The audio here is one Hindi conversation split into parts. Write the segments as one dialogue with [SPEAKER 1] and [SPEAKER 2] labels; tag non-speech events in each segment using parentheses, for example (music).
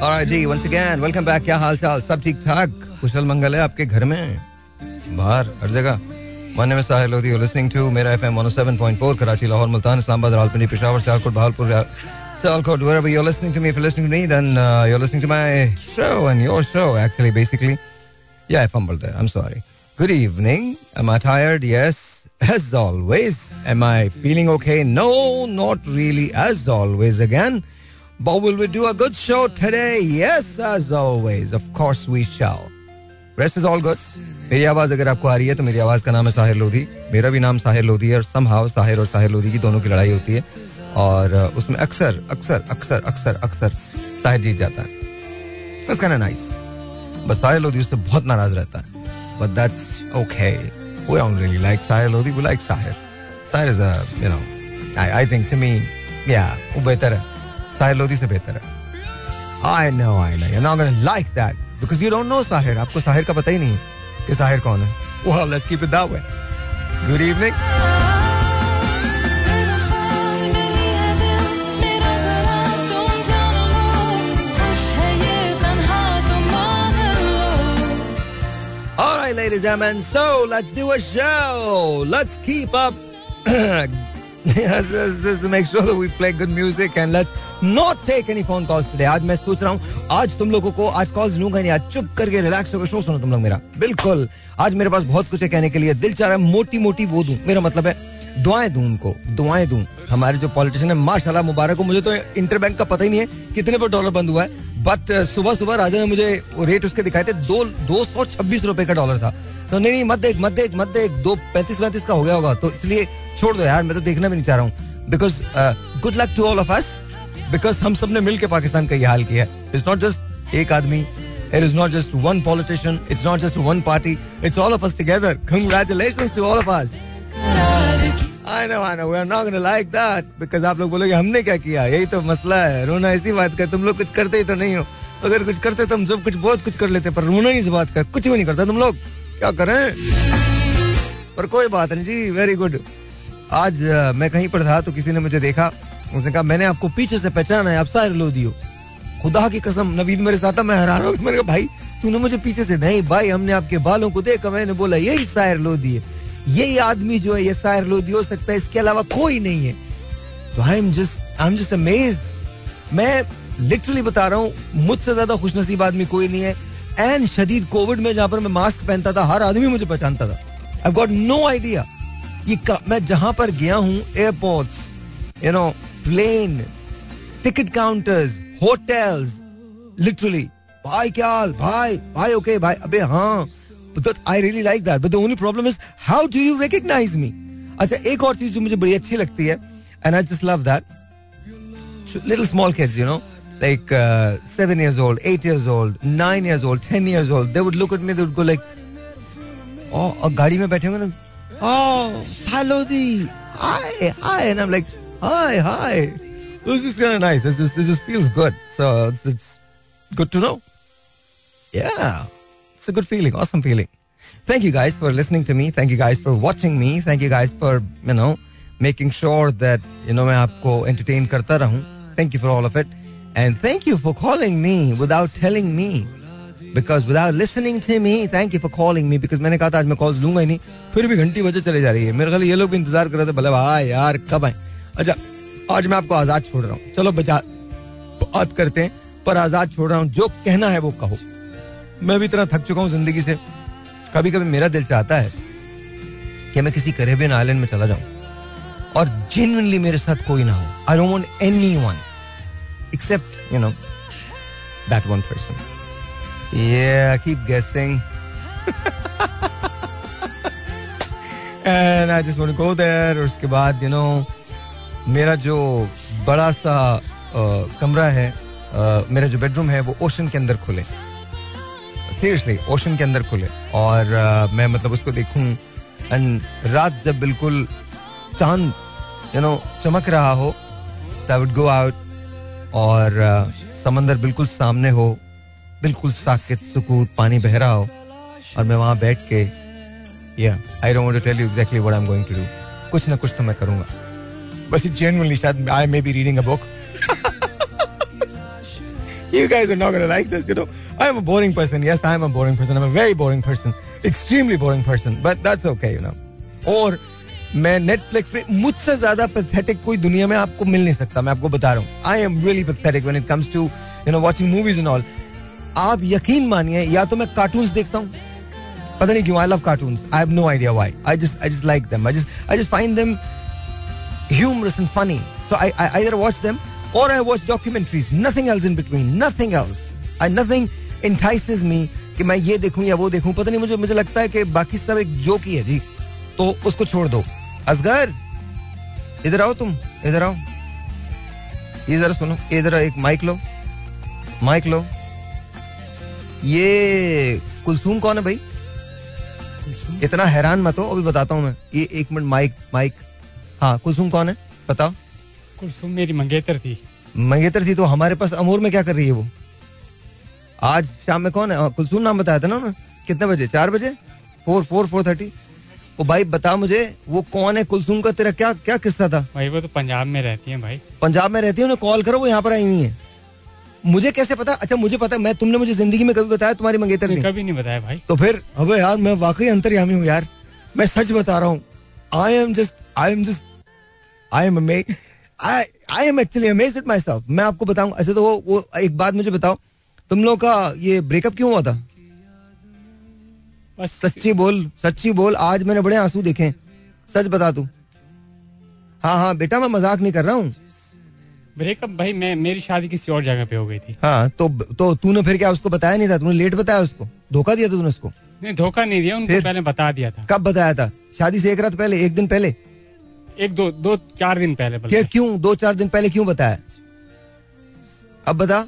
[SPEAKER 1] Alright जी once again welcome back क्या हाल चाल सब ठीक ठाक कुशल मंगल है आपके घर में बाहर हर जगह name is Sahil Lodi. You're listening to Mera FM 107.4 Karachi, Lahore, Multan, Islamabad, Rawalpindi, Peshawar, Sialkot, Bahawalpur, Sialkot, wherever you're listening to me. If you're listening to me, then uh, you're listening to my show and your show, actually, basically. Yeah, I fumbled there. I'm sorry. Good evening. Am I tired? Yes. As always. Am I feeling okay? No, not really. As always, again. But will we do a good show today? Yes, as always. Of course we shall. Rest is all good. मेरी आवाज़ अगर आपको आ रही है तो मेरी आवाज़ का नाम है साहिर लोधी मेरा भी नाम साहिर लोधी है और सम हाउ साहिर और साहिर लोधी की दोनों की लड़ाई होती है और उसमें अक्सर अक्सर अक्सर अक्सर अक्सर साहिर जीत जाता है of nice. बस साहिर लोधी उससे बहुत नाराज़ रहता है but that's okay we don't really like Sahir Lodi, we like Sahir. Sahir is a, you know, I, I think to me, yeah, वो बेहतर है. Sahir Lodi से बेहतर है. I know, I know. You're not gonna like that because you don't know Sahir. आपको साहिर का पता ही नहीं है कि साहिर कौन है. Well, let's keep it that way. Good evening. All right, ladies and gentlemen, so let's do a show. Let's keep up. आज मैं सोच रहा हूँ, आज तुम लोगों को आज लूँगा नहीं, आज चुप करके रिलैक्स होकर शो सुनो तुम लोग मेरा। बिल्कुल, आज मेरे पास बहुत कुछ है कहने के लिए। दिल चाह रहा है मोटी मोटी वो दूँ। मेरा मतलब है, दुआएँ दूँ उनको, दुआएँ दूँ। हमारे जो पॉलिटिशियन है, माशाल्लाह मुबारक हो। मुझे तो इंटरबैंक का पता ही नहीं है कितने पर डॉलर बंद हुआ है। बट सुबह सुबह राजा ने मुझे रेट उसके दिखाए थे, दो दो सौ छब्बीस रुपए का डॉलर था। तो नहीं नहीं, मत देख मत देख मत देख। दो, पैंतीस पैंतीस का हो गया होगा। तो इसलिए छोड़ दो यार मैं तो देखना भी नहीं चाह रहा हूँ because good luck to all of us because हम सबने मिलकर पाकिस्तान का ये हाल किया इट्स नॉट जस्ट एक आदमी It is not just one politician. It's not just one party. It's all of us together. Congratulations to all of us. I know, I know. We are not going to like that because आप लोग बोलोगे हमने क्या किया यही तो मसला है रोना इसी बात का तुम लोग कुछ करते ही तो नहीं हो अगर कुछ करते तो हम सब कुछ बहुत कुछ कर लेते पर रोना ही इस बात का कुछ भी नहीं करता तुम लोग क्या करें पर कोई बात नहीं जी वेरी गुड आज मैं कहीं पर था तो किसी ने मुझे देखा। उसने कहा, मैंने आपको पीछे से पहचाना है, आप सारे लो दियो। खुदा की कसम, नवीद मेरे साथ मैं हैरान हो कहा, भाई, तूने मुझे पीछे से नहीं, भाई, हमने आपके बालों को देखा, मैंने बोला, यही सायर लोधी है यही आदमी जो है, ये सायर लोधी हो सकता है इसके अलावा कोई नहीं है। तो I am just I am just amaze मैं लिटरली बता रहा हूँ, मुझसे ज़्यादा खुशनसीब आदमी कोई नहीं है। एंड शदीद कोविड में जहाँ पर मैं मास्क पहनता था, हर आदमी मुझे पहचानता था। आई गॉट नो आइडिया ये मैं जहाँ पर गया हूँ airports you know plane ticket counters hotels literally भाई क्या हाल? भाई भाई ओके okay, भाई अबे हाँ but I really like that but the only problem is how do you recognise me अच्छा एक और चीज़ जो मुझे बड़ी अच्छी लगती है and I just love that little small kids you know like uh, seven years old, eight years old, nine years old, ten years old, they would look at me, they would go like, oh, और गाड़ी में बैठे होंगे ना, oh, Salodi, hi, hi, and I'm like, hi, hi. This is kind of nice. This just, this just feels good. So it's, it's good to know. Yeah, it's a good feeling, awesome feeling. Thank you guys for listening to me. Thank you guys for watching me. Thank you guys for you know making sure that you know मैं आपको entertain करता रहूं. Thank you for all of it. And thank you for calling me without telling me. Because without listening to me, thank you for calling me. Because मैंने कहा था आज मैं कॉल्स लूँगा ही नहीं। फिर भी घंटी बजे चले जा रही है। मेरे ख्याल ये लोग भी इंतज़ार कर रहे थे भले भाई यार कब आए। अच्छा आज मैं आपको आज़ाद छोड़ रहा हूँ। चलो बचा बात करते हैं पर आज़ाद छोड़ रहा हूँ। जो कहना है वो कहो। मैं भी इतना थक चुका हूँ ज़िंदगी से। कभी कभी मेरा दिल चाहता है कि मैं किसी करेबियन आइलैंड में चला जाऊँ। और जेन्युइनली मेरे साथ कोई ना हो। I don't want anyone except you know that one person Yeah, I keep guessing. and I just want to go there. और उसके बाद, you know, मेरा जो बड़ा सा कमरा है मेरा जो बेडरूम है वो ओशन के अंदर खुले सीरियसली ओशन के अंदर खुले और मैं मतलब उसको देखूँ एंड रात जब बिल्कुल चाँद यू नो चमक रहा हो आई वुड गो आउट और समंदर बिल्कुल सामने हो बिल्कुल साकित सुकूत पानी बह रहा हो और मैं वहाँ बैठ के I don't tell you exactly I am going to do कुछ ना कुछ तो मैं करूँगा बस जेन्युइनली शायद I may be reading a book you guys are not gonna like this, you know. I am a boring person. Yes, I am a boring person. I'm a very boring person. Extremely boring person. But that's okay, you know. और मैं नेटफ्लिक्स पे मुझसे ज़्यादा पैथेटिक कोई दुनिया में आपको मिल नहीं सकता मैं आपको बता रहा हूँ I am really pathetic when it comes to you know watching movies and all आप यकीन मानिए, या तो मैं कार्टून देखता हूँ। पता नहीं क्यों I love cartoon I have no idea I just I just like them I just I just find them कि मैं ये देखूँ या वो देखूँ। पता नहीं, मुझे मुझे लगता है कि बाकी सब एक जोक ही है जी। तो उसको छोड़ दो। असगर, इधर आओ तुम। इधर आओ। ये जरा सुनो। इधर एक माइक लो। माइक लो। ये कुलसूम कौन है भाई? इतना हैरान मत हो अभी बताता हूँ मैं। ये एक मिनट माइक माइक। हाँ कुलसुम कौन है? बताओ।
[SPEAKER 2] कुलसुम मेरी मंगेतर थी।
[SPEAKER 1] मंगेतर थी तो हमारे पास अमूर में क्या कर रही है वो? आज शाम में कौन है? हाँ, कुलसुम नाम बताया था ना उन्होंने। कितने बजे? चार बजे? Four four four thirty? वो भाई बता मुझे वो कौन है कुलसुम का? तेरा क्या क्या किस्सा था?
[SPEAKER 2] भाई वो तो पंजाब में रहती है भाई।
[SPEAKER 1] पंजाब में रहती है? उन्हें कॉल करो वो यहाँ पर आई हुई है। मुझे कैसे पता? अच्छा मुझे पता मैं तुमने मुझे ज़िंदगी में कभी बताया तुम्हारी मंगेतर थी
[SPEAKER 2] कभी नहीं बताया भाई।
[SPEAKER 1] तो फिर अबे यार मैं वाकई अंतर्यामी हूँ यार। मैं सच बता रहा हूँ। I am just I am just I am I I am actually amazed with myself मैं आपको बताऊँ ऐसे तो वो वो एक बात मुझे बताओ। तुम लोग का ये ब्रेकअप क्यों हुआ था? सच्ची बोल सच्ची बोल आज मैंने बड़े आँसू देखे सच बता तू। हाँ हाँ बेटा मैं मज़ाक नहीं कर रहा हूँ।
[SPEAKER 2] ब्रेकअप भाई मैं मेरी शादी किसी और जगह पे हो गई थी।
[SPEAKER 1] हाँ तो तो तूने फिर क्या उसको बताया नहीं था? तूने लेट बताया उसको? धोखा दिया था तूने उसको?
[SPEAKER 2] नहीं धोखा नहीं दिया उनको पहले बता दिया था।
[SPEAKER 1] कब बताया था? शादी से एक रात पहले एक दिन पहले?
[SPEAKER 2] एक दो दो चार दिन पहले
[SPEAKER 1] क्या क्यों? दो चार दिन पहले क्यों बताया? अब बता।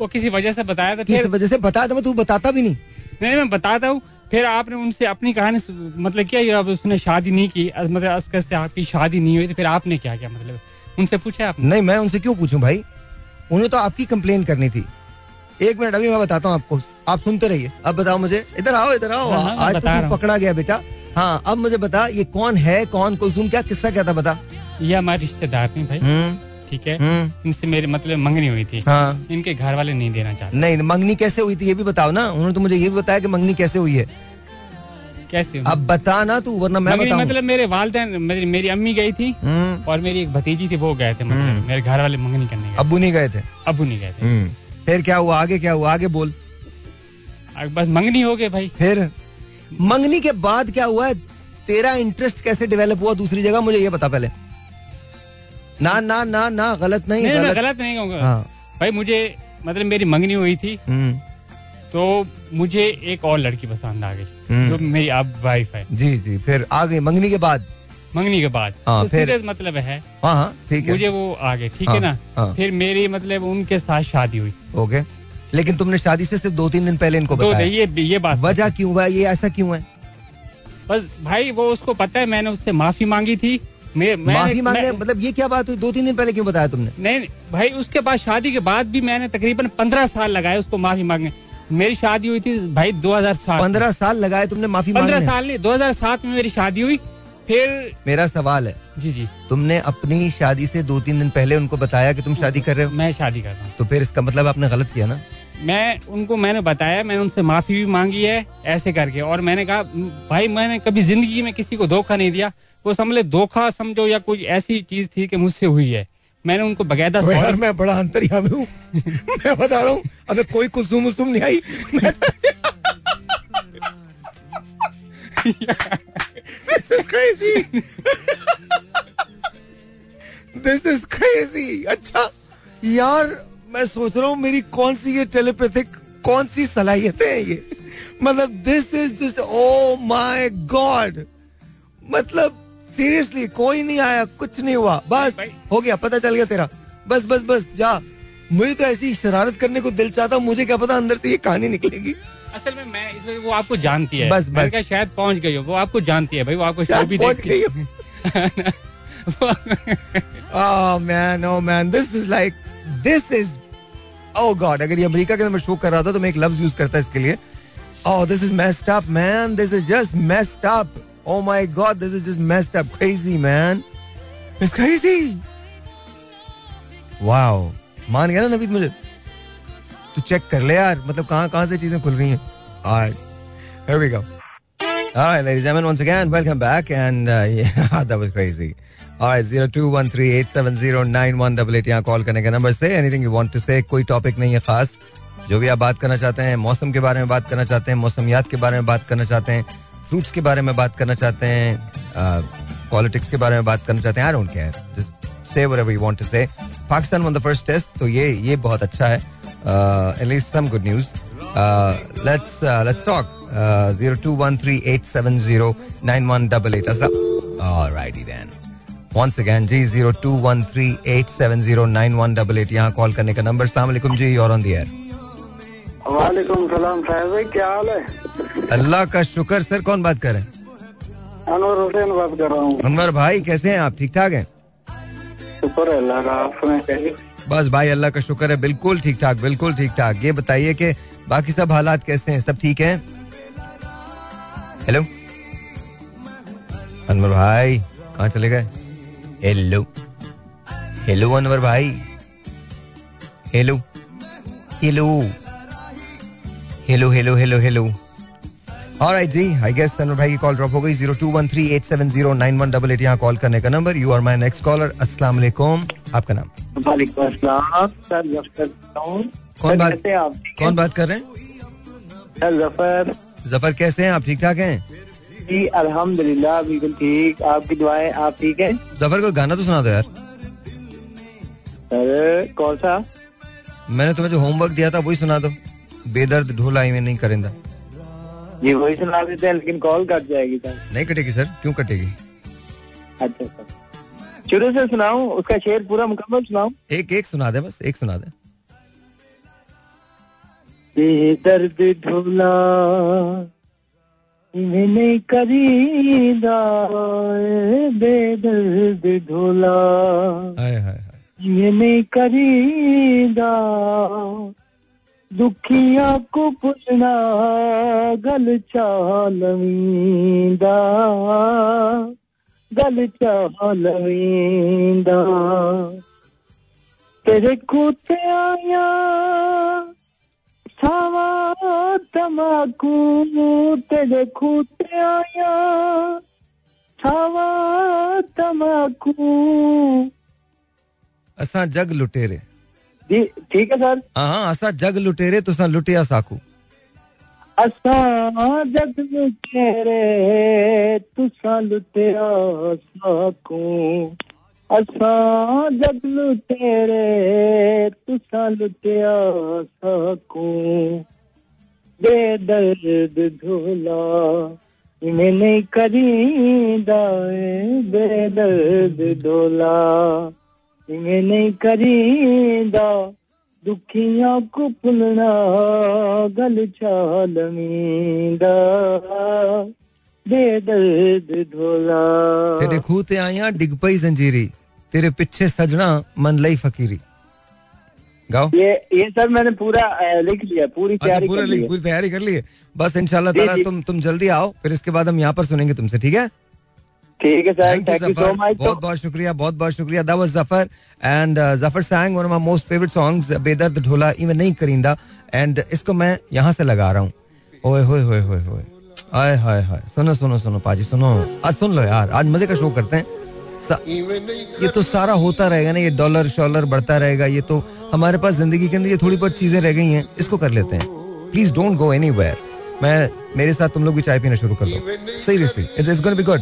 [SPEAKER 2] वो किसी वजह से बताया था
[SPEAKER 1] किस वजह से बताया था मैं तू बताता भी नहीं।
[SPEAKER 2] नहीं मैं बताता हूँ। फिर आपने उनसे अपनी कहानी मतलब क्या अब उसने शादी नहीं की मतलब असकर से आपकी शादी नहीं हुई तो फिर आपने क्या किया मतलब उनसे पूछा आपने?
[SPEAKER 1] नहीं मैं उनसे क्यों पूछूँ भाई? उन्हें तो आपकी कंप्लेन करनी थी। एक मिनट अभी मैं बताता हूँ आपको। आप सुनते रहिए। अब बताओ मुझे। इधर आओ इधर आओ।
[SPEAKER 2] हाँ,
[SPEAKER 1] आज तो। पकड़ा गया बेटा। हाँ अब मुझे बता ये कौन है कौन कुलसुम क्या किस्सा क्या था बता?
[SPEAKER 2] ये हमारे रिश्तेदार नहीं भाई।
[SPEAKER 1] हम्म।
[SPEAKER 2] ठीक है?
[SPEAKER 1] हम्म।
[SPEAKER 2] इनसे मेरी मतलब मंगनी हुई थी।
[SPEAKER 1] हाँ।
[SPEAKER 2] इनके घर वाले नहीं देना चाहते।
[SPEAKER 1] नहीं मंगनी कैसे हुई थी ये भी बताओ ना। उन्होंने तो मुझे ये भी बताया कि मंगनी कैसे हुई है।
[SPEAKER 2] कैसे हुई?
[SPEAKER 1] अब बता ना तू वरना मैं बताऊँ।
[SPEAKER 2] मतलब मेरे वालदेन मेरी, मेरी अम्मी गई थी
[SPEAKER 1] हम्म,
[SPEAKER 2] और मेरी एक भतीजी थी वो गए थे मतलब। मेरे घर वाले मंगनी करने गए
[SPEAKER 1] अब्बू नहीं गए थे?
[SPEAKER 2] अबू नहीं गए थे।
[SPEAKER 1] हम्म, फिर क्या हुआ? आगे क्या हुआ? आगे बोल।
[SPEAKER 2] बस मंगनी हो गए भाई।
[SPEAKER 1] फिर? मंगनी के बाद क्या हुआ तेरा इंटरेस्ट कैसे डेवलप हुआ दूसरी जगह? मुझे ये बता पहले। ना ना ना ना गलत नहीं
[SPEAKER 2] नहीं मैं
[SPEAKER 1] गलत।
[SPEAKER 2] गलत नहीं कहूँगा।
[SPEAKER 1] हाँ।
[SPEAKER 2] भाई मुझे मतलब मेरी मंगनी हुई थी। तो मुझे एक और लड़की पसंद आ गई
[SPEAKER 1] हम्म।
[SPEAKER 2] जो मेरी अब वाइफ है।
[SPEAKER 1] जी जी फिर आ गई मंगनी के बाद?
[SPEAKER 2] मंगनी के बाद।
[SPEAKER 1] हाँ,
[SPEAKER 2] तो
[SPEAKER 1] फिर?
[SPEAKER 2] मतलब है।
[SPEAKER 1] हाँ हाँ ठीक है।
[SPEAKER 2] मुझे वो आ गए ठीक
[SPEAKER 1] हाँ,
[SPEAKER 2] है ना?
[SPEAKER 1] हाँ।
[SPEAKER 2] फिर मेरी मतलब उनके साथ शादी हुई।
[SPEAKER 1] ओके। लेकिन तुमने शादी से सिर्फ़ दो तीन दिन पहले इनको बताया।
[SPEAKER 2] ये ये बात
[SPEAKER 1] वजह क्यों हुआ? ये ऐसा क्यों है?
[SPEAKER 2] बस भाई वो उसको पता है मैंने उससे माफ़ी मांगी थी। मैं,
[SPEAKER 1] माफ़ी मांगने मतलब ये क्या बात हुई? दो तीन दिन पहले क्यों बताया तुमने?
[SPEAKER 2] नहीं नहीं, भाई उसके बाद शादी के बाद भी मैंने तकरीबन पंद्रह साल लगाए उसको माफ़ी मांगने। मेरी शादी हुई थी भाई 2007
[SPEAKER 1] पंद्रह साल लगाए तुमने माफ़ी
[SPEAKER 2] पंद्रह साल नहीं 2007 में मेरी शादी हुई फिर
[SPEAKER 1] मेरा सवाल है।
[SPEAKER 2] जी जी।
[SPEAKER 1] तुमने अपनी शादी से दो तीन दिन पहले उनको बताया कि तुम शादी कर रहे हो?
[SPEAKER 2] मैं शादी कर रहा हूँ।
[SPEAKER 1] तो फिर इसका मतलब आपने गलत किया ना?
[SPEAKER 2] मैं उनको मैंने बताया मैंने उनसे माफ़ी भी मांगी है ऐसे करके। और मैंने कहा भाई मैंने कभी ज़िंदगी में किसी को धोखा नहीं दिया। वो समझ धोखा समझो या कोई ऐसी चीज़ थी कि मुझसे हुई है। मैंने उनको बकायदा
[SPEAKER 1] यार मैं बड़ा अंतर्यामी हूँ। मैं बता रहा हूँ अबे कोई कुलसुम उलसुम नहीं I this is crazy this is crazy अच्छा यार मैं सोच रहा हूँ मेरी कौन सी ये टेलीपैथिक कौन सी सलाहियतें हैं ये? मतलब this is just oh my God मतलब सीरियसली कोई नहीं आया कुछ नहीं हुआ। बस हो गया पता चल गया तेरा। बस बस बस जा। मुझे तो ऐसी शरारत करने को दिल चाहता मुझे क्या पता अंदर से ये कहानी निकलेगी।
[SPEAKER 2] असल में मैं इस वो आपको जानती है।
[SPEAKER 1] बस, बस।
[SPEAKER 2] शायद पहुँच गई हो। वो आपको जानती है भाई वो आपको
[SPEAKER 1] शायद
[SPEAKER 2] भी
[SPEAKER 1] पहुँच गई
[SPEAKER 2] है। (laughs) (laughs)
[SPEAKER 1] Oh man, oh man, this is like, this is, oh god, अगर ये अमेरिका के अंदर मैं शो कर रहा था तो मैं एक लफ्ज यूज़ करता इसके लिए। Oh, this is messed up, man. This is just messed up. Oh my god, this is just messed up. Crazy, man. It's crazy. Wow. मान गया ना नवीद मुझे तू चेक कर ले यार मतलब कहाँ कहाँ से चीज़ें खुल रही हैं Alright, here we go. All right, ladies and gentlemen, once again, welcome back. And uh, yeah, that was crazy. All zero two one three eight seven zero nine one double eight यहाँ कॉल करने का number say anything you want to से कोई टॉपिक नहीं है खास जो भी आप बात करना चाहते हैं मौसम के बारे में बात करना चाहते हैं मौसमियात के बारे में बात करना चाहते हैं फ्रूट्स के बारे में बात करना चाहते हैं पॉलिटिक्स के बारे में बात करना चाहते हैं आई don't care just say Pakistan won the first test तो ये ये बहुत अच्छा है. At least some good news let's let's talk zero two one ji zero two one three eight seven zero nine one double eight यहाँ कॉल करने का नंबर सलामकुम जी और ऑन दी एयर
[SPEAKER 3] वालेकुम सलाम साहब भाई क्या हाल है?
[SPEAKER 1] अल्लाह का शुक्र सर कौन बात कर रहे हैं?
[SPEAKER 3] अनवर हुसैन बात कर रहा हूँ।
[SPEAKER 1] अनवर भाई कैसे हैं आप? ठीक ठाक हैं?
[SPEAKER 3] शुक्र है अल्लाह का आप कैसे?
[SPEAKER 1] बस भाई अल्लाह का शुक्र है बिल्कुल ठीक ठाक बिल्कुल ठीक ठाक। ये बताइए कि बाकी सब हालात कैसे हैं? सब ठीक हैं? हेलो अनवर भाई कहाँ चले गए? हेलो हेलो अनवर भाई? Hello hello hello hello hello hello alright ji I guess Anwar भाई की कॉल ड्रॉप हो गई zero two one three eight seven zero nine one double eight यहाँ कॉल करने का number you are my next caller अस्सलाम वालेकुम आपका नाम
[SPEAKER 3] वालेकुम अस्सलाम सर ज़फ़र
[SPEAKER 1] कौन बात कौन बात कर रहे हैं?
[SPEAKER 3] सर ज़फ़र।
[SPEAKER 1] ज़फ़र कैसे हैं? आप ठीक ठाक हैं?
[SPEAKER 3] जी अल्हम्दुलिल्लाह बिल्कुल ठीक। आपकी दुआएँ आप ठीक है?
[SPEAKER 1] ज़फ़र को गाना तो सुना दो यार।
[SPEAKER 3] सर कौन सा?
[SPEAKER 1] मैंने तुम्हें जो होमवर्क दिया था वही सुना दो। बेदर्द ढोला ही में नहीं करेंदा।
[SPEAKER 3] जी वही सुना देते हैं लेकिन कॉल कट जाएगी सर।
[SPEAKER 1] नहीं कटेगी सर क्यों कटेगी?
[SPEAKER 3] अच्छा सर। शुरू से सुनाऊं उसका शेर पूरा मुकम्मल सुनाऊं?
[SPEAKER 1] एक एक सुना दे बस एक सुना दे।
[SPEAKER 3] बेदर्द ढोला मैंने करीदा बेदर्द ढोला।
[SPEAKER 1] हाय हाय हाय।
[SPEAKER 3] मैंने करीदा दुखिया को पुछना गल चालवींदा। गल चालवींदा। तेरे कुत्ते आया, सावा तमाकू। तेरे कुत्ते आया, सावा तमाकू।
[SPEAKER 1] असां जग लुटेरे।
[SPEAKER 3] जी ठीक है सर।
[SPEAKER 1] हाँ असां जग लुटेरे तुसां लुटिया साकू।
[SPEAKER 3] असां जग लुटेरे तुसां लुटिया साकू। असां जग लुटेरे तुसां लुटिया साकू। बेदर्द ढोला इमें नहीं करींदा ए बेदर्द ढोला नहीं करींदा दुखियाँ को पुलना गल चालमींदा बेदर्द ढोला।
[SPEAKER 1] तेरे खूह ते आया डिग पई जंजीरी। तेरे पीछे सजना मन लई फकीरी। गाओ।
[SPEAKER 3] ये ये सर मैंने पूरा लिख लिया पूरी
[SPEAKER 1] अच्छा
[SPEAKER 3] तैयारी
[SPEAKER 1] पूरा
[SPEAKER 3] कर ली
[SPEAKER 1] लिख- पूरी तैयारी कर ली है। बस इंशाल्लाह ताला तुम तुम जल्दी आओ फिर इसके बाद हम यहाँ पर सुनेंगे तुमसे ठीक है?
[SPEAKER 3] ठीक है sir
[SPEAKER 1] thank you so
[SPEAKER 3] much
[SPEAKER 1] बहुत बहुत शुक्रिया बहुत बहुत शुक्रिया। Uh, बेदर्द ढोला इवन नहीं करिंदा। इसको मैं यहाँ से लगा रहा हूँ। ओए होए होए होए होए। आय हाय हाय। सुनो सुनो सुनो पाजी सुनो। आज सुन लो यार आज मज़े का शो करते हैं। ये तो सारा होता रहेगा ना ये डॉलर शॉलर बढ़ता रहेगा। ये तो हमारे पास ज़िंदगी के अंदर ये थोड़ी बहुत चीज़ें रह गई हैं इसको कर लेते हैं। प्लीज़ डोंट गो एनी मैं मेरे साथ तुम लोग भी चाय पीना शुरू कर दो। Seriously it's it's gonna be good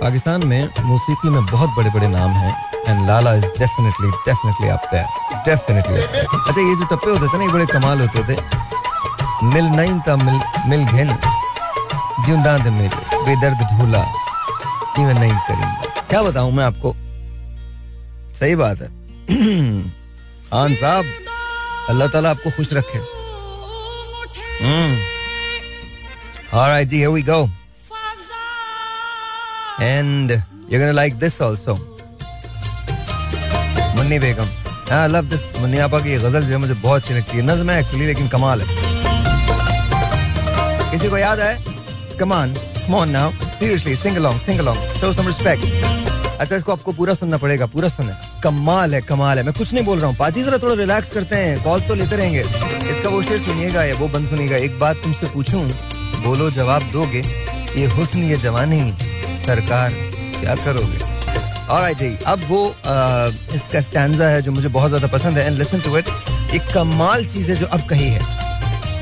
[SPEAKER 1] Pakistan में मौसीकी में बहुत बड़े बड़े नाम हैं and Lala is definitely definitely up there definitely अच्छा ये जो टप्पे होते थे ना ये बड़े कमाल होते थे। मिल नहीं था मिल मिल घेन ज़िंदा दे मेरे बेदर्द ढूला इवन नहीं करेंगे क्या बताऊँ मैं आपको? सही बात है। खान साहब अल्लाह ताला आपको खुश रखे। All right, here we go. And you're gonna like this also. Munni Begum. I love this Munni, आपा की ये गज़ल जो है मुझे बहुत अच्छी लगती है। नज्म है एक्चुअली लेकिन कमाल है। किसी को याद है? Come on now seriously sing along sing along show some respect अच्छा इसको आपको पूरा सुनना पड़ेगा, पूरा सुने कमाल है कमाल है। मैं कुछ नहीं बोल रहा हूँ। पाजी, जरा थोड़ा रिलैक्स करते हैं। कॉल तो लेते रहेंगे। इसका वो शेर सुनिएगा या वो बंद सुनिएगा? एक बात तुमसे पूछूँ। बोलो, जवाब दोगे। ये हुस्न, ये जवानी। सरकार क्या करोगे? और आई जी अब वो आ, इसका स्टैंडा है जो मुझे बहुत ज़्यादा पसंद है एंड लिसन टू इट एक कमाल चीज़ है जो अब कही है।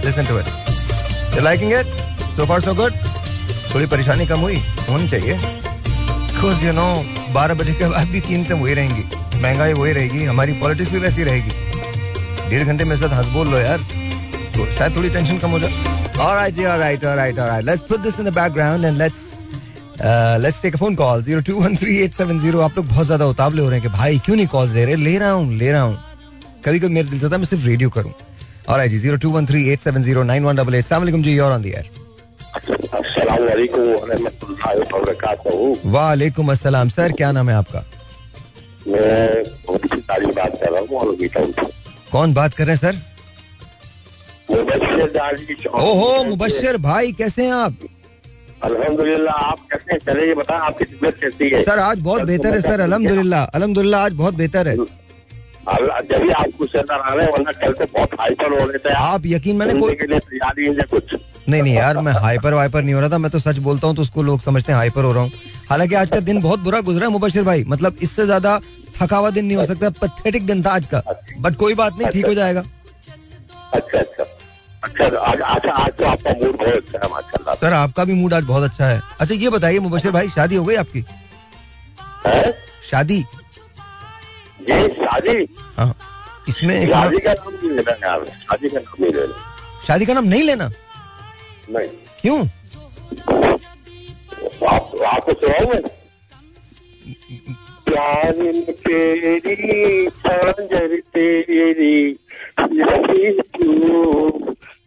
[SPEAKER 1] Listen to it liking it so far so good थोड़ी परेशानी कम हुई होनी चाहिए। बिकॉज़ यू नो बारह बजे के बाद भी कीमतें वही रहेंगी। महँगाई वही रहेगी हमारी पॉलिटिक्स भी वैसी रहेगी। डेढ़ घंटे मेरे साथ हंस बोल लो यार। तो शायद थोड़ी टेंशन कम हो जाए। Alright, ji, alright, alright, alright. Let's put this in the background and let's let's take a phone call. Zero two one three eight seven zero. आप लोग बहुत ज़्यादा उतावले हो रहे हैं कि भाई क्यों नहीं कॉल्स ले रहे? ले रहा हूँ ले रहा हूँ। कभी कभी मेरे दिल से था मैं सिर्फ़ रेडियो करूँ। Alright जी zero two one three eight seven zero nine one double eight सलाम जी और ऑन दी एयर वालेकुम अस्सलाम। सर क्या नाम है आपका?
[SPEAKER 4] मैं बात कर रहा हूँ
[SPEAKER 1] कौन बात कर रहे हैं सर? ओहो मुबशर भाई कैसे हैं आप?
[SPEAKER 4] अल्हम्दुलिल्लाह आप कैसे चले ये बता आपकी तबीयत कैसी है?
[SPEAKER 1] सर आज बहुत बेहतर है सर अल्हम्दुलिल्लाह अल्हम्दुलिल्लाह आज बहुत बेहतर है।
[SPEAKER 4] जब भी आप कुछ नज़र आ रहे वरना कल से बहुत हाइपर हो रहे थे
[SPEAKER 1] आप। यकीन मैंने कोई
[SPEAKER 4] के लिए तैयारी है कुछ?
[SPEAKER 1] नहीं नहीं यार मैं हाइपर वाइपर नहीं हो रहा था मैं तो सच बोलता हूँ तो उसको लोग समझते हैं हाइपर हो रहा हूँ। हालाँकि आज का दिन बहुत बुरा गुजरा है मुबशिर भाई मतलब इससे ज़्यादा थकावा दिन नहीं हो सकता पथेटिक दिन था आज का। बट कोई बात नहीं ठीक हो जाएगा।
[SPEAKER 4] अच्छा अच्छा। अच्छा आज अच्छा आज तो आपका मूड बहुत अच्छा है माशाल्लाह।
[SPEAKER 1] सर आपका भी मूड आज बहुत अच्छा है। अच्छा ये बताइए मुबशिर भाई शादी हो गई आपकी?
[SPEAKER 4] है?
[SPEAKER 1] शादी?
[SPEAKER 4] जी शादी।
[SPEAKER 1] हाँ। इसमें
[SPEAKER 4] शादी का नाम नहीं लेना यार शादी का नाम नहीं लेना
[SPEAKER 1] शादी का नाम नहीं लेना?
[SPEAKER 4] नहीं।
[SPEAKER 1] क्यों?
[SPEAKER 4] आप आपको सुनाऊं मैं प्यार तेरी तेरी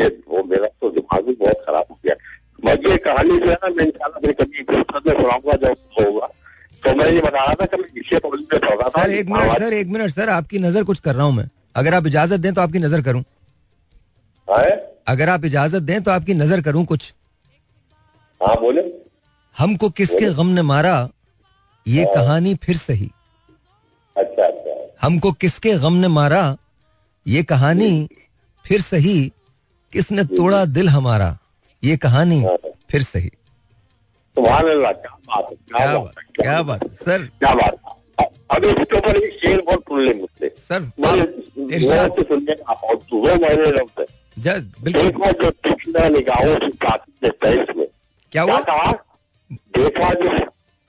[SPEAKER 1] ये
[SPEAKER 4] वो मेरा तो दिमाग भी बहुत खराब हो गया। मैं ये कहानी जो है ना मैं इंशाल्लाह फिर कभी फुर्सत में सुनाऊँगा जब होगा। तो मैं ये बता रहा था कि मैं इसे पब्लिक में पढ़ रहा था।
[SPEAKER 1] सर एक मिनट सर एक मिनट सर आपकी नज़र कुछ कर रहा हूँ मैं। अगर आप इजाज़त दें तो आपकी नज़र करूँ।
[SPEAKER 4] है?
[SPEAKER 1] अगर आप इजाज़त दें तो आपकी नज़र करूँ कुछ।
[SPEAKER 4] हाँ बोले।
[SPEAKER 1] हमको किसके गम ने मारा ये कहानी फिर सही।
[SPEAKER 4] अच्छा अच्छा।
[SPEAKER 1] हमको किसके गम ने मारा ये कहानी फिर सही। किसने तोड़ा दिल हमारा? ये कहानी फिर सही।
[SPEAKER 4] क्या बात क्या
[SPEAKER 1] क्या
[SPEAKER 4] बात
[SPEAKER 1] सर।
[SPEAKER 4] क्या बात अब इसके ऊपर एक शेर बहुत सुन ले मुझसे।
[SPEAKER 1] सर
[SPEAKER 4] तो और
[SPEAKER 1] बिल्कुल। क्या हुआ?
[SPEAKER 4] देखा जो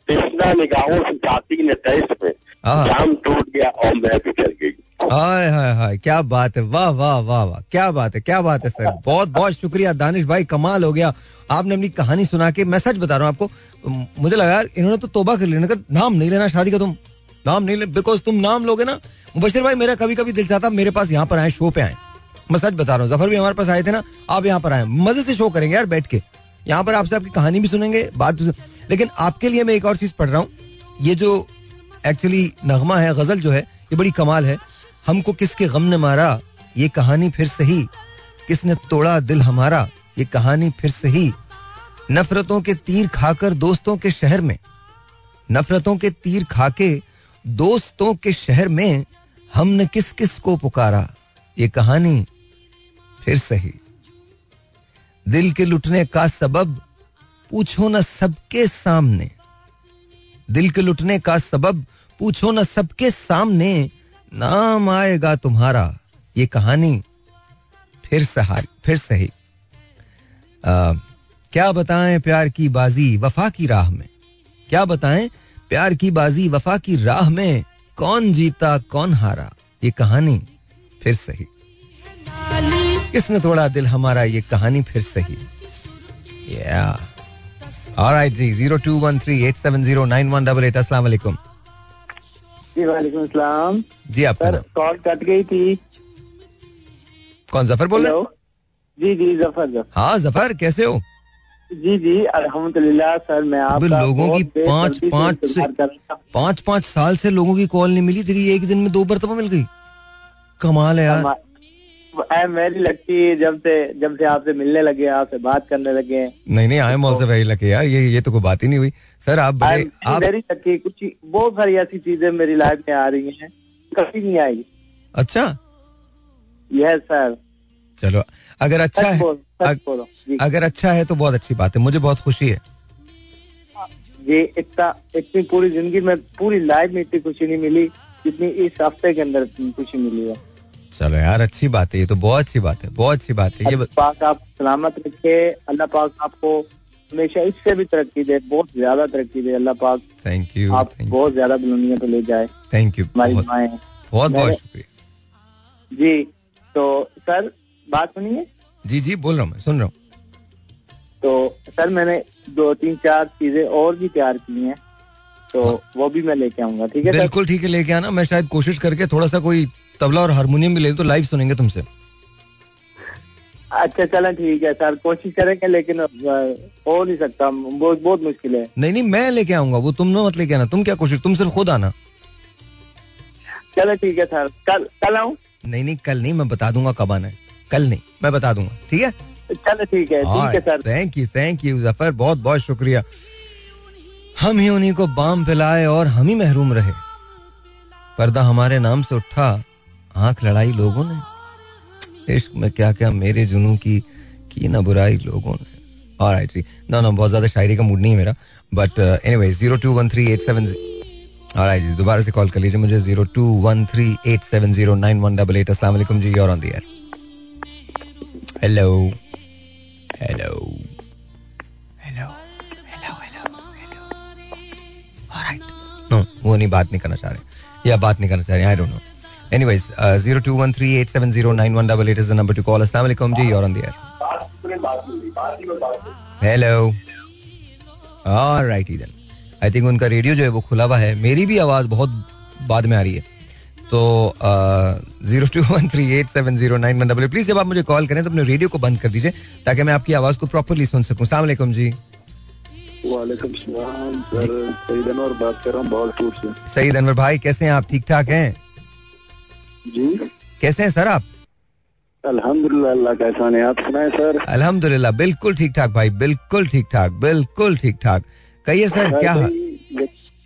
[SPEAKER 4] तीक्ष्ण निगाहों से काटी ने तेईस में। जाम टूट गया और मैं बिछड़ गई।
[SPEAKER 1] हाय हाय हाय क्या बात है वाह वाह वाह वाह क्या बात है क्या बात है सर बहुत बहुत शुक्रिया दानिश भाई कमाल हो गया आपने अपनी कहानी सुना के मैं सच बता रहा हूँ आपको मुझे लगा यार इन्होंने तो तोबा कर लेना नाम नहीं लेना शादी का तुम नाम नहीं ले बिकॉज़ तुम नाम लोगे ना मुबशिर भाई मेरा कभी कभी दिल चाहता मेरे पास यहाँ पर आए शो पे आए मैं सच बता रहा हूँ ज़फ़र भी हमारे पास आए थे ना आप यहाँ पर आए मज़े से शो करेंगे यार बैठ के यहाँ पर आपसे आपकी कहानी भी सुनेंगे बात लेकिन आपके लिए मैं एक और चीज़ पढ़ रहा हूँ ये जो एक्चुअली नगमा है गज़ल जो है, ये बड़ी कमाल है। हमको किसके गम ने मारा, ये कहानी फिर सही। किसने तोड़ा दिल हमारा, ये कहानी फिर सही। नफरतों के तीर खाकर दोस्तों के शहर में। नफरतों के तीर खाके दोस्तों के शहर में हमने किस किस को पुकारा, ये कहानी फिर सही। दिल के लुटने का सबब पूछो ना सबके सामने। दिल के लुटने का सबब पूछो ना सबके सामने नाम आएगा तुम्हारा। ये कहानी फिर सहारी फिर सही। आ, क्या बताएँ प्यार की बाजी वफा की राह में? क्या बताएँ प्यार की बाजी वफा की राह में कौन जीता कौन हारा? ये कहानी फिर सही। किसने तोड़ा दिल हमारा ये कहानी फिर सही। या ऑलराइट जी zero two one three eight seven zero nine one double eight अस्सलाम वालेकुम।
[SPEAKER 3] जी वालेकुम सलाम।
[SPEAKER 1] जी आपका
[SPEAKER 3] सर कॉल कट गई थी।
[SPEAKER 1] कौन ज़फ़र बोल रहे हो?
[SPEAKER 3] जी जी ज़फ़र ज़फ़र।
[SPEAKER 1] हाँ ज़फ़र कैसे हो?
[SPEAKER 3] जी जी अल्हम्दुलिल्लाह सर मैं आप
[SPEAKER 1] लोगों की पाँच- पाँच से-। पाँच पाँच साल से लोगों की कॉल नहीं मिली तेरी एक दिन में दो मरतबा मिल गई। कमाल है यार।
[SPEAKER 3] मेरी लगती है जब से जब से आपसे मिलने लगे आपसे बात करने लगे
[SPEAKER 1] नहीं नहीं I am also very lucky यार ये ये तो कोई बात ही नहीं हुई। सर आप बड़े आप
[SPEAKER 3] very lucky। कुछ बहुत सारी ऐसी चीज़ें मेरी लाइफ में आ रही हैं कभी नहीं आई।
[SPEAKER 1] अच्छा?
[SPEAKER 3] यस सर
[SPEAKER 1] चलो अगर अच्छा है
[SPEAKER 3] बोल
[SPEAKER 1] अग-
[SPEAKER 3] बोलो
[SPEAKER 1] अगर अच्छा है तो बहुत अच्छी बात है मुझे बहुत खुशी है।
[SPEAKER 3] ये इतना इतनी पूरी ज़िंदगी में पूरी लाइफ में इतनी खुशी नहीं मिली जितनी इस हफ़्ते के अंदर खुशी मिली है।
[SPEAKER 1] चलो यार अच्छी बात है ये तो बहुत अच्छी बात है बहुत अच्छी बात है ये
[SPEAKER 3] पाक आप सलामत रखे अल्लाह पाक आपको हमेशा इससे भी तरक्की दे बहुत ज़्यादा तरक्की दे अल्लाह पाक
[SPEAKER 1] थैंक यू
[SPEAKER 3] आप बहुत ज़्यादा बुलंदियों पे ले जाए।
[SPEAKER 1] थैंक यू
[SPEAKER 3] हमारी दुआएँ।
[SPEAKER 1] बहुत बहुत शुक्रिया।
[SPEAKER 3] जी तो सर बात सुनिए।
[SPEAKER 1] जी जी बोल रहा हूँ सुन रहा हूँ।
[SPEAKER 3] तो सर मैंने दो तीन चार चीज़ें और भी तैयार की हैं। तो हाँ। वो भी मैं लेके आऊँगा ठीक है
[SPEAKER 1] बिल्कुल ठीक है लेके आना। मैं शायद कोशिश करके थोड़ा सा कोई तबला और हारमोनियम भी ले तो लाइव सुनेंगे तुमसे।
[SPEAKER 3] अच्छा चलो ठीक है सर। कोशिश करेंगे लेकिन हो नहीं सकता। बहुत बहुत मुश्किल है।
[SPEAKER 1] नहीं नहीं मैं लेके आऊँगा। वो तुम ना मत लेके आना। तुम क्या कोशिश तुम सिर्फ़ खुद आना।
[SPEAKER 3] चलो ठीक है सर। कल कल आऊँ?
[SPEAKER 1] नहीं नहीं कल नहीं मैं बता दूँगा कब आना है। कल नहीं मैं बता दूँगा। ठीक है?
[SPEAKER 3] चलो ठीक है ठीक है sir.
[SPEAKER 1] Thank you thank you Zafar बहुत बहुत शुक्रिया। हम ही उन्हीं को बाम पिलाए और हम ही महरूम रहे। पर्दा हमारे नाम से उठा। आँख लड़ाई लोगों ने। इश्क में क्या क्या मेरे जुनू की की ना बुराई लोगों ने। ऑलराइट जी ना ना बहुत ज़्यादा शायरी का मूड नहीं है मेरा। But anyway zero two one three eight seven alright जी दोबारा से कॉल कर लीजिए मुझे zero two one three eight seven zero nine one double eight अस्सलाम वालेकुम जी और on the air hello hello hello hello hello hello no वो नहीं बात नहीं करना चाह रहे। या बात नहीं करना चाह रहे I don't know nine one double eight is the number to call अस्सलाम वालेकुम जी और on the air hello alright then I think उनका रेडियो जो है वो खुला हुआ है। मेरी भी आवाज़ बहुत बाद में आ रही है। तो zero two one three eight seven zero nine one double please जब आप मुझे कॉल करें तो अपने रेडियो को बंद कर दीजिए ताकि मैं आपकी आवाज़ को प्रॉपरली सुन सकूँ। सलाम वालेकुम जी।
[SPEAKER 5] वालेकुम सलाम सर। सईद अनवर बात कर रहा हूँ बहालपुर से।
[SPEAKER 1] सईद अनवर भाई कैसे हैं? आप ठीक ठाक हैं?
[SPEAKER 5] जी।
[SPEAKER 1] कैसे हैं सर आप?
[SPEAKER 5] अल्हम्दुलिल्लाह अल्लाह का एहसान है। आप सुनाए सर?
[SPEAKER 1] अल्हम्दुलिल्लाह बिल्कुल ठीक ठाक भाई बिल्कुल ठीक ठाक बिल्कुल ठीक ठाक। कहिए सर क्या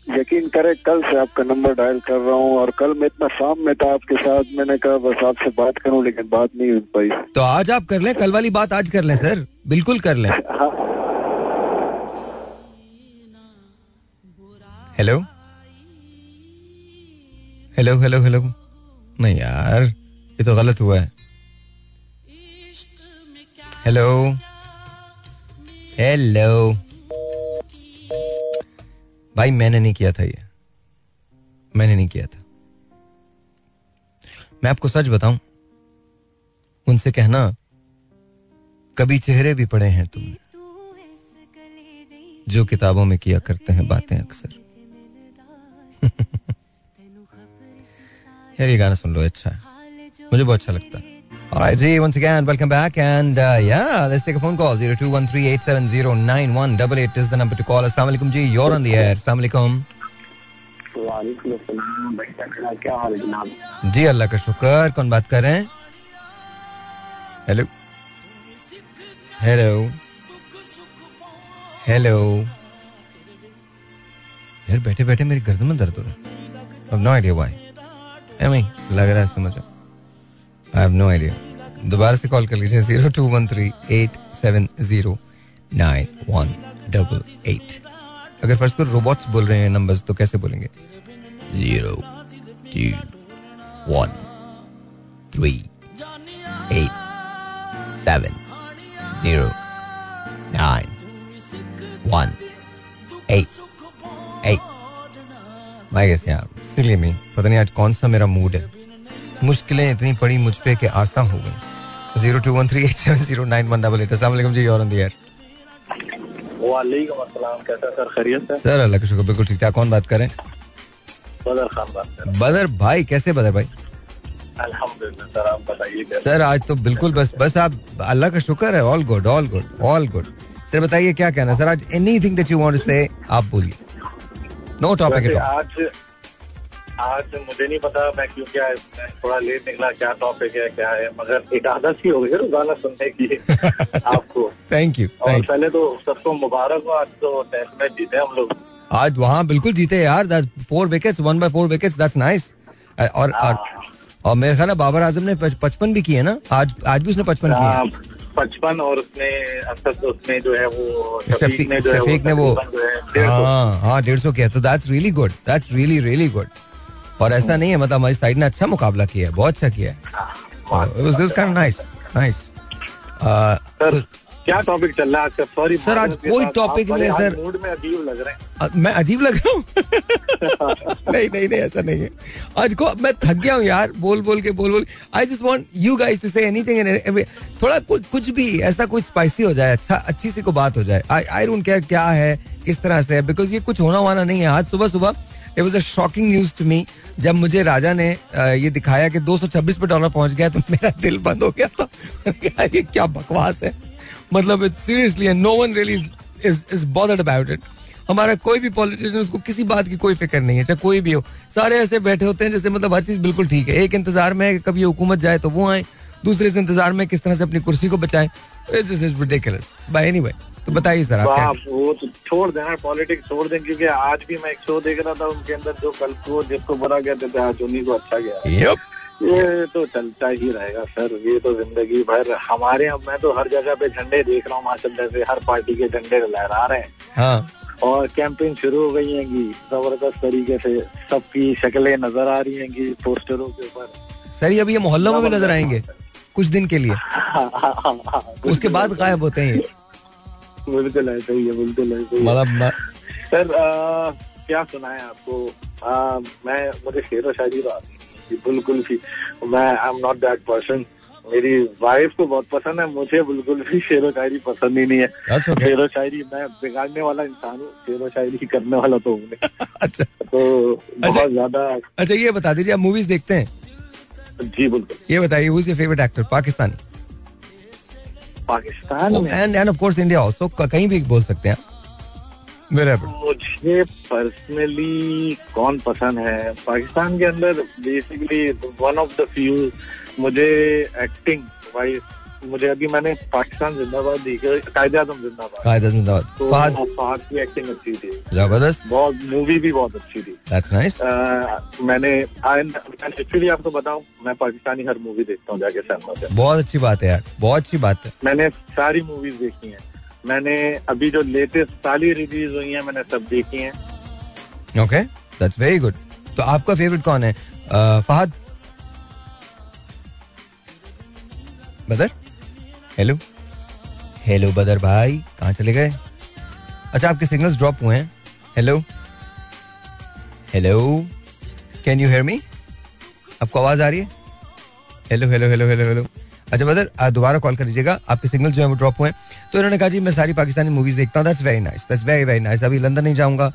[SPEAKER 5] यकीन करे कल से आपका नंबर डायल कर रहा हूँ और कल मैं इतना शाम में था आपके साथ मैंने कहा बस आपसे बात करूँ लेकिन बात नहीं हुई पाई
[SPEAKER 1] तो आज आप कर लें कल वाली बात आज कर लें सर बिल्कुल कर लें।
[SPEAKER 5] हाँ।
[SPEAKER 1] हेलो? Hello hello hello. नहीं यार, ये तो गलत हुआ है। हेलो हेलो भाई, मैंने नहीं किया था ये। मैंने नहीं किया था। मैं आपको सच बताऊँ, उनसे कहना, कभी चेहरे भी पड़े हैं तुमने जो किताबों में किया करते हैं बातें अक्सर। (laughs) यार ये गाना सुन लो अच्छा है मुझे बहुत अच्छा लगता है Alright, ji, once again, welcome back, and uh, yeah, let's take a phone call. Zero two one three eight seven zero nine one double eight is the number to call. Assalamu alaikum ji, you're on the air. Assalamu alaikum.
[SPEAKER 3] वालेकुम अस्सलाम भाई साहब, क्या हाल है जनाब
[SPEAKER 1] जी अल्लाह का शुक्र कौन बात कर रहे हैं हेलो हेलो हेलो यार बैठे बैठे मेरी गर्दन में दर्द हो रहा है अब नो आइडिया व्हाई एम लग रहा है समझ आई हैव नो आइडिया दोबारा से कॉल कर लीजिए zero two one three eight seven zero nine one double eight अगर फ़र्स्ट को रोबोट्स बोल रहे हैं नंबर्स तो कैसे बोलेंगे? Zero two one three eight seven zero nine one eight eight. मैं कैसे यार इसलिए मैं पता नहीं आज कौन सा मेरा मूड है। मुश्किलें इतनी पड़ी मुझ पे कि आसान हो गई। Zero two one three eight seven zero nine one double eight Aslam ji और यार
[SPEAKER 5] वालेकुम कैसा सर?
[SPEAKER 1] अल्लाह का शुक्र बिल्कुल ठीक ठाक। कौन बात करें
[SPEAKER 6] बदर खान बात कर
[SPEAKER 1] बदर भाई कैसे बदर भाई?
[SPEAKER 6] अल्हम्दुलिल्लाह सर आप बताइए
[SPEAKER 1] सर आज तो बिल्कुल बस बस आप अल्लाह का शुक्र है। All good all good all good sir बताइए क्या कहना सर आज anything that you want to say आप बोलिए। नो टॉपिक
[SPEAKER 6] आज आज मुझे नहीं पता मैं क्यों क्या मैं थोड़ा लेट निकला क्या टॉपिक है क्या है मगर एक आदत सी हो गई रोज़ाना सुनने की (laughs) आपको।
[SPEAKER 1] थैंक यू
[SPEAKER 6] और पहले तो सबको मुबारक हो आज तो टेस्ट मैच जीते हम लोग।
[SPEAKER 1] आज वहाँ बिल्कुल जीते यार four wickets one by four wickets that's nice और और और मेरे ख्याल बाबर आज़म ने पचपन भी किए ना? आज आज भी उसने पचपन
[SPEAKER 6] हाँ,
[SPEAKER 1] किए
[SPEAKER 6] पचपन और उसने असद उसने जो है वो
[SPEAKER 1] शफीक
[SPEAKER 6] ने जो है
[SPEAKER 1] शफीक ने वो
[SPEAKER 6] है डेढ़ सौ।
[SPEAKER 1] हाँ हाँ डेढ़ सौ किया। तो that's really good that's really really good और ऐसा नहीं है मतलब हमारी साइड ने अच्छा मुकाबला किया है बहुत अच्छा किया
[SPEAKER 6] हाँ,
[SPEAKER 1] है नाइस नाइस
[SPEAKER 6] सर क्या टॉपिक चल रहा है आज का? सॉरी
[SPEAKER 1] सर, आज कोई topic नहीं है, सर।
[SPEAKER 6] मूड में अजीब लग रहे हैं।
[SPEAKER 1] मैं अजीब लग रहा हूँ? (laughs) नहीं नहीं नहीं ऐसा नहीं है। आज को मैं थक गया हूँ यार बोल बोल के बोल बोल। I just want you guys to say anything थोड़ा कुछ कुछ भी ऐसा कुछ स्पाइसी हो जाए अच्छा अच्छी सी को बात हो जाए। आई आई डोंट केयर क्या है किस तरह से है बिकॉज़ ये कुछ होना वाना नहीं है। आज सुबह सुबह it was a shocking news to me जब मुझे राजा ने ये दिखाया कि 226 पे डॉलर पहुँच गया तो मेरा दिल बंद हो गया था। (laughs) ये क्या बकवास है? मतलब seriously no one really is is bothered about it हमारा कोई भी पॉलिटिशियन उसको किसी बात की कोई फ़िक्र नहीं है चाहे कोई भी हो। सारे ऐसे बैठे होते हैं जैसे मतलब हर चीज़ बिल्कुल ठीक है। एक इंतज़ार में है कि कभी ये हुकूमत जाए तो वो आए दूसरे से इंतज़ार में किस तरह से अपनी कुर्सी को बचाए। बाय एनीवे तो बताइए सर आप
[SPEAKER 6] वो तो छोड़ देना पॉलिटिक्स छोड़ दें क्योंकि आज भी मैं एक शो देख रहा था उनके अंदर जो कल को जिसको बुरा कहते थे आज उन्हीं को अच्छा गया. ये तो चलता ही रहेगा सर। ये तो ज़िंदगी भर हमारे यहाँ मैं तो हर जगह पे झंडे देख रहा हूँ माशाल्लाह से हर पार्टी के झंडे लहरा रहे हैं।
[SPEAKER 1] हाँ।
[SPEAKER 6] और कैंपेन शुरू हो गई है ज़बरदस्त तरीके से सबकी शक्लें नज़र आ रही हैंगी पोस्टरों के ऊपर।
[SPEAKER 1] सर ये अभी ये मोहल्लों में भी नज़र आएँगे कुछ दिन के लिए। उसके बाद गायब होते हैं
[SPEAKER 6] बिल्कुल ऐसा ही है बिल्कुल ऐसा ही
[SPEAKER 1] मतलब
[SPEAKER 6] सर आ, क्या है आपको? आ, मैं मुझे शेर व शायरी तो है, बिल्कुल भी मैं I am not that person मेरी वाइफ को बहुत पसंद है मुझे बिल्कुल भी शेर व शायरी पसंद ही नहीं है।
[SPEAKER 1] Okay.
[SPEAKER 6] शेर व शायरी मैं बिगाड़ने वाला इंसान हूँ शेर व शायरी करने वाला तो हूँ (laughs)
[SPEAKER 1] अच्छा।
[SPEAKER 6] तो बहुत ज़्यादा
[SPEAKER 1] अच्छा ये बता दीजिए आप मूवीज़ देखते हैं?
[SPEAKER 6] जी बिल्कुल।
[SPEAKER 1] ये बताइए who is your favourite actor
[SPEAKER 6] Pakistani. Pakistan
[SPEAKER 1] and and of course India also कहीं भी बोल सकते हैं
[SPEAKER 6] मुझे पर्सनली कौन पसंद है? पाकिस्तान के अंदर basically one of the few मुझे एक्टिंग वाइज मुझे अभी मैंने पाकिस्तान जिंदाबाद देखी कायदे आज़म जिंदाबाद।
[SPEAKER 1] कायद जिंदाबाद।
[SPEAKER 6] तो
[SPEAKER 1] फहद।
[SPEAKER 6] फहद की एक्टिंग अच्छी थी।
[SPEAKER 1] ज़बरदस्त।
[SPEAKER 6] बहुत मूवी भी बहुत अच्छी थी।
[SPEAKER 1] दैट्स नाइस
[SPEAKER 6] मैंने एक्चुअली आपको बताऊँ मैं पाकिस्तानी हर मूवी देखता हूँ जाके सिनेमा
[SPEAKER 1] बहुत अच्छी बात है यार बहुत अच्छी बात है।
[SPEAKER 6] मैंने सारी मूवीज़ देखी हैं। मैंने अभी जो लेटेस्ट साली रिलीज़ हुई हैं, मैंने सब देखी हैं।
[SPEAKER 1] ओके दैट्स वेरी गुड तो आपका फेवरेट कौन है? फहद? बदर? हेलो हेलो बदर भाई, कहाँ चले गए? अच्छा आपके सिग्नल्स ड्रॉप हुए हैं। Hello hello can you hear me आपको आवाज़ आ रही है? Hello hello hello hello hello अच्छा बदर आ, दोबारा कॉल कर लीजिएगा। आपके सिग्नल जो है वो ड्रॉप हुए तो इन्होंने कहा जी मैं सारी पाकिस्तानी मूवीज़ देखता हूँ। That's very nice that's very very nice अभी लंदन नहीं जाऊँगा।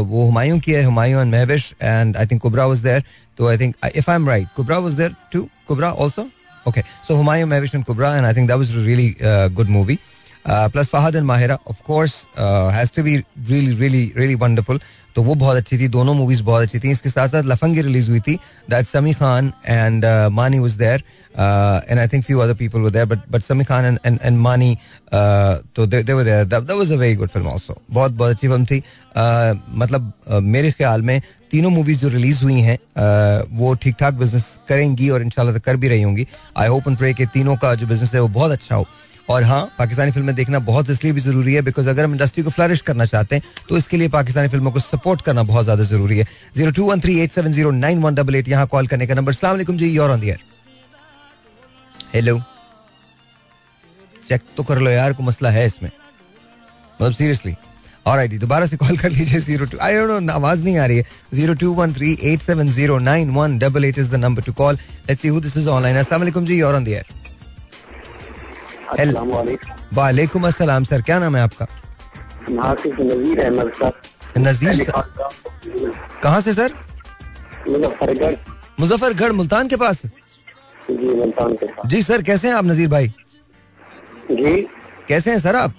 [SPEAKER 1] वो हुमायूं की है Humayun and Mahwish and I think Kubra was there तो I think if I am right Kubra was there too Kubra also okay. So humayun mahvish and kubra and i think that was really plus fahad and mahira of course uh, has to be really really really wonderful. तो वो बहुत अच्छी थी। दोनों मूवीज़ बहुत अच्छी थी। इसके साथ साथ लफंगी रिलीज़ हुई थी। That Sami Khan and Mani was there and I think few other people were there but but Sami Khan and and and Mani तो they they were there that was a very good film also बहुत बहुत अच्छी फ़िल्म थी. Uh, मतलब uh, मेरे ख्याल में तीनों मूवीज़ जो रिलीज़ हुई हैं अ, वो ठीक ठाक बिज़नेस करेंगी और इंशाल्लाह तो कर भी रही होंगी. आई होप एंड प्रे कि तीनों का जो बिज़नेस है वो बहुत अच्छा हो. और हाँ पाकिस्तानी फ़िल्में देखना बहुत इसलिए भी ज़रूरी है बिकॉज़ अगर हम इंडस्ट्री को फ्लरिश करना चाहते हैं तो इसके लिए पाकिस्तानी फ़िल्मों को सपोर्ट करना बहुत ज़्यादा ज़रूरी है. Zero two one three eight seven zero nine one double eight यहाँ कॉल करने का नंबर सलाम जी you're on the air hello check तो कर लो यार को मसला है इसमें। मतलब सीरियसली और आई दोबारा से कॉल कर लीजिए zero two I don't know आवाज़ नहीं आ रही है। Zero two one three eight seven zero nine one double eight is the number to call let's see who this is online अस्सलाम वालेकुम जी और ऑन द एयर
[SPEAKER 7] वालेकुम
[SPEAKER 1] अस्सलाम सर क्या नाम है आपका?
[SPEAKER 7] नजीर अहमद साहब
[SPEAKER 1] नजीर सर कहाँ से सर
[SPEAKER 7] मुजफ्फरगढ़।
[SPEAKER 1] मुजफ्फरगढ़ मुल्तान के पास?
[SPEAKER 7] जी मुल्तान के पास
[SPEAKER 1] जी सर कैसे हैं आप नजीर भाई?
[SPEAKER 7] जी।
[SPEAKER 1] कैसे हैं सर आप?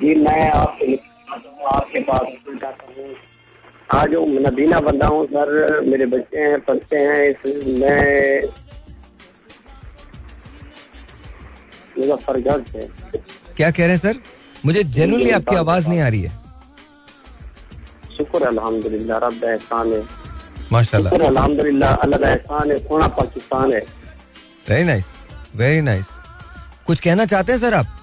[SPEAKER 7] जी मैं आपके आपके पास हूँ। आज जो नबीना बंदा हूँ सर। मेरे बच्चे हैं पढ़ते हैं इस मैं मुजफ्फरगढ़ से
[SPEAKER 1] क्या कह रहे हैं सर? मुझे जेनुअनली आपकी आवाज़ नहीं आ रही है।
[SPEAKER 7] शुक्र अल्हम्दुलिल्लाह रब एहसान है।
[SPEAKER 1] माशाल्लाह।
[SPEAKER 7] अल्हम्दुलिल्लाह अल्लाह का एहसान है सोना पाकिस्तान है।
[SPEAKER 1] वेरी नाइस वेरी नाइस कुछ कहना चाहते हैं सर आप?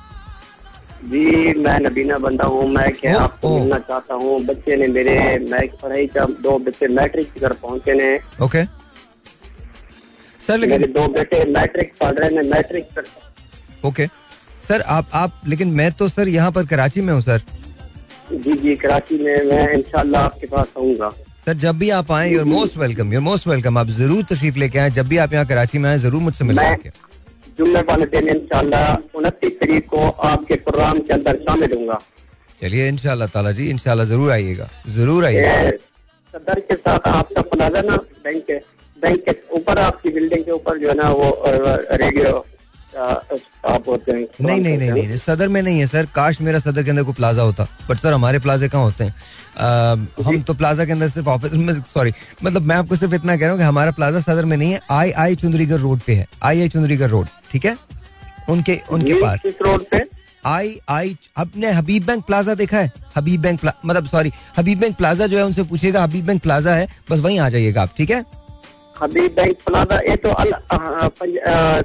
[SPEAKER 7] जी मैं नबीना बंदा हूँ मैं क्या आपको मिलना चाहता हूँ। बच्चे ने मेरे मैं पढ़ाई का दो बच्चे मैट्रिक कर पहुँचे ने
[SPEAKER 1] ओके सर
[SPEAKER 7] मेरे
[SPEAKER 1] लेकिन
[SPEAKER 7] दो बेटे मैट्रिक पढ़ रहे हैं मैट्रिक कर
[SPEAKER 1] ओके सर आप आप लेकिन मैं तो सर यहाँ पर कराची में हूँ सर।
[SPEAKER 7] जी जी कराची में मैं इंशाल्लाह आपके पास आऊँगा।
[SPEAKER 1] सर जब भी आप आए you're most welcome you're most welcome आप ज़रूर तशरीफ़ लेके आए। जब भी आप यहाँ कराची में आए ज़रूर मुझसे मिलें
[SPEAKER 7] जुम्मे वाले दिन इंशाल्लाह उनतीस तारीख को आपके प्रोग्राम के अंदर शामिल होऊँगा।
[SPEAKER 1] चलिए इंशाल्लाह ताला जी इंशाल्लाह ज़रूर आइएगा ज़रूर आइएगा।
[SPEAKER 7] सदर के साथ आपका प्लाजा ना बैंक के बैंक के ऊपर आपकी बिल्डिंग के ऊपर जो है ना वो रेडियो आप होते हैं
[SPEAKER 1] नहीं नहीं नहीं नहीं सदर में नहीं है सर। काश मेरा सदर के अंदर कोई प्लाजा होता। बट सर हमारे प्लाजे कहाँ होते हैं? हम तो प्लाजा के अंदर सिर्फ़ ऑफ़िस में सॉरी मतलब मैं आपको सिर्फ़ इतना कह रहा हूँ कि हमारा प्लाजा सदर में नहीं है आई आई चुंदरीगढ़ रोड पे है। आई आई चुंदरीगढ़ रोड ठीक है? उनके उनके पास।
[SPEAKER 7] रोड पे?
[SPEAKER 1] आई आई आपने हबीब बैंक प्लाजा देखा है? हबीब बैंक मतलब सॉरी हबीब बैंक प्लाजा जो है उनसे पूछेगा हबीब बैंक प्लाजा है बस वहीं आ जाइएगा आप ठीक है?
[SPEAKER 7] हबीब बैंक फलादा ये तो अल,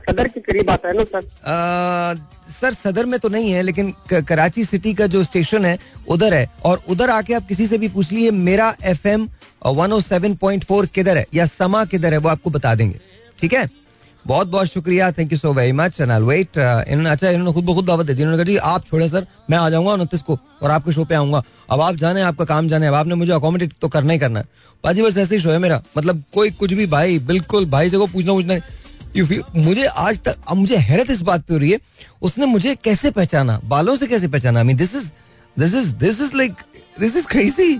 [SPEAKER 7] सदर के करीब आता है ना सर?
[SPEAKER 1] आ, सर सदर में तो नहीं है लेकिन क- कराची सिटी का जो स्टेशन है उधर है। और उधर आके आप किसी से भी पूछ लिए मेरा F M one O seven point four किधर है या समा किधर है वो आपको बता देंगे। ठीक है? बहुत बहुत शुक्रिया thank you so very much and I wait इन्होंने अच्छा इन्होंने खुद ब खुद दावत दे दी। उन्होंने कहा आप छोड़े सर, मैं आ जाऊँगा उनतीस को और आपके शो पे आऊँगा। अब आप जाने, आपका काम जाने, अब आपने मुझे अकोमोडेट तो करना ही करना है। बाजी बस ऐसे ही शो है मेरा। मतलब कोई कुछ भी, भाई, बिल्कुल, भाई से को पूछना पूछना यू फील मुझे आज तक, अब मुझे हैरत इस बात पे हो रही है, उसने मुझे कैसे पहचाना? बालों से कैसे पहचाना? I mean this is this is this is like this is crazy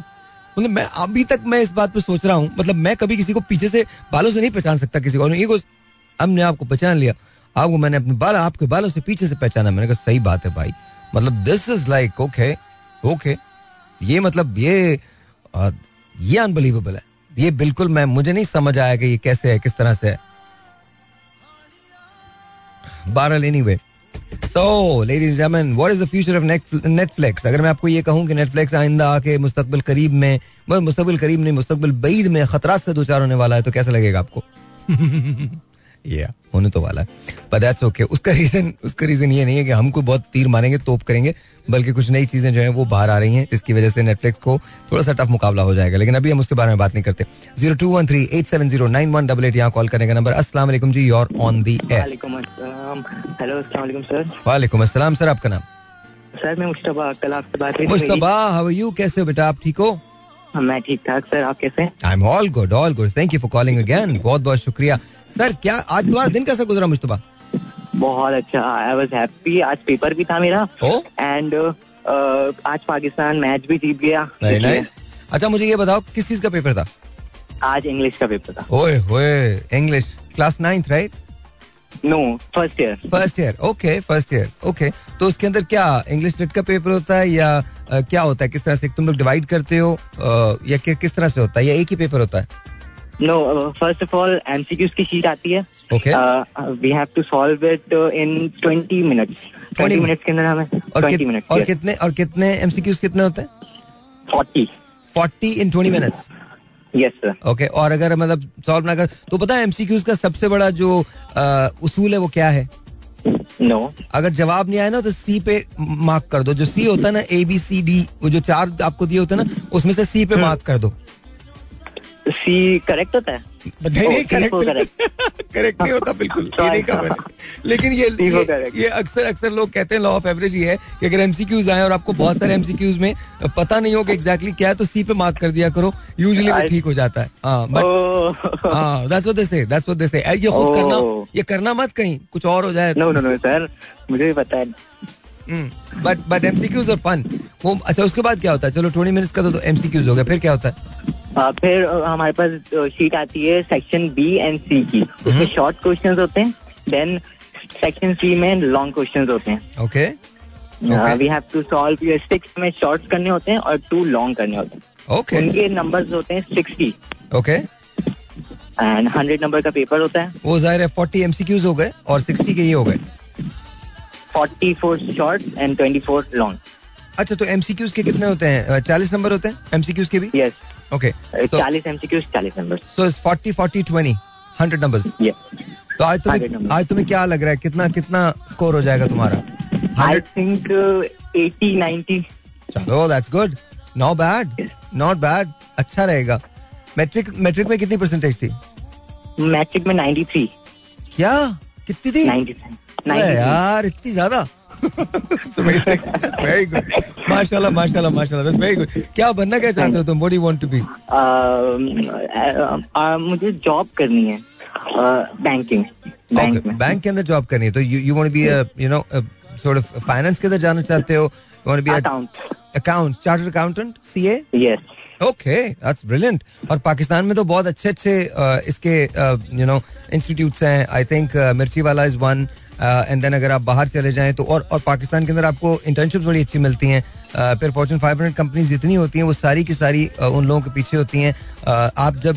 [SPEAKER 1] मतलब मैं, अभी तक मैं इस बात पे सोच रहा हूँ मतलब मैं कभी किसी को पीछे से बालों से नहीं पहचान सकता किसी को। और ये हमने आपको पहचान लिया। आपको मैंने अपने बाल, आपके बालों से पीछे से पहचाना। मैंने कहा, सही बात है भाई। मतलब this is like okay okay ये मतलब ये ये अनबिलीवेबल है। ये बिल्कुल मैं, मुझे नहीं समझ आया कि ये कैसे है, किस तरह से है। बहरहाल anyway so ladies what is the future of Netflix अगर मैं आपको ये कहूँ कि नेटफ्लिक्स आइंदा आके मुस्तकबिल करीब में, मुस्तकबिल करीब नहीं, मुस्तकबिल बैद में खतरा से दो चार होने वाला है तो कैसा लगेगा आपको? या होने तो वाला है। पर दैट्स ओके उसका रीजन उसका रीजन ये नहीं है कि हमको बहुत तीर मारेंगे तोप करेंगे बल्कि कुछ नई चीज़ें जो है वो बाहर आ रही हैं जिसकी वजह से नेटफ्लिक्स को थोड़ा सा टफ मुकाबला हो जाएगा। लेकिन अभी हम उसके बारे में बात नहीं करते। Zero two one three eight seven zero nine one double eight यहाँ कॉल करने का number Aslam ji you're on
[SPEAKER 8] the air hello sir वालेकुम
[SPEAKER 1] अस्सलाम सर आपका नाम?
[SPEAKER 8] सर मैं मुश्तबा कल आपसे बात
[SPEAKER 1] मुश्तबा हाउ यू कैसे हो बेटा? आप ठीक हो।
[SPEAKER 8] मैं ठीक ठाक सर आप कैसे
[SPEAKER 1] I am all good all good thank you for calling again बहुत बहुत शुक्रिया। सर क्या आज तुम्हारा दिन कैसा गुजरा मुश्तबा?
[SPEAKER 8] बहुत अच्छा। आई वाज हैप्पी आज पेपर भी था मेरा। एंड आज पाकिस्तान मैच भी जीत गया।
[SPEAKER 1] अच्छा मुझे ये बताओ किस चीज़ का पेपर था?
[SPEAKER 8] आज इंग्लिश का पेपर था।
[SPEAKER 1] ओए होए English class ninth right
[SPEAKER 8] no first year
[SPEAKER 1] first year okay first year okay तो उसके अंदर क्या इंग्लिश लिट का पेपर होता है या अ, क्या होता है? किस तरह से तुम लोग डिवाइड करते हो अ, या कि, किस तरह से होता है? या एक ही पेपर होता है?
[SPEAKER 8] No first of all MCQs की शीट आती है।
[SPEAKER 1] Okay
[SPEAKER 8] we have to solve it in 20 minutes 20 minutes के अंदर हमें
[SPEAKER 1] और
[SPEAKER 8] 20
[SPEAKER 1] कित,
[SPEAKER 8] मिनट्स
[SPEAKER 1] और कितने और कितने एमसीक्यूज कितने होते हैं?
[SPEAKER 8] 40
[SPEAKER 1] forty in twenty minutes
[SPEAKER 8] yes sir
[SPEAKER 1] okay और अगर मतलब सॉल्व ना कर तो पता है एमसीक्यूज का सबसे बड़ा जो उसूल है वो क्या है?
[SPEAKER 8] नो
[SPEAKER 1] अगर जवाब नहीं आया ना तो सी पे मार्क कर दो। जो सी होता है ना ए बी सी डी वो जो चार आपको दिए होते हैं ना उसमें से सी पे मार्क कर दो।
[SPEAKER 8] सी करेक्ट होता है?
[SPEAKER 1] नहीं
[SPEAKER 8] Oh,
[SPEAKER 1] करेक्ट करेक्ट (laughs) नहीं। होता बिल्कुल। (laughs) ये नहीं कहा लेकिन ये ये, अक्सर अक्सर लोग कहते हैं लॉ ऑफ़ एवरेज ये है कि अगर एमसीक्यूज आए और आपको बहुत सारे एमसीक्यूज में पता नहीं हो कि एग्जैक्टली क्या है तो सी पे मार्क कर दिया करो। यूजुअली वो ठीक हो जाता है। हाँ बट
[SPEAKER 8] Oh.
[SPEAKER 1] हाँ that's what they say that's what दे से ये खुद
[SPEAKER 8] Oh.
[SPEAKER 1] करना ये करना मत कहीं कुछ और हो जाए।
[SPEAKER 8] नो नो नो सर मुझे भी पता है।
[SPEAKER 1] But but MCQs are fun वो अच्छा उसके बाद क्या होता है? चलो ट्वेंटी मिनट्स का तो एमसीक्यूज हो गया फिर क्या होता है?
[SPEAKER 8] फिर हमारे पास शीट आती है सेक्शन बी एंड सी की। उसमें शॉर्ट क्वेश्चंस होते हैं देन सेक्शन सी में लॉन्ग क्वेश्चंस होते हैं।
[SPEAKER 1] Okay
[SPEAKER 8] we have to solve six में शॉर्ट करने होते हैं और टू लॉन्ग करने होते हैं।
[SPEAKER 1] Okay okay.
[SPEAKER 8] उनके नंबर्स होते हैं sixty
[SPEAKER 1] okay
[SPEAKER 8] and hundred number का पेपर होता है।
[SPEAKER 1] वो ज़ाहिर है फोर्टी एमसीक्यूज हो गए और सिक्सटी के ये हो गए।
[SPEAKER 8] Forty four short and twenty four long
[SPEAKER 1] अच्छा तो एमसीक्यूज के कितने होते हैं? चालीस नंबर होते हैं एमसीक्यूज के भी?
[SPEAKER 8] यस
[SPEAKER 1] ओके
[SPEAKER 8] चालीस एमसीक्यू चालीस number
[SPEAKER 1] so it's forty forty twenty hundred numbers तो आज तुम्हें आज तुम्हें क्या लग रहा है? कितना कितना स्कोर हो जाएगा तुम्हारा?
[SPEAKER 8] आई थिंक एटी नाइन्टी
[SPEAKER 1] चलो that's good not bad not bad अच्छा रहेगा. मैट्रिक मैट्रिक में कितनी परसेंटेज थी?
[SPEAKER 8] मैट्रिक में नाइन्टी थ्री
[SPEAKER 1] क्या? कितनी थी?
[SPEAKER 8] नाइन्टी
[SPEAKER 1] अरे यार इतनी ज़्यादा? वेरी गुड माशाल्लाह माशाल्लाह माशाल्लाह दैट्स वेरी गुड क्या बनना क्या चाहते हो तुम? What do want to be
[SPEAKER 8] मुझे जॉब करनी है बैंकिंग बैंक में.
[SPEAKER 1] बैंक के अंदर जॉब करनी है. तो you you want be you know sort of finance के अंदर जाना चाहते हो? You want
[SPEAKER 8] be
[SPEAKER 1] account chartered accountant CA
[SPEAKER 8] yes
[SPEAKER 1] okay that's brilliant और पाकिस्तान में तो बहुत अच्छे अच्छे uh, इसके यू नो इंस्टीट्यूट्स हैं. आई थिंक मिर्ची वाला इज़ वन एंड देन अगर आप बाहर चले जाएँ तो और और पाकिस्तान के अंदर आपको इंटर्नशिप्स बड़ी अच्छी मिलती हैं। फिर फॉर्चून 500 कंपनीज़ जितनी होती हैं वो सारी की सारी उन लोगों के पीछे होती हैं। आप जब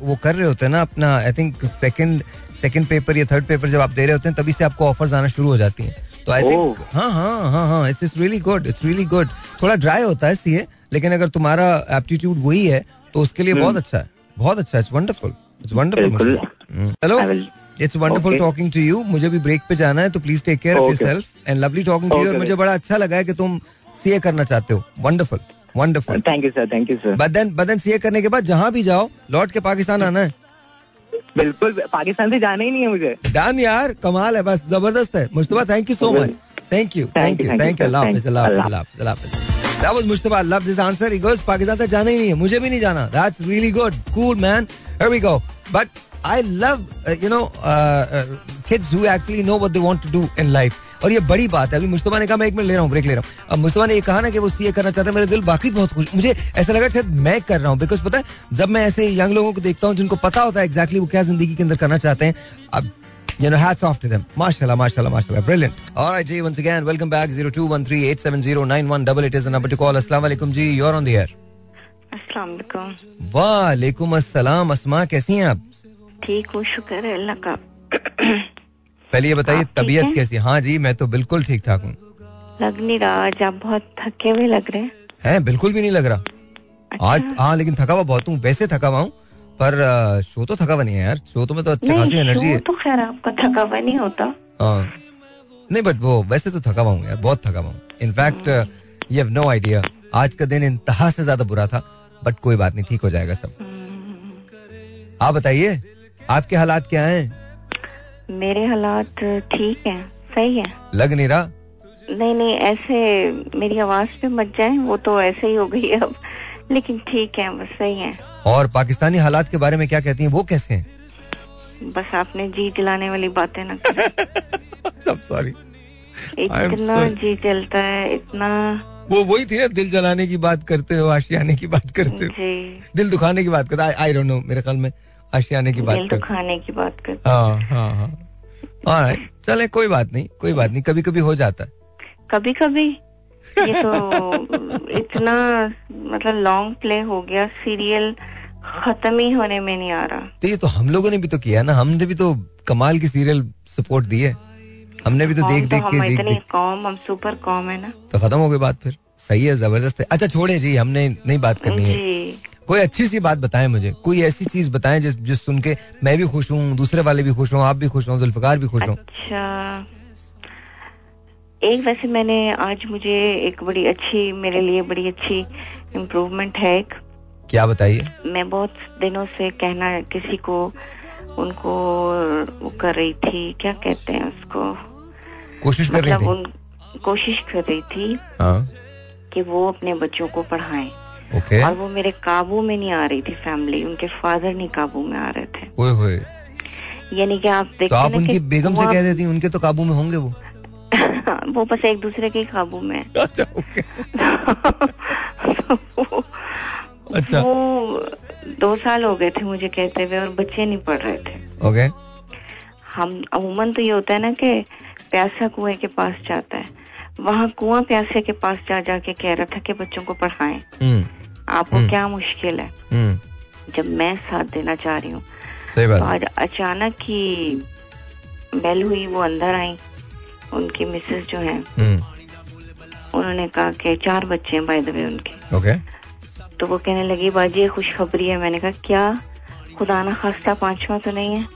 [SPEAKER 1] वो कर रहे होते हैं ना अपना I think second second paper या थर्ड पेपर जब आप दे रहे होते हैं तभी से आपको ऑफर्स आना शुरू हो जाती हैं। तो आई थिंक
[SPEAKER 8] Oh.
[SPEAKER 1] हाँ हाँ हाँ हाँ it's it's really good it's really good थोड़ा ड्राई होता है सीए लेकिन अगर तुम्हारा एप्टीट्यूड वही है तो उसके लिए बहुत अच्छा है बहुत अच्छा it's wonderful
[SPEAKER 8] it's wonderful
[SPEAKER 1] hello it's
[SPEAKER 8] wonderful
[SPEAKER 1] talking to you मुझे भी ब्रेक पे जाना है तो please take care
[SPEAKER 8] of.
[SPEAKER 1] Yourself and lovely talking to you और मुझे बड़ा अच्छा लगा है कि तुम सीए करना चाहते हो। Wonderful wonderful
[SPEAKER 8] thank you sir thank you sir
[SPEAKER 1] but then but then CA करने के बाद जहाँ भी जाओ लौट के पाकिस्तान आना है।
[SPEAKER 8] बिल्कुल पाकिस्तान से जाना ही नहीं है मुझे।
[SPEAKER 1] डन यार। कमाल है बस ज़बरदस्त है। Mujtaba thank you so much thank you thank
[SPEAKER 8] you thank you
[SPEAKER 1] अल्लाह हाफिज अल्लाह हाफिज अल्लाह हाफिज अल्लाह हाफिज That was Mustafa. I love this answer. He goes, Pakistan से जाना ही नहीं है। मुझे भी नहीं जाना। That's really good. Cool, man. Here we go. But I love, uh, you know, uh, uh, kids who actually know what they want to do in life. और ये बड़ी बात है अभी मुस्तफ़ा ने कहा मैं एक मिनट ले रहा हूँ ब्रेक ले रहा हूँ अब मुस्तफ़ा ने ये कहा ना कि वो सीए करना चाहता है मेरे दिल बाकी बहुत खुश मुझे ऐसा लगा शायद मैं कर रहा हूँ बिकॉज़ पता है जब मैं ऐसे यंग लोगों को देखता हूँ जिनको पता होता है एग्जैक्टली वो क्या ज़िंदगी के अंदर करना चाहते हैं अब You know, hats off to them. Mashallah, mashallah, mashallah. Brilliant. All right, Ji, once again, welcome back. 0213870918 is the number to call. Assalamu alaikum, Ji. You're on the air.
[SPEAKER 9] अस्सलाम वालेकुम
[SPEAKER 1] वालेकुम अस्सलाम अस्मा कैसी हैं आप
[SPEAKER 9] ठीक हूँ शुक्र है अल्लाह का।
[SPEAKER 1] पहले ये बताइए तबीयत कैसी? हाँ जी मैं तो बिल्कुल ठीक ठाक हूँ।
[SPEAKER 9] लग नहीं रहा आज आप बहुत थके हुए लग रहे हैं।
[SPEAKER 1] हैं बिल्कुल भी नहीं लग रहा।
[SPEAKER 9] अच्छा।
[SPEAKER 1] आज हाँ लेकिन थका हुआ बहुत हूँ वैसे थका हुआ हूँ पर शो तो थका हुआ नहीं है यार शो तो में तो अच्छी खासी एनर्जी है।
[SPEAKER 9] तो खैर आपका थका हुआ नहीं होता।
[SPEAKER 1] हाँ। नहीं बट वो वैसे तो थका हुआ हूँ यार बहुत थका हुआ हूँ। In fact you have no idea आज का दिन इंतहा से ज़्यादा बुरा था बट कोई बात नहीं ठीक हो जाएगा सब। आप बताइए आपके हालात क्या हैं?
[SPEAKER 9] मेरे हालात ठीक हैं सही है।
[SPEAKER 1] लग नहीं रहा?
[SPEAKER 9] नहीं नहीं ऐसे मेरी आवाज़ पे मत जाए वो तो ऐसे ही हो गई है अब। लेकिन ठीक है बस सही है।
[SPEAKER 1] और पाकिस्तानी हालात के बारे में क्या कहती हैं? वो कैसे हैं?
[SPEAKER 9] बस आपने जी जलाने वाली बातें ना।
[SPEAKER 1] सब सॉरी (laughs)
[SPEAKER 9] इतना. जी जलता है इतना
[SPEAKER 1] वो वही थी ना दिल जलाने की बात करते हो आशियाने की बात करते हो। दिल दुखाने की बात करते आई डोंट नो मेरे ख्याल में आशियाने की बात
[SPEAKER 9] दिल
[SPEAKER 1] करते
[SPEAKER 9] की बात करते
[SPEAKER 1] हाँ। हाँ हाँ चले कोई बात नहीं कोई बात नहीं कभी कभी हो जाता है।
[SPEAKER 9] कभी कभी ये तो (laughs) इतना मतलब लॉन्ग प्ले हो गया सीरियल खत्म ही होने में नहीं आ रहा।
[SPEAKER 1] तो ये तो हम लोगों ने भी तो किया ना हमने भी तो कमाल की सीरियल सपोर्ट दी है। हमने भी तो देख
[SPEAKER 9] तो
[SPEAKER 1] देख के देख देख
[SPEAKER 9] कॉम हम सुपर कॉम है ना।
[SPEAKER 1] तो खत्म हो गई बात फिर। सही है ज़बरदस्त है। अच्छा छोड़े जी हमने नहीं बात करनी है। कोई अच्छी सी बात बताएँ मुझे। कोई ऐसी चीज़ बताएँ जिस जिस सुन के मैं भी खुश हूँ दूसरे वाले भी खुश हूँ आप भी खुश हों जुल्फकार भी खुश हों।
[SPEAKER 9] अच्छा। एक वैसे मैंने आज मुझे एक बड़ी अच्छी मेरे लिए बड़ी अच्छी इम्प्रूवमेंट है एक।
[SPEAKER 1] क्या बताइए?
[SPEAKER 9] मैं बहुत दिनों से कहना किसी को उनको वो कर रही थी क्या कहते हैं उसको?
[SPEAKER 1] कोशिश कर रही
[SPEAKER 9] मतलब
[SPEAKER 1] थी?
[SPEAKER 9] उन कोशिश कर रही थी
[SPEAKER 1] हाँ।
[SPEAKER 9] कि वो अपने बच्चों को पढ़ाएँ।
[SPEAKER 1] ओके
[SPEAKER 9] और वो मेरे काबू में नहीं आ रही थी फैमिली उनके फादर नहीं काबू में आ रहे थे।
[SPEAKER 1] ओए होए।
[SPEAKER 9] यानी कि आप देखते
[SPEAKER 1] तो आप उनकी बेगम से कह देती उनके तो काबू में होंगे वो। (laughs)
[SPEAKER 9] वो बस एक दूसरे के काबू में
[SPEAKER 1] अच्छा (laughs)
[SPEAKER 9] वो
[SPEAKER 1] अच्छा।
[SPEAKER 9] वो दो साल हो गए थे मुझे कहते हुए और बच्चे नहीं पढ़ रहे थे।
[SPEAKER 1] ओके
[SPEAKER 9] हम अमूमन तो ये होता है ना कि प्यासा कुएँ के पास जाता है। वहाँ कुआँ प्यासे के पास जा जाके कह रहा था कि बच्चों को पढ़ाएँ।
[SPEAKER 1] हम्म।
[SPEAKER 9] आपको
[SPEAKER 1] हम्म।
[SPEAKER 9] क्या मुश्किल है?
[SPEAKER 1] हम्म।
[SPEAKER 9] जब मैं साथ देना चाह रही हूँ। तो आज अचानक ही बेल हुई वो अंदर आई उनकी मिसेस जो है
[SPEAKER 1] हम्म।
[SPEAKER 9] उन्होंने कहा कि चार बच्चे हैं बाय द वे उनके।
[SPEAKER 1] ओके
[SPEAKER 9] तो वो कहने लगी बाजी ये खुशखबरी है। मैंने कहा क्या? खुदा ना खास्ता पांचवा तो नहीं है?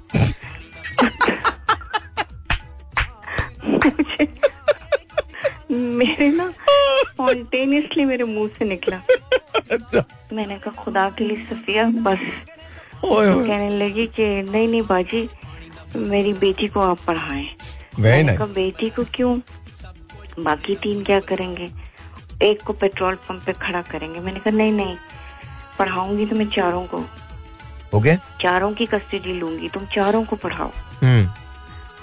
[SPEAKER 9] (laughs) (laughs) मेरे ना स्पॉन्टेनियसली मेरे मुँह से निकला।
[SPEAKER 1] अच्छा।
[SPEAKER 9] मैंने कहा खुदा के लिए सफिया बस।
[SPEAKER 1] ओए
[SPEAKER 9] तो
[SPEAKER 1] ओए
[SPEAKER 9] कहने लगी कि नहीं नहीं बाजी मेरी बेटी को आप पढ़ाएँ। मैंने कहा बेटी को क्यों? बाकी तीन क्या करेंगे? एक को पेट्रोल पंप पे खड़ा करेंगे। मैंने कहा नहीं नहीं पढ़ाऊँगी तो मैं चारों को।
[SPEAKER 1] ओके
[SPEAKER 9] चारों की कस्टडी लूँगी तुम चारों को पढ़ाओ।
[SPEAKER 1] हम्म।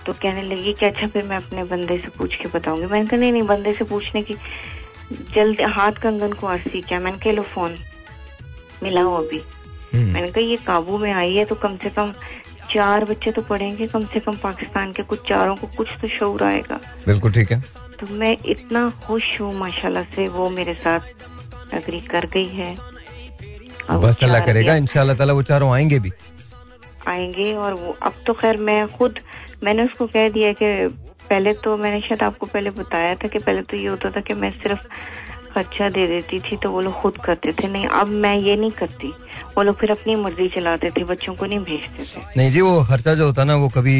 [SPEAKER 9] तो कहने लगी कि अच्छा फिर मैं अपने बंदे से पूछ के बताऊँगी। मैंने कहा नहीं नहीं बंदे से पूछने की जल्द हाथ कंगन को आरसी क्या। मैंने कहा लो फ़ोन। मिलाओ अभी।
[SPEAKER 1] हम्म।
[SPEAKER 9] मैंने कहा ये काबू में आई है तो कम से कम चार बच्चे तो पढ़ेंगे। कम से कम पाकिस्तान के कुछ चारों को कुछ तो शौर आएगा।
[SPEAKER 1] बिल्कुल ठीक है।
[SPEAKER 9] तो मैं इतना खुश हूँ माशाल्लाह से वो मेरे साथ अग्री कर गई है।
[SPEAKER 1] बस अल्लाह करेगा इंशाल्लाह ताला वो चारों आएँगे भी।
[SPEAKER 9] आएँगे और वो अब तो खैर मैं खुद मैंने उसको कह दिया कि पहले तो मैंने शायद आपको पहले बताया था कि पहले तो ये होता था कि मैं सिर्फ़ खर्चा दे देती थी तो वो लोग खुद करते थे। नहीं अब मैं ये नहीं करती। वो लोग फिर अपनी मर्ज़ी चलाते थे बच्चों को नहीं भेजते थे।
[SPEAKER 1] नहीं जी वो खर्चा जो होता ना वो कभी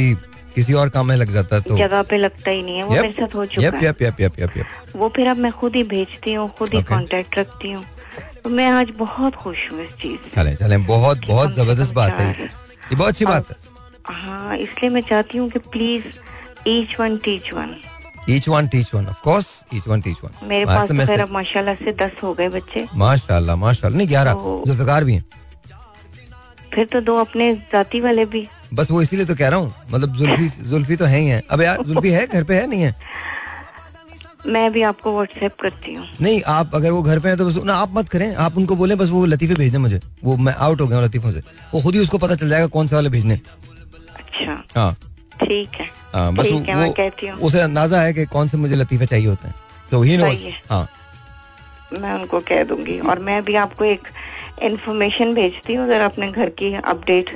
[SPEAKER 1] किसी और काम में लग जाता है तो
[SPEAKER 9] जगह पे लगता ही नहीं है वो मेरे साथ हो चुका
[SPEAKER 1] यप
[SPEAKER 9] है
[SPEAKER 1] yup yup yup yup yup
[SPEAKER 9] वो फिर अब मैं खुद ही भेजती हूँ खुद ही. कांटेक्ट रखती हूँ। तो मैं आज बहुत खुश हूँ इस चीज़
[SPEAKER 1] चले चले बहुत बहुत ज़बरदस्त बात है ये। बहुत अच्छी बात है।
[SPEAKER 9] हाँ इसलिए मैं चाहती हूँ कि please each one teach one
[SPEAKER 1] each one teach one of course each one teach one
[SPEAKER 9] मेरे पास तो खैर माशाल्लाह से दस हो गए बच्चे।
[SPEAKER 1] माशाल्लाह माशाल्लाह। नहीं ग्यारह।
[SPEAKER 9] तो-
[SPEAKER 1] जुल्फिकार भी हैं।
[SPEAKER 9] फिर तो दो अपने जाति वाले भी।
[SPEAKER 1] बस वो इसीलिए तो कह रहा हूँ। मतलब जुल्फी जुल्फी तो है ही है। अब यार जुल्फी है? घर पे है? नहीं है?
[SPEAKER 9] मैं भी आपको व्हाट्सएप करती हूँ।
[SPEAKER 1] नहीं आप अगर वो घर पे हैं तो बस ना आप मत करें। आप उनको बोले बस वो लतीफे भेज दें मुझे। वो मैं आउट हो गया लतीफों से। वो खुद ही उसको पता चल जाएगा कौन से वाले भेजने।
[SPEAKER 9] अच्छा।
[SPEAKER 1] हाँ।
[SPEAKER 9] ठीक है।
[SPEAKER 1] हाँ बस
[SPEAKER 9] ठीक है मैं
[SPEAKER 1] वो
[SPEAKER 9] कहती हूँ।
[SPEAKER 1] उसे अंदाज़ा है कि कौन से मुझे लतीफे चाहिए होते हैं। तो ही
[SPEAKER 9] है।
[SPEAKER 1] हाँ।
[SPEAKER 9] मैं उनको कह दूँगी। और मैं भी आपको एक इन्फॉर्मेशन भेजती हूँ जरा अपने घर की अपडेट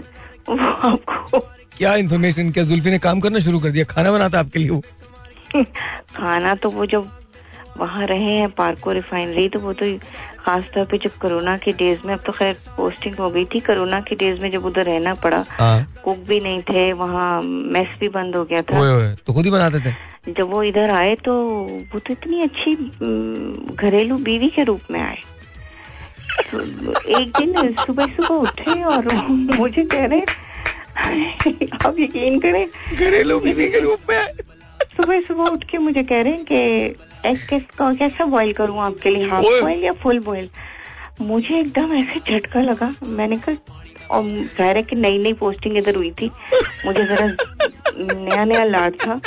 [SPEAKER 9] वो आपको
[SPEAKER 1] क्या इन्फॉर्मेशन क्या जुल्फी ने काम करना शुरू कर दिया? खाना बनाता आपके लिए वो? (laughs)
[SPEAKER 9] खाना तो वो जब वहाँ रहे हैं पार्को रिफाइनरी तो वो तो खास तौर पे जब कोरोना के डेज़ में अब तो खैर पोस्टिंग हो गई थी। कोरोना के डेज़ में जब उधर रहना पड़ा
[SPEAKER 1] हाँ।
[SPEAKER 9] कुक भी नहीं थे वहाँ मेस भी बंद हो गया था।
[SPEAKER 1] ओए ओए तो खुद ही बनाते थे?
[SPEAKER 9] जब वो इधर आए तो वो तो इतनी अच्छी घरेलू बीवी के रूप में आए। तो एक दिन सुबह सुबह उठे और मुझे कह रहे आप यकीन करें?
[SPEAKER 1] घरेलू बीवी के रूप में
[SPEAKER 9] सुबह सुबह उठ के मुझे कह रहे हैं कि कैसा कैसा बॉईल करूँ आपके लिए? हाफ़। बॉईल या फुल बॉईल मुझे एकदम ऐसे झटका लगा। मैंने कहा और कह रहे कि नई नई पोस्टिंग इधर हुई थी। मुझे जरा नया नया लाड था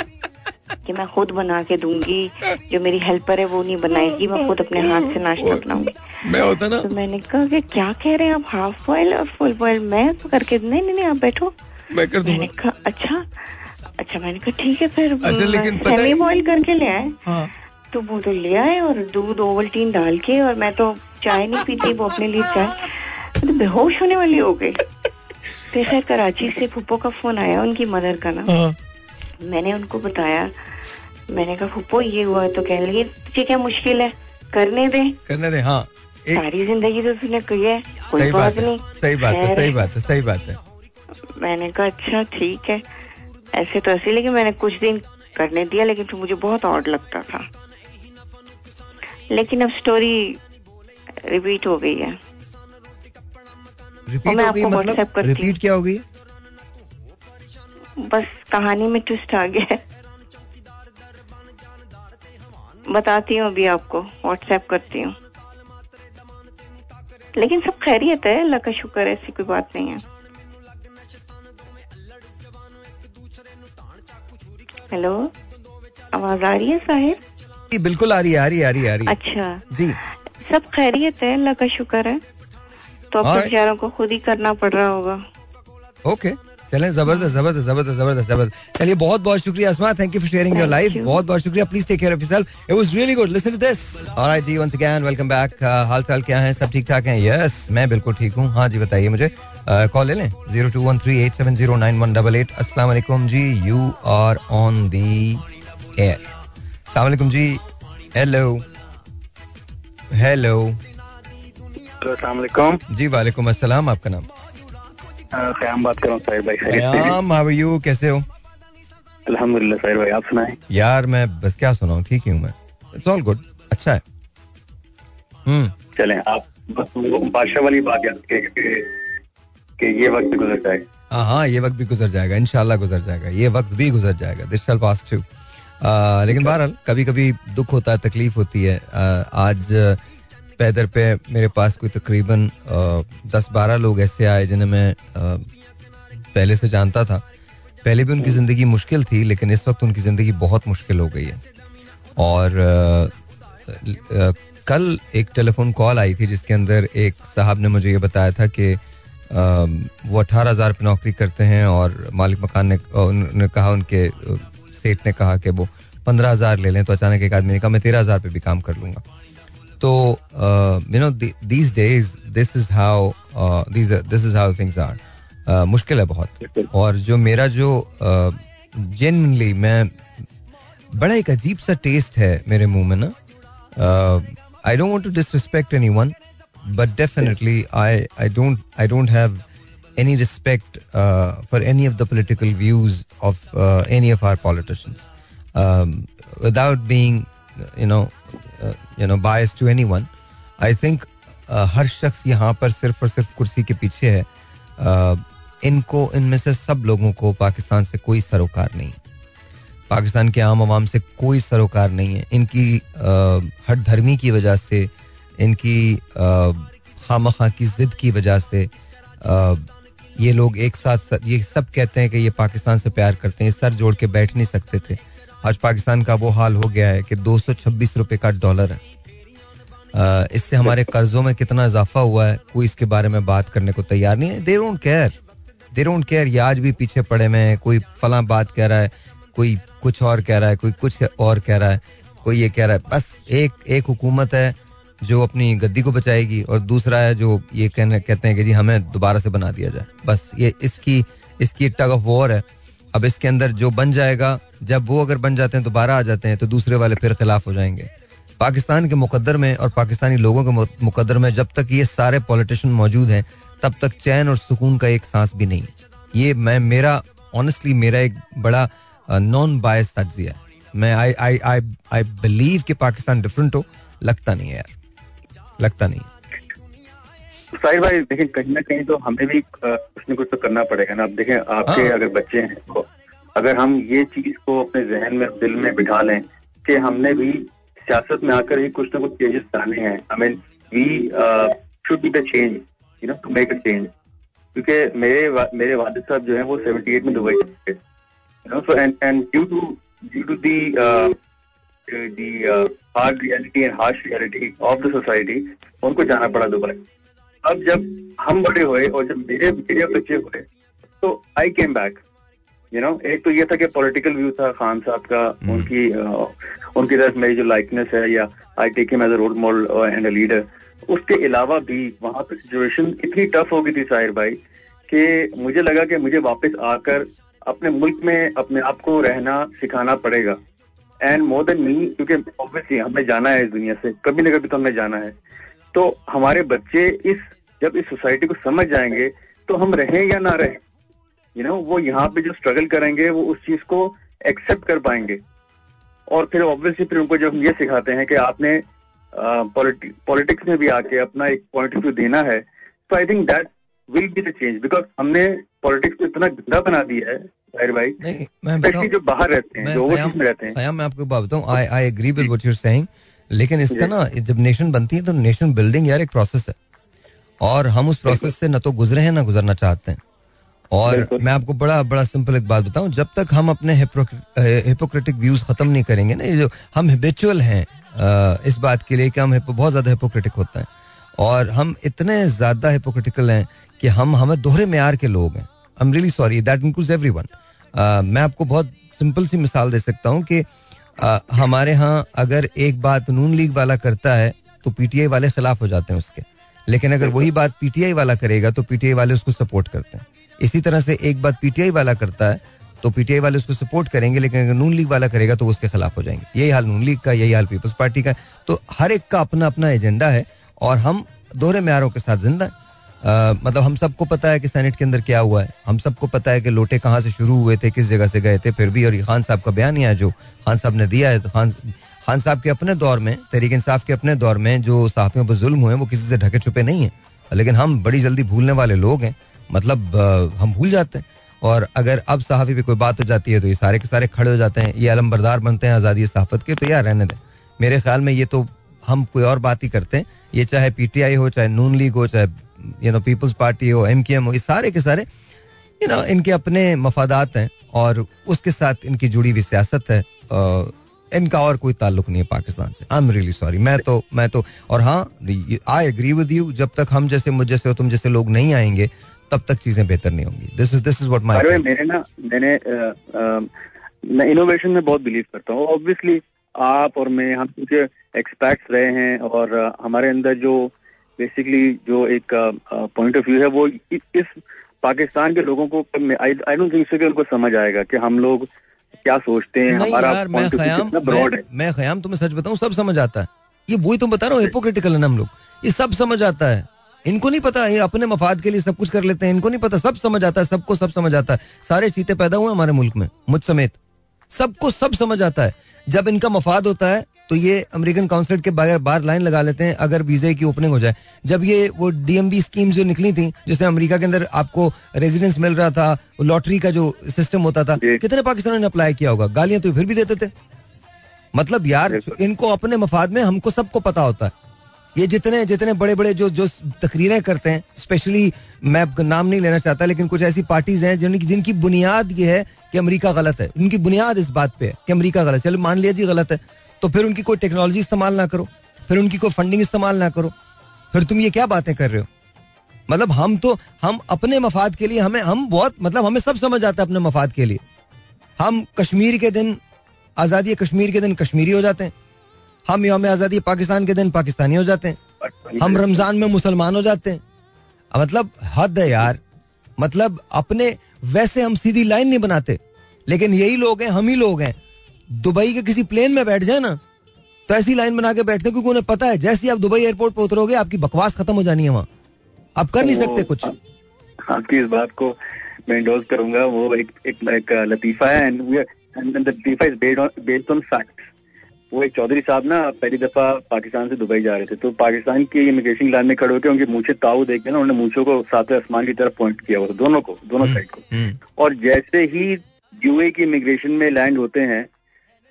[SPEAKER 9] कि मैं खुद बना के दूँगी। जो मेरी हेल्पर है वो नहीं बनाएगी। मैं खुद अपने हाथ से नाश्ता बनाऊँगी।
[SPEAKER 1] मैं होता ना।
[SPEAKER 9] तो मैंने कहा कि क्या कह रहे हैं आप? हाफ़ बॉईल और फुल बॉईल मैं तो करके नहीं नहीं नहीं आप बैठो।
[SPEAKER 1] मैं कर
[SPEAKER 9] मैंने कहा अच्छा अच्छा। मैंने कहा ठीक है फिर
[SPEAKER 1] अच्छा, लेकिन
[SPEAKER 9] सेमी
[SPEAKER 1] है-
[SPEAKER 9] बॉईल करके ले आए।
[SPEAKER 1] हाँ।
[SPEAKER 9] तो वो तो ले आए और दूध ओवल्टीन डाल के और मैं तो चाय नहीं पीती वो अपने लिए चाय। मैं तो बेहोश होने वाली हो गई। फिर खैर कराची से फुप्पो का फ़ोन आया उनकी मदर का ना।
[SPEAKER 1] हाँ।
[SPEAKER 9] मैंने उनको बताया। मैंने कहा फुप्पो ये हुआ तो कह लगी तुझे क्या मुश्किल है? करने दे?
[SPEAKER 1] करने दे हाँ। एक
[SPEAKER 9] सारी ज़िंदगी तो तूने की है कोई
[SPEAKER 1] सही बात
[SPEAKER 9] बात नहीं।
[SPEAKER 1] सही बात है सही बात है सही बात है।
[SPEAKER 9] मैंने कहा अच्छा ठीक है। ऐसे तो ऐसे लेकिन मैंने कुछ दिन करने दिया लेकिन फिर मुझे बहुत ऑड लगता था। लेकिन अब स्टोरी रिपीट हो गई है।
[SPEAKER 1] रिपीट हो गई मतलब। रिपीट क्या हो गई?
[SPEAKER 9] बस कहानी में ट्विस्ट आ गया बताती हूँ अभी आपको व्हाट्सएप करती हूँ। लेकिन सब खैरियत है अल्लाह का शुक्र है ऐसी कोई बात नहीं है। हेलो आवाज़ आ रही है साहिर
[SPEAKER 1] जी, बिल्कुल आ रही है आ रही है आ रही है आ रही है।
[SPEAKER 9] अच्छा।
[SPEAKER 1] जी।
[SPEAKER 9] सब खैरियत है अल्लाह का शुक्र है। तो अब. बेचारों को खुद ही करना पड़ रहा होगा।
[SPEAKER 1] ओके। चलें ज़बरदस्त ज़बरदस्त ज़बरदस्त ज़बरदस्त ज़बरदस्त। चलिए बहुत बहुत शुक्रिया Asma thank you for
[SPEAKER 9] sharing
[SPEAKER 1] your
[SPEAKER 9] life
[SPEAKER 1] बहुत बहुत शुक्रिया। Please take care of yourself it was really good listen to this alright ji once again welcome back हाल चाल क्या है? सब ठीक ठाक हैं? यस मैं बिल्कुल ठीक हूँ। हाँ जी बताइए मुझे। कॉल ले लें। Zero two one three eight seven zero nine one double eight वालेकुम। जी you are on the air अस्सलाम वालेकुम जी हेलो हेलो
[SPEAKER 5] असलम
[SPEAKER 1] जी वालेकुम अस्सलाम आपका नाम?
[SPEAKER 5] क़याम बात कर रहा हूँ? साहिर भाई
[SPEAKER 1] हाउ यू कैसे हो?
[SPEAKER 5] अल्हम्दुलिल्लाह साहिर भाई आप सुनाएँ?
[SPEAKER 1] यार मैं बस क्या सुनाऊं ठीक ही हूँ मैं। इट्स ऑल गुड अच्छा है। हम्म।
[SPEAKER 5] चलें आप बादशाह वाली बात याद कि कि ये वक्त गुजर जाए
[SPEAKER 1] हाँ हाँ ये वक्त भी गुजर जाएगा इंशाल्लाह गुजर जाएगा ये वक्त भी गुजर जाएगा दिस शैल पास टू लेकिन बहरहाल कभी कभी दुख होता है तकलीफ़ होती है। आ, आज पैदर पे मेरे पास कोई तकरीबन दस बारह लोग ऐसे आए जिन्हें मैं पहले से जानता था। पहले भी उनकी ज़िंदगी मुश्किल थी लेकिन इस वक्त उनकी ज़िंदगी बहुत मुश्किल हो गई है। और आ, आ, कल एक टेलीफोन कॉल आई थी जिसके अंदर एक साहब ने मुझे ये बताया था कि वो अठारह हज़ार पे नौकरी करते हैं और मालिक मकान ने उन्होंने कहा उनके सेठ ने कहा कि वो पंद्रह हज़ार ले लें तो अचानक एक आदमी ने कहा मैं तेरह हज़ार पे भी काम कर लूँगा। तो you know these days this is how this is how things are मुश्किल है बहुत। और जो मेरा जो जेनली uh, मैं बड़ा एक अजीब सा टेस्ट है मेरे मुँह में ना। I don't want to disrespect anyone but definitely I I don't I don't have any respect for any of the political views of any of our politicians without being you to any one I think हर शख्स यहाँ पर सिर्फ़ और सिर्फ़ कुर्सी के पीछे है। uh, इनको, इनमें से सब लोगों को पाकिस्तान से कोई सरोकार नहीं। पाकिस्तान के आम आवाम से कोई सरोकार नहीं है। इनकी uh, हर धर्मी की वजह से, इनकी uh, खाम खां की जिद की वजह से ये लोग एक साथ ये सब कहते हैं कि ये पाकिस्तान से प्यार करते हैं सर जोड़ के बैठ नहीं सकते थे। आज पाकिस्तान का वो हाल हो गया है कि दो सौ छब्बीस रुपये का डॉलर है। इससे हमारे कर्जों में कितना इजाफा हुआ है, कोई इसके बारे में बात करने को तैयार नहीं है। They don't care they don't care ये आज भी पीछे पड़े में है। कोई फला बात कह रहा है, कोई कुछ और कह रहा है, कोई कुछ और कह रहा है, कोई ये कह रहा है। बस एक एक हुकूमत है जो अपनी गद्दी को बचाएगी और दूसरा है जो ये कहने, कहते हैं कि जी हमें दोबारा से बना दिया जाए। बस ये इसकी इसकी टग ऑफ़ वॉर है। अब इसके अंदर जो बन जाएगा, जब वो अगर बन जाते हैं, दोबारा आ जाते हैं तो दूसरे वाले फिर खिलाफ हो जाएँगे। पाकिस्तान के मुकद्दर में और पाकिस्तानी लोगों के मुकद्दर में जब तक ये सारे पॉलिटिशियन मौजूद हैं, तब तक चैन और सुकून का एक सांस भी नहीं। ये मैं, मेरा ऑनेस्टली मेरा एक बड़ा नॉन बायस तजिया है। मैं आई आई आई आई बिलीव कि पाकिस्तान डिफरेंट हो, लगता नहीं है यार। लगता नहीं।
[SPEAKER 5] साहिर भाई देखिए कहीं ना कहीं तो हमें भी कुछ न कुछ तो करना पड़ेगा ना। अब देखें आपके
[SPEAKER 1] हाँ।
[SPEAKER 5] अगर बच्चे हैं तो अगर हम ये चीज़ को अपने जहन में दिल में बिठा लें कि हमने भी सियासत में आकर ही कुछ ना कुछ चेंजेस लाने हैं। I mean we should be the change you know to make a change क्योंकि मेरे वा, मेरे वालिद साहब जो है वो 78 में दुबई थे। You know so and and due to due to the the hard reality and harsh reality of the society उनको जाना पड़ा दुबई अब जब हम बड़े हुए और जब मेरे मेरे बच्चे हुए तो I came back you know एक तो ये था कि पॉलिटिकल व्यू था खान साहब का उनकी uh, उनकी तरफ़ मेरी जो लाइकनेस है या I take him as a role model and a leader उसके अलावा भी वहाँ पर सिचुएशन इतनी टफ हो गई थी साहिर भाई कि मुझे लगा कि मुझे वापस आकर अपने मुल्क में अपने आप को रहना सिखाना पड़ेगा। एंड मोर देन मी क्योंकि ऑब्वियसली हमने जाना है इस दुनिया से, कभी ना कभी तो हमें जाना है। तो हमारे बच्चे इस, जब इस सोसाइटी को समझ जाएँगे तो हम रहें या ना रहें यू नो वो यहाँ पे जो स्ट्रगल करेंगे, वो उस चीज़ को एक्सेप्ट कर पाएँगे। और फिर ऑब्वियसली फिर उनको जब हम ये सिखाते हैं कि आपने पॉलिटिक्स में भी आके अपना एक पॉइंट ऑफ़ व्यू देना है तो I think that will be the change because हमने पॉलिटिक्स को इतना गंदा बना दिया है भाई
[SPEAKER 1] नहीं मैं
[SPEAKER 5] स्पेशली
[SPEAKER 1] बताऊँ
[SPEAKER 5] जो बाहर रहते हैं जो ओवरसीज में रहते हैं।
[SPEAKER 1] कयाम, मैं आपको बात बताऊँ I I agree with what you are saying लेकिन इसका ना जब नेशन बनती है तो नेशन बिल्डिंग यार एक प्रोसेस है। और हम उस प्रोसेस से न तो गुजरे हैं ना गुजरना चाहते हैं। और मैं आपको बड़ा बड़ा सिंपल एक बात बताऊँ जब तक हम अपने हिपोक्रेटिक व्यूज़ खत्म नहीं करेंगे ना ये जो हम हिबिचुअल हैं इस बात के लिए कि हम बहुत ज़्यादा हिपोक्रेटिक होते हैं। और हम इतने ज़्यादा हिपोक्रिटिकल हैं कि हम हमें दोहरे मैार के लोग हैं। I am really sorry that includes everyone मैं आपको बहुत सिंपल सी मिसाल दे सकता हूँ कि uh, हमारे यहाँ अगर एक बात नून लीग वाला करता है तो पीटीआई वाले खिलाफ हो जाते हैं उसके। लेकिन अगर वही बात पीटीआई वाला करेगा तो पीटीआई वाले उसको सपोर्ट करते हैं। इसी तरह से एक बात पीटीआई वाला करता है तो पीटीआई वाले उसको सपोर्ट करेंगे लेकिन अगर नून लीग वाला करेगा तो उसके खिलाफ हो जाएँगे। यही हाल नून लीग का यही हाल पीपल्स पार्टी का। तो हर एक का अपना अपना एजेंडा है और हम दोहरे म्यारों के साथ ज़िंदा अ, मतलब हम सबको पता है कि सेनेट के अंदर क्या हुआ है। हम सबको पता है कि लोटे कहाँ से शुरू हुए थे किस जगह से गए थे फिर भी और ये खान साहब का बयान ही है जो खान साहब ने दिया है तो खान खान साहब के अपने दौर में तहरीक इंसाफ के अपने दौर में जो सहाफियों पर जुल्म हुए वो किसी से ढके छुपे नहीं है। लेकिन हम बड़ी जल्दी भूलने वाले लोग हैं। मतलब हम भूल जाते हैं। और अगर अब सहाफी पे कोई बात हो जाती है तो ये सारे के सारे खड़े हो जाते हैं। ये अलमबरदार बनते हैं आज़ादी सहाफत के तो यार रहने दें। मेरे ख्याल में ये तो हम कोई और बात ही करते हैं। ये चाहे पीटीआई हो चाहे नून लीग हो चाहे यू नो पीपल्स पार्टी हो एम के एम हो ये सारे के सारे यू नो इनके अपने मफादात हैं और उसके साथ इनकी जुड़ी हुई सियासत है इनका और कोई ताल्लुक नहीं है पाकिस्तान से। आई एम रियली सॉरी मैं तो मैं तो और हाँ आई एग्री विद यू जब तक हम जैसे मुझ जैसे हो तुम जैसे लोग नहीं आएँगे तब तक चीज़ें बेहतर नहीं होंगी। This is
[SPEAKER 5] this is what
[SPEAKER 1] my
[SPEAKER 5] मेरे ना मैंने मैं इनोवेशन में बहुत बिलीव करता हूँ। ऑब्वियसली आप और मैं हम कुछ एक्सपर्ट्स रहे हैं और हमारे अंदर जो बेसिकली जो एक पॉइंट ऑफ़ व्यू है वो इ- इस पाकिस्तान के लोगों को आई डोंट थिंक सो कि उनको समझ आएगा कि हम लोग क्या सोचते हैं हमारा
[SPEAKER 1] मैं खयाम
[SPEAKER 5] है
[SPEAKER 1] मैं, मैं खयाम तुम्हें सच बताऊँ सब समझ आता है। ये वही तुम बता रहा हूँ हिपोक्रिटिकल है ना हम लोग। ये सब समझ आता है। इनको नहीं पता ये अपने मफाद के लिए सब कुछ कर लेते हैं इनको नहीं पता सब समझ आता है सबको सब समझ आता है। सारे चीते पैदा हुए हमारे मुल्क में मुझ समेत। सबको सब समझ आता है। जब इनका मफाद होता है तो ये अमेरिकन काउंसलेट के बगैर बाहर लाइन लगा लेते हैं अगर वीजे की ओपनिंग हो जाए। जब ये वो डीएमबी स्कीम जो निकली थी जिसमें अमेरिका के अंदर आपको रेजिडेंस मिल रहा था लॉटरी का जो सिस्टम होता था कितने पाकिस्तानियों ने अप्लाई किया होगा? गालियाँ तो फिर भी देते थे। मतलब यार इनको अपने मफाद में हमको सबको पता होता है। ये जितने जितने बड़े बड़े जो जो तकरीरें करते हैं स्पेशली मैं नाम नहीं लेना चाहता लेकिन कुछ ऐसी पार्टीज़ हैं जिनकी जिनकी बुनियाद ये है कि अमेरिका गलत है। उनकी बुनियाद इस बात पे है कि अमेरिका गलत है। चलो मान लिया जी गलत है। तो फिर उनकी कोई टेक्नोलॉजी इस्तेमाल ना करो, फिर उनकी कोई फंडिंग इस्तेमाल ना करो। फिर तुम ये क्या बातें कर रहे हो? मतलब हम तो हम अपने मफाद के लिए हमें, हम बहुत मतलब हमें सब समझ आता है अपने मफाद के लिए। हम कश्मीर के दिन, आज़ादी कश्मीर के दिन कश्मीरी हो जाते हैं। हम यौम आज़ादी पाकिस्तान के दिन पाकिस्तानी हो जाते हैं। हम रमज़ान में मुसलमान हो जाते हैं। मतलब हद है यार। मतलब अपने, वैसे हम सीधी लाइन नहीं बनाते, लेकिन यही लोग हैं, हम ही लोग हैं। दुबई के किसी प्लेन में बैठ जाए ना तो ऐसी लाइन बना के बैठते हैं क्योंकि उन्हें पता है जैसे ही आप दुबई एयरपोर्ट पर उतरोगे आपकी बकवास खत्म हो जानी है वहाँ। आप कर नहीं सकते कुछ।
[SPEAKER 5] आपकी इस बात को मैं इंडोज करूँगा वो एक एक, एक लतीफा है and and the लतीफा is based on based on facts वो एक चौधरी साहब ना पहली दफ़ा पाकिस्तान से दुबई जा रहे थे तो पाकिस्तान की इमिग्रेशन लाइन में खड़े होकर उनके मूछे ताऊ देख के ना उन्होंने मूछों को सातवें आसमान की तरफ़ पॉइंट किया हुआ था दोनों को दोनों साइड को।
[SPEAKER 1] हम्म,
[SPEAKER 5] और जैसे ही यूए की इमिग्रेशन में लैंड होते हैं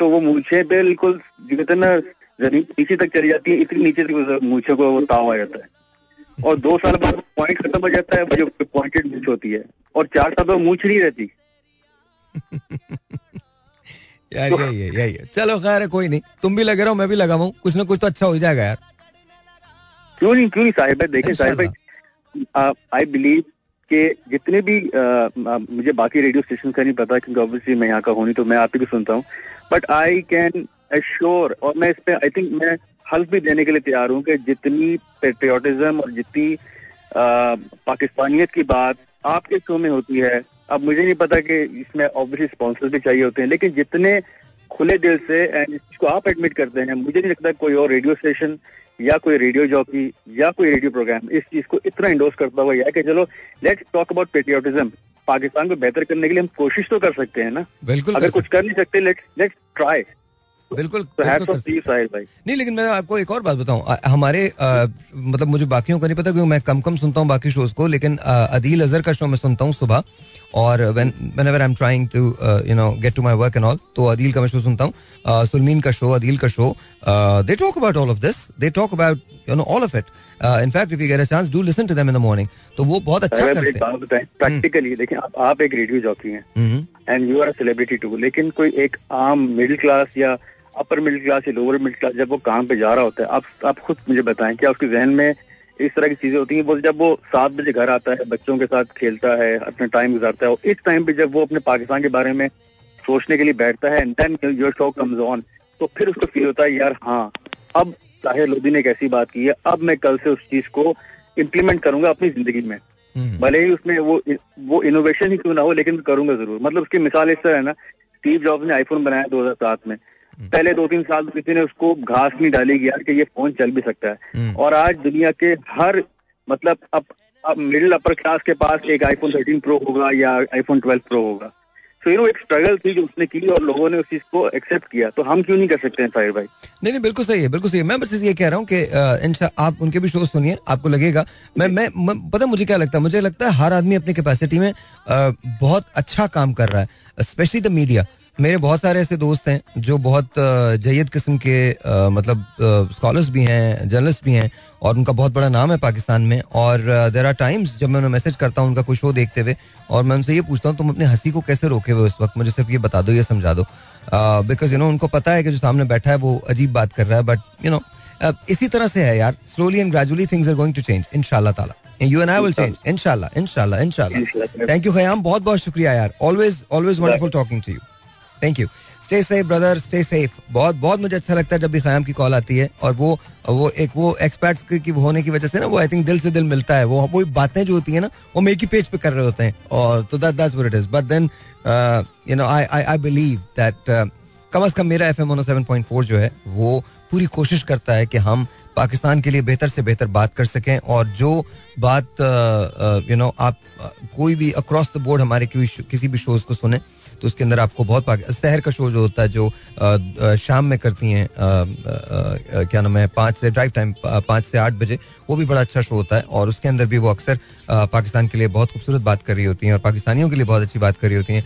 [SPEAKER 5] तो वो मूछे बिल्कुल कहते ना ज़मीन नीचे तक चली जाती है इतनी नीचे तक मूछे को वो ताव आ जाता है। और दो साल बाद पॉइंट खत्म हो जाता है जो पॉइंटेड मूछ होती है। और चार साल बाद मूछ नहीं रहती। (laughs)
[SPEAKER 1] यार यही है यही है। चलो खैर है कोई नहीं। तुम भी लगे रहो मैं भी लगा हूँ कुछ ना कुछ तो अच्छा हो जाएगा यार।
[SPEAKER 5] क्यों नहीं क्यों नहीं साहिब देखें साहिब आई बिलीव कि जितने भी आ, आ, मुझे बाकी रेडियो स्टेशन का नहीं पता क्योंकि ऑब्वियसली मैं यहाँ का हूँ नहीं तो मैं आप ही को सुनता हूँ। बट आई कैन एश्योर और मैं इस पे आई थिंक मैं हल्फ भी देने के लिए तैयार हूँ कि जितनी पेट्रियाटिज्म और जितनी पाकिस्तानियत की बात आपके शो में होती है, अब मुझे नहीं पता कि इसमें ऑब्वियसली स्पॉन्सर भी चाहिए होते हैं, लेकिन जितने खुले दिल से एंड इसको आप एडमिट करते हैं, मुझे नहीं लगता कोई और रेडियो स्टेशन या कोई रेडियो जॉकी या कोई रेडियो प्रोग्राम इस चीज़ को इतना इंडोर्स करता हुआ है कि चलो let's talk about patriotism Pakistan को बेहतर करने के लिए हम कोशिश तो कर सकते हैं ना।
[SPEAKER 1] बिल्कुल
[SPEAKER 5] अगर कुछ कर नहीं सकते लेट्स लेट्स ट्राई
[SPEAKER 1] बिल्कुल
[SPEAKER 5] तो भाई।
[SPEAKER 1] नहीं लेकिन मैं आपको एक और बात बताऊँ। हमारे अ, मतलब मुझे बाकियों का नहीं पता क्योंकि मैं कम कम सुनता हूँ बाकी शोज़ को लेकिन अदील अजहर का शो मैं सुनता हूँ सुबह और whenever I am trying to you know get to my work and all तो अदील का मैं शो सुनता हूँ। सुलमीन का शो अदील का show they talk about all of this they talk about you know all of it in fact if you get a chance do listen to them in the morning तो वो बहुत अच्छा करते हैं।
[SPEAKER 5] प्रैक्टिकली देखिए आप, आप एक रेडियो जॉकी हैं।
[SPEAKER 1] हम्म,
[SPEAKER 5] and you are a celebrity too लेकिन कोई एक आम मिडिल क्लास या अपर मिडिल क्लास या लोअर मिडिल क्लास जब वो काम पे जा रहा होता है आप आप खुद मुझे बताएँ क्या उसके जहन में इस तरह की चीज़ें होती हैं? वो जब वो सात बजे घर आता है बच्चों के साथ खेलता है अपना टाइम गुजारता है और इस टाइम पे जब वो अपने पाकिस्तान के बारे में सोचने के लिए बैठता है and then your show comes on तो फिर उसको फील होता है यार हाँ अब ताहिर लोधी ने एक ऐसी बात की है अब मैं कल से उस चीज़ को इम्प्लीमेंट करूँगा अपनी ज़िंदगी में।
[SPEAKER 1] हम्म,
[SPEAKER 5] भले ही उसमें वो वो इनोवेशन ही क्यों ना हो लेकिन करूँगा ज़रूर। मतलब उसकी मिसाल इस तरह है ना स्टीव जॉब्स ने आईफोन बनाया 2007 में। पहले दो तीन साल तो किसी ने उसको घास नहीं डाली यार कि ये फ़ोन चल भी सकता है।
[SPEAKER 1] हम्म।
[SPEAKER 5] और आज दुनिया के हर मतलब अब अब मिडिल अपर क्लास के पास एक आईफोन 13 प्रो होगा या आईफोन 12 प्रो होगा। यू नो एक स्ट्रगल थी जो उसने की और लोगों ने उस चीज़ को एक्सेप्ट किया। तो हम क्यों नहीं कर सकते हैं, साहिर भाई?
[SPEAKER 1] नहीं नहीं, बिल्कुल सही है, बिल्कुल सही है। मैं बस ये कह रहा हूँ कि आप उनके भी शो सुनिए, आपको लगेगा। मैं मैं पता मुझे क्या लगता है? मुझे लगता है हर आदमी अपनी कैपेसिटी में बहुत अच्छा काम कर रहा है स्पेशली द मीडिया मेरे बहुत सारे ऐसे दोस्त हैं जो बहुत जयद किस्म के अ, मतलब स्कॉलर्स भी हैं जर्नलिस्ट भी हैं और उनका बहुत बड़ा नाम है पाकिस्तान में और देर आर टाइम्स जब मैं उन्हें मैसेज करता हूँ उनका कुछ शो देखते हुए और मैं उनसे ये पूछता हूँ तुम अपनी हँसी को कैसे रोके हुए उस वक्त? मुझे सिर्फ़ ये बता दो ये समझा दो। बिकॉज़ यू नो उनको पता है कि जो सामने बैठा है वो अजीब बात कर रहा है बट यू नो इसी तरह से है यार। Slowly and gradually things are going to change इनशाला ताला। You and I will change इनशाला इनशाला इनशाला थैंक यू खयाम बहुत बहुत शुक्रिया यार। Always always wonderful talking to you thank you stay safe brother stay safe बहुत बहुत मुझे अच्छा लगता है जब भी खयाम की कॉल आती है और वो वो एक वो एक्सपर्ट्स की, होने की वजह से ना वो आई थिंक दिल से दिल मिलता है। वो वो बातें जो होती है ना वो हम एक ही पेज पे कर रहे होते हैं। और तो that that's what it is but then you know I I I believe that कम अज कम मेरा F M seven point four जो है वो पूरी कोशिश करता है कि हम पाकिस्तान के लिए बेहतर से बेहतर बात कर सकें और जो बात यू नो आप अ, कोई भी अक्रॉस द बोर्ड हमारे किसी भी शोज़ को सुने तो उसके अंदर आपको बहुत शहर का शो जो होता है जो शाम में करती हैं क्या नाम है, पाँच से ड्राइव टाइम पाँच से आठ बजे वो भी बड़ा अच्छा शो होता है और उसके अंदर भी वो अक्सर पाकिस्तान के लिए बहुत खूबसूरत बात कर रही होती हैं और पाकिस्तानियों के लिए बहुत अच्छी बात कर रही होती हैं।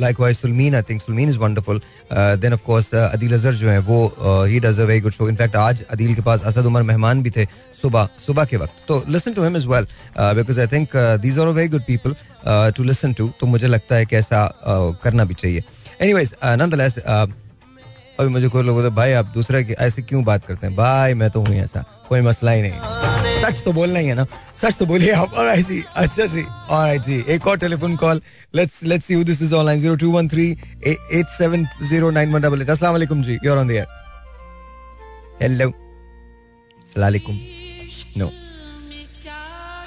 [SPEAKER 1] Likewise Sulmeen I think Sulmeen is wonderful then of course Adeel Azhar जो है वो ही does a very good show in fact आज अदील के पास असद उमर मेहमान भी थे सुबह सुबह के वक्त। तो listen to him as well because I think these are very good people to listen to तो मुझे लगता है कि ऐसा uh, करना भी चाहिए। एनीवेज नंदलेस अभी मुझे कोई लोग बोलते भाई, आप दूसरे की ऐसे क्यों बात करते हैं? भाई, मैं तो हूँ ऐसा। कोई मसला ही नहीं। सच तो बोलना ही है ना? सच तो बोलिए आप। और जी। अच्छा जी। और जी। एक और telephone call let's let's see this is online 0213 8709 अस्सलाम वालेकुम जी। You are on the air hello अस्सलाम वालेकुम no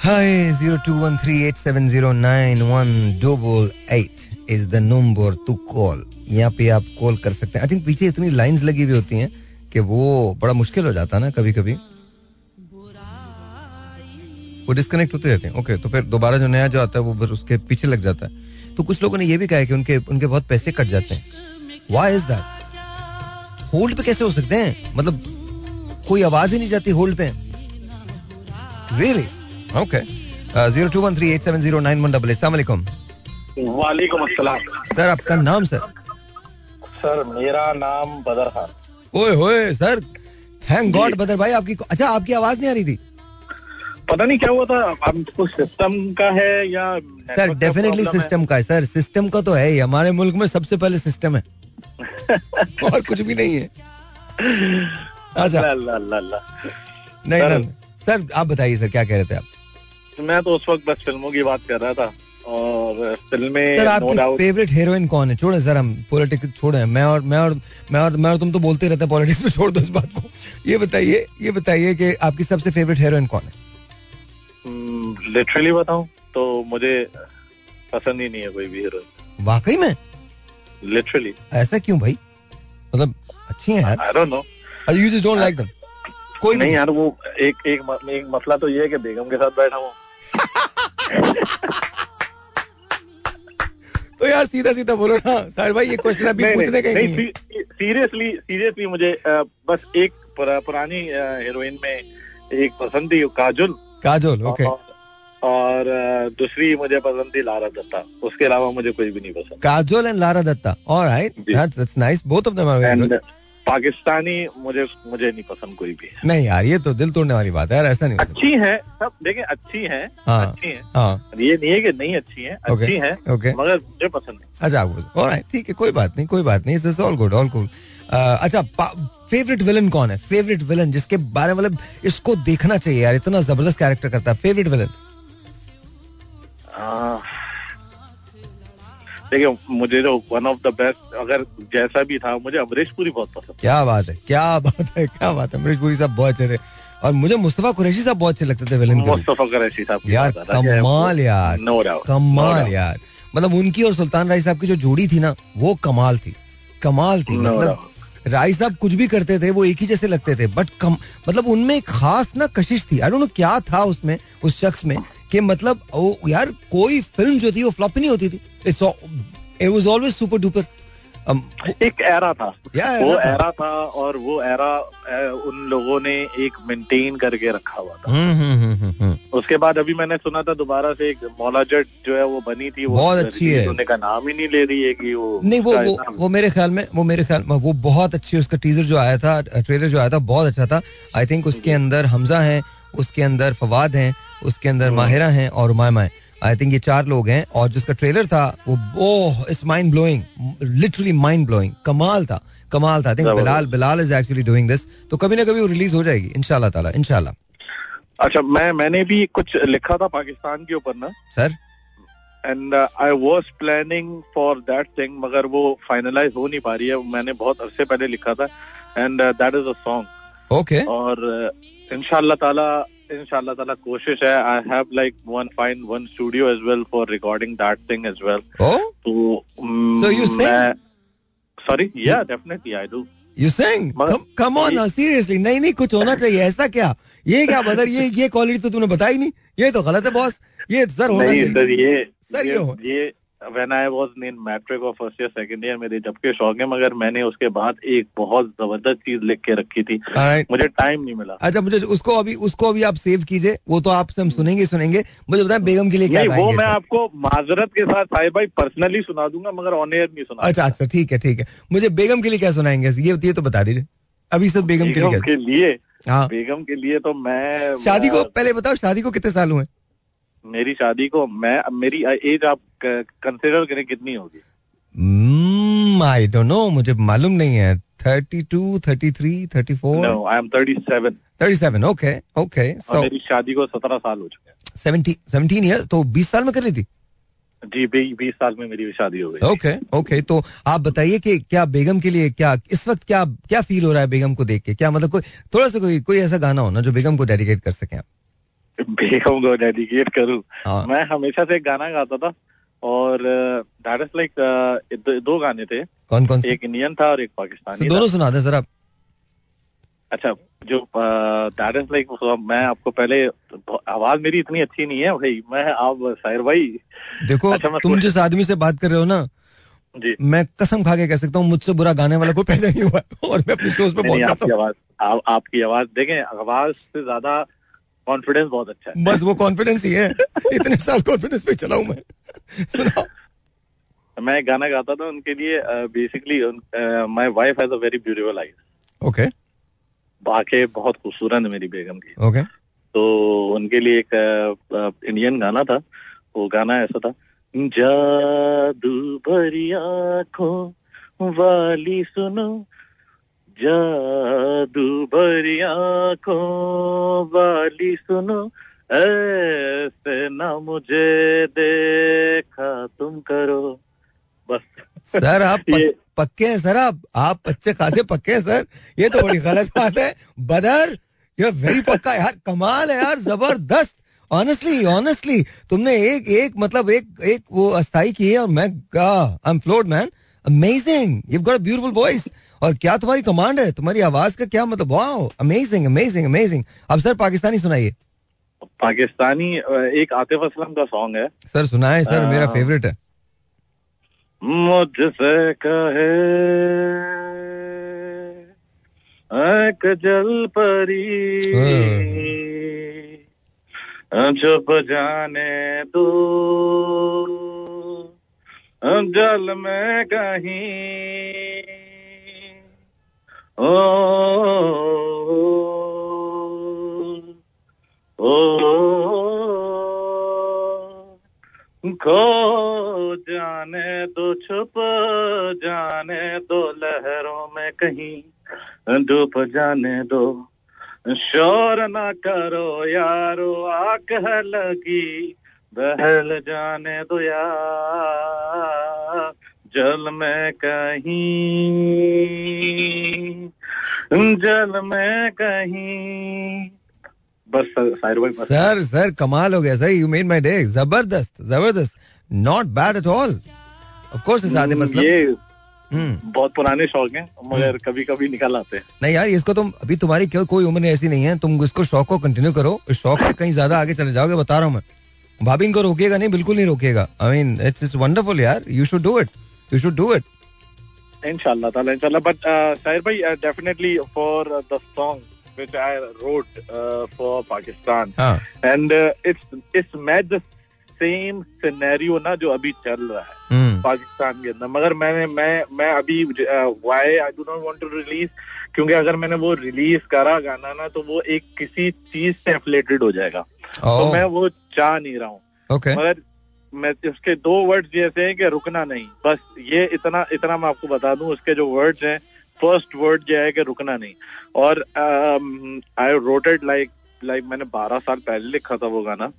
[SPEAKER 1] hi 021387099188 is the number to call यहाँ पे आप कॉल कर सकते हैं। आई थिंक पीछे इतनी लाइंस लगी हुई होती हैं कि वो बड़ा मुश्किल हो जाता है ना कभी कभी वो डिस्कनेक्ट होते रहते हैं। ओके तो फिर दोबारा जो नया जो आता है वो फिर उसके पीछे लग जाता है। तो कुछ लोगों ने ये भी कहा है कि उनके उनके बहुत पैसे कट जाते हैं। वाई इज़ दैट होल्ड पे कैसे हो सकते हैं? मतलब कोई आवाज़ ही नहीं जाती होल्ड पे। Really okay zero two one three eight seven zero nine one double eight वालेकुम
[SPEAKER 6] वालेकुम
[SPEAKER 1] सर आपका नाम सर
[SPEAKER 6] सर मेरा नाम बदर खान
[SPEAKER 1] ओए होए सर थैंक गॉड बदर भाई आपकी अच्छा आपकी आवाज़ नहीं आ रही थी?
[SPEAKER 6] पता नहीं क्या हुआ था अब कुछ सिस्टम का है या
[SPEAKER 1] सर डेफिनेटली सिस्टम का है सर सिस्टम का तो है ही हमारे मुल्क में सबसे पहले सिस्टम है। (laughs) और कुछ भी नहीं है। अच्छा।
[SPEAKER 6] अल्लाह अल्लाह अल्लाह
[SPEAKER 1] नहीं
[SPEAKER 6] सर
[SPEAKER 1] आप बताइए सर क्या कह रहे थे आप?
[SPEAKER 6] मैं तो उस वक्त बस फ़िल्मों की बात कर रहा था। और फ़िल्में
[SPEAKER 1] सर आपकी फेवरेट हीरोइन कौन है? छोड़े सर हम पॉलिटिक्स छोड़े मैं और मैं और मैं और मैं और तुम तो बोलते रहते हैं पॉलिटिक्स में छोड़ दो इस बात को। ये बताइए ये बताइए कि आपकी सबसे फेवरेट हीरोइन कौन है?
[SPEAKER 6] लिटरली बताऊँ तो मुझे पसंद ही नहीं है कोई भी हीरोइन
[SPEAKER 1] वाकई में?
[SPEAKER 6] लिटरली
[SPEAKER 1] ऐसा क्यों भाई? मतलब अच्छी है यार।
[SPEAKER 6] I don't know
[SPEAKER 1] you just don't like them कोई
[SPEAKER 6] नहीं
[SPEAKER 1] नहीं
[SPEAKER 6] यार वो एक एक एक मसला तो ये है कि बेगम के साथ बैठा हूँ। (laughs)
[SPEAKER 1] तो यार सीधा सीधा बोलो ना। सर भाई ये क्वेश्चन अभी पूछने का नहीं।
[SPEAKER 6] सीरियसली सीरियसली मुझे बस एक पुरानी हीरोइन में एक पसंद थी काजुल।
[SPEAKER 1] काजुल ओके
[SPEAKER 6] और, दूसरी मुझे पसंद थी लारा दत्ता। उसके अलावा मुझे कुछ भी नहीं पसंद।
[SPEAKER 1] Kajol
[SPEAKER 6] and
[SPEAKER 1] Lara Dutta. Alright. That's that's nice both of
[SPEAKER 6] them
[SPEAKER 1] are
[SPEAKER 6] Pakistani मुझे मुझे नहीं पसंद कोई भी
[SPEAKER 1] नहीं यार ये तो दिल तोड़ने वाली बात है यार ऐसा नहीं
[SPEAKER 6] अच्छी है सब देखें अच्छी है
[SPEAKER 1] हाँ।
[SPEAKER 6] अच्छी है
[SPEAKER 1] हाँ
[SPEAKER 6] ये नहीं है कि नहीं अच्छी है
[SPEAKER 1] Okay.
[SPEAKER 6] अच्छी है मगर मुझे पसंद नहीं
[SPEAKER 1] अच्छा ऑलराइट ठीक है कोई बात नहीं कोई बात नहीं ऑल गुड ऑल कूल अच्छा फेवरेट विलन कौन है फेवरेट विलन जिसके बारे में मतलब इसको देखना चाहिए यार इतना ज़बरदस्त कैरेक्टर करता है फेवरेट विलन
[SPEAKER 6] हाँ। देखिए मुझे जो वन ऑफ़ द बेस्ट अगर जैसा भी था मुझे अमरीश पुरी बहुत पसंद
[SPEAKER 1] क्या बात है क्या बात है क्या बात है। अमरीश पुरी साहब बहुत अच्छे थे। और मुझे मुस्तफ़ा कुरैशी साहब बहुत अच्छे लगते थे विलन
[SPEAKER 6] मुस्तफ़ा कुरैशी साहब
[SPEAKER 1] यार कमाल यार
[SPEAKER 6] नो डाउट
[SPEAKER 1] कमाल यार। मतलब उनकी और सुल्तान राय साहब की जो जोड़ी थी ना वो कमाल थी कमाल थी। मतलब राय साहब कुछ भी करते थे, वो एक ही जैसे लगते थे बट कम मतलब उनमें एक खास ना कशिश थी। आई डोंट नो क्या था उसमें, उस शख्स में, कि मतलब वो यार, कोई फ़िल्म जो थी, वो फ्लॉप नहीं होती थी। It's it was always super duper
[SPEAKER 6] एक एरा था।
[SPEAKER 1] या
[SPEAKER 6] वो
[SPEAKER 1] era था।
[SPEAKER 6] एरा था और वो एरा ए, उन लोगों ने एक मेंटेन करके रखा हुआ था।
[SPEAKER 1] हम्म हम्म हम्म हम्म, हम्म।
[SPEAKER 6] उसके बाद अभी मैंने सुना था दोबारा से एक मौला जट जो है वो बनी थी वो
[SPEAKER 1] बहुत अच्छी है।
[SPEAKER 6] होने का नाम ही नहीं ले रही है कि वो
[SPEAKER 1] नहीं वो वो वो मेरे ख्याल में वो मेरे ख्याल में वो बहुत अच्छी उसका टीजर जो आया था ट्रेलर जो आया था बहुत अच्छा था। आई थिंक उसके अंदर हमजा है उसके अंदर फवाद हैं उसके अंदर माहिरा हैं और उमायमा है। आई थिंक ये चार लोग हैं और जिसका ट्रेलर था वो वो it's mind blowing literally mind blowing कमाल था कमाल था. I
[SPEAKER 6] think
[SPEAKER 1] Bilal Bilal is actually doing this तो कभी ना कभी वो रिलीज़ हो जाएगी. इंशाल्लाह ताला इंशाल्लाह.
[SPEAKER 6] अच्छा मैं मैंने भी कुछ लिखा था पाकिस्तान के ऊपर ना।
[SPEAKER 1] Sir
[SPEAKER 6] and I was planning for that thing मगर वो फाइनलाइज हो नहीं पा रही है। मैंने बहुत अरसे पहले लिखा था। And that is a song
[SPEAKER 1] okay
[SPEAKER 6] और इंशाल्लाह ताला है तो
[SPEAKER 1] So you sing?
[SPEAKER 6] मैं
[SPEAKER 1] नहीं नहीं कुछ होना चाहिए ऐसा क्या? ये क्या बदर ये ये क्वालिटी तो तूने बताई नहीं। ये तो गलत है बॉस ये सर होना
[SPEAKER 6] नहीं
[SPEAKER 1] चाहिए।
[SPEAKER 6] सर ये
[SPEAKER 1] सर, ये
[SPEAKER 6] ये ये when I was in matric और फ़र्स्ट ईयर सेकंड ईयर मेरे जब के शौक है मगर मैंने उसके बाद एक बहुत ज़बरदस्त चीज़ लिख के रखी थी।
[SPEAKER 1] Alright.
[SPEAKER 6] मुझे टाइम नहीं मिला।
[SPEAKER 1] अच्छा मुझे उसको अभी उसको अभी आप सेव कीजिए। वो तो आपसे हम सुनेंगे सुनेंगे। मुझे बताएँ बेगम के लिए क्या
[SPEAKER 6] वो मैं आपको माजरत के साथ साहिब भाई पर्सनली सुना दूँगा मगर ऑन एयर नहीं सुना।
[SPEAKER 1] अच्छा अच्छा ठीक है ठीक है। मुझे बेगम के लिए क्या सुनाएँगे? ये ये तो बता दीजिए। अभी सब बेगम के लिए
[SPEAKER 6] बेगम के लिए?
[SPEAKER 1] हाँ।
[SPEAKER 6] बेगम के लिए तो मैं
[SPEAKER 1] शादी को पहले बताओ शादी को कितने साल हुए
[SPEAKER 6] मेरी शादी को मैं मेरी एज आप कंसिडर करें कितनी होगी?
[SPEAKER 1] आई डोंट नो मुझे मालूम नहीं है। Thirty two thirty three thirty
[SPEAKER 6] four no I am thirty
[SPEAKER 1] seven thirty seven okay
[SPEAKER 6] okay
[SPEAKER 1] so
[SPEAKER 6] मेरी शादी को सत्रह साल हो चुके हैं।
[SPEAKER 1] सेवनटीन ईयर तो बीस साल में कर ली थी?
[SPEAKER 6] जी बीस साल में मेरी शादी हो गई।
[SPEAKER 1] ओके ओके तो आप बताइए कि क्या बेगम के लिए क्या इस वक्त क्या क्या फील हो रहा है बेगम को देख के? क्या मतलब कोई थोड़ा सा कोई कोई ऐसा गाना हो ना जो बेगम को डेडिकेट कर सके आप?
[SPEAKER 6] बेगम को डेडिकेट करूँ?
[SPEAKER 1] हाँ।
[SPEAKER 6] मैं हमेशा से एक गाना गाता था और दैट इज़ लाइक दो गाने थे।
[SPEAKER 1] कौन कौन से?
[SPEAKER 6] एक इंडियन था और एक
[SPEAKER 1] तो
[SPEAKER 6] पाकिस्तानी
[SPEAKER 1] दोनों
[SPEAKER 6] था।
[SPEAKER 1] सुना दे सर आप
[SPEAKER 6] अच्छा जो दैट इज़ लाइक मैं आपको पहले आवाज़ मेरी इतनी अच्छी नहीं है भाई। मैं आप साहिर भाई।
[SPEAKER 1] देखो
[SPEAKER 6] अच्छा,
[SPEAKER 1] तुम जिस आदमी से बात कर रहे हो ना
[SPEAKER 6] जी।
[SPEAKER 1] मैं कसम खा के कह सकता हूँ मुझसे बुरा गाने वाला कोई पैदा नहीं हुआ और मैं अपने शोज़ पे बोल
[SPEAKER 6] आपकी
[SPEAKER 1] रहा हूँ।
[SPEAKER 6] आवाज़ आप, आपकी आवाज़ देखें आवाज़ से ज़्यादा कॉन्फिडेंस बहुत अच्छा है।
[SPEAKER 1] बस वो कॉन्फिडेंस ही है। इतने साल कॉन्फिडेंस पे चला हूँ मैं। सुनाओ। (laughs)
[SPEAKER 6] मैं गाना गाता था उनके लिए basically my wife has a very beautiful eyes
[SPEAKER 1] okay
[SPEAKER 6] आँखें बहुत खूबसूरत है मेरी बेगम की।
[SPEAKER 1] ओके
[SPEAKER 6] तो उनके लिए एक इंडियन गाना था। वो गाना ऐसा था जादू भरी आँखों वाली सुनो जादू भरी आँखों वाली सुनो ऐसे ना मुझे देखा तुम करो। बस।
[SPEAKER 1] सर आप (laughs) पक, पक्के हैं सर? आप आप अच्छे खासे पक्के हैं सर? ये तो बड़ी गलत बात है। बदर यू वेरी पक्का यार। कमाल है यार ज़बरदस्त। ऑनेस्टली ऑनेस्टली तुमने एक एक मतलब एक एक वो अस्थाई की है और मैं I am floored man amazing you got a beautiful voice और क्या तुम्हारी कमांड है? तुम्हारी आवाज़ का क्या मतलब? वाओ अमेजिंग अमेजिंग अमेजिंग अब सर पाकिस्तानी सुनाइए।
[SPEAKER 6] पाकिस्तानी एक आतिफ असलम का सॉन्ग है।
[SPEAKER 1] सर सुना है सर मेरा
[SPEAKER 6] हाँ।
[SPEAKER 1] फेवरेट है।
[SPEAKER 6] मुझसे कहे एक जल परी चुप जाने दो। जल में कहीं ओ, ओ ओ खो जाने दो, छुप जाने दो लहरों में कहीं डूब जाने दो। शोर ना करो यारो, आग है लगी, बहल जाने दो यार, जल में कहीं, जल में कहीं। बस साहिर भाई
[SPEAKER 1] सर सर कमाल हो गया sir you made my day ज़बरदस्त ज़बरदस्त। Not bad at all of course
[SPEAKER 6] ये
[SPEAKER 1] हम्म।
[SPEAKER 6] बहुत पुराने शौक हैं मगर कभी कभी निकल आते हैं।
[SPEAKER 1] नहीं यार इसको तुम अभी तुम्हारी क्यों कोई उम्र ऐसी नहीं है। तुम इसको शौक को कंटिन्यू करो। इस शौक से कहीं ज़्यादा आगे चले जाओगे बता रहा हूँ मैं। भाभी इनको रोकेगा नहीं बिल्कुल नहीं रोकेगा। I mean it's it's wonderful यार। You should do it you should do
[SPEAKER 6] it ta'ala, inshallah. But uh, uh, definitely for uh, the song which I wrote uh, for Pakistan,
[SPEAKER 1] हाँ.
[SPEAKER 6] And uh, it's it's match the same scenario ना जो अभी चल रहा है
[SPEAKER 1] हम्म.
[SPEAKER 6] पाकिस्तान के अंदर। मगर मैंने मैं मैं अभी why I do not want to release क्योंकि अगर मैंने वो रिलीज़ करा गाना ना तो वो एक किसी चीज़ से एफिलेटेड हो जाएगा। तो मैं वो चाह नहीं रहा हूँ।
[SPEAKER 1] ओके
[SPEAKER 6] मगर मैं उसके दो वर्ड्स जैसे हैं कि रुकना नहीं। बस ये इतना इतना मैं आपको बता दूँ उसके जो वर्ड्स हैं फ़र्स्ट वर्ड जो है कि रुकना नहीं। और आई रोटेड लाइक लाइक मैंने बारह साल पहले लिखा था वो गाना।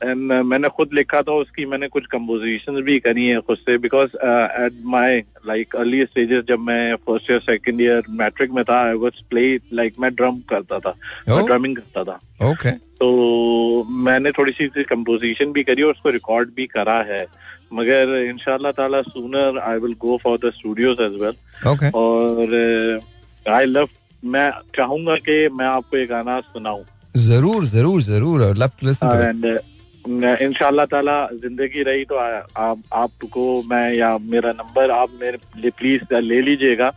[SPEAKER 6] एंड मैंने खुद लिखा था उसकी मैंने कुछ कम्पोजिशन भी करी है खुद से। Because at my like early stages जब मैं first year second year matric में था आई वाज प्ले लाइक मैं ड्रम करता था। मैं
[SPEAKER 1] Oh.
[SPEAKER 6] ड्रमिंग करता था।
[SPEAKER 1] ओके
[SPEAKER 6] तो मैंने थोड़ी सी कंपोजिशन भी करी और उसको रिकॉर्ड भी करा है। मगर इनशाला ताला sooner I will go for the studios as
[SPEAKER 1] well
[SPEAKER 6] और आई लव मैं चाहूँगा कि मैं आपको ये गाना सुनाऊं।
[SPEAKER 1] ज़रूर ज़रूर ज़रूर love to listen to
[SPEAKER 6] and इंशाल्लाह ताला ज़िंदगी रही तो आ- आप आपको मैं या मेरा नंबर आप मेरे लिए प्लीज़ ले लीजिएगा।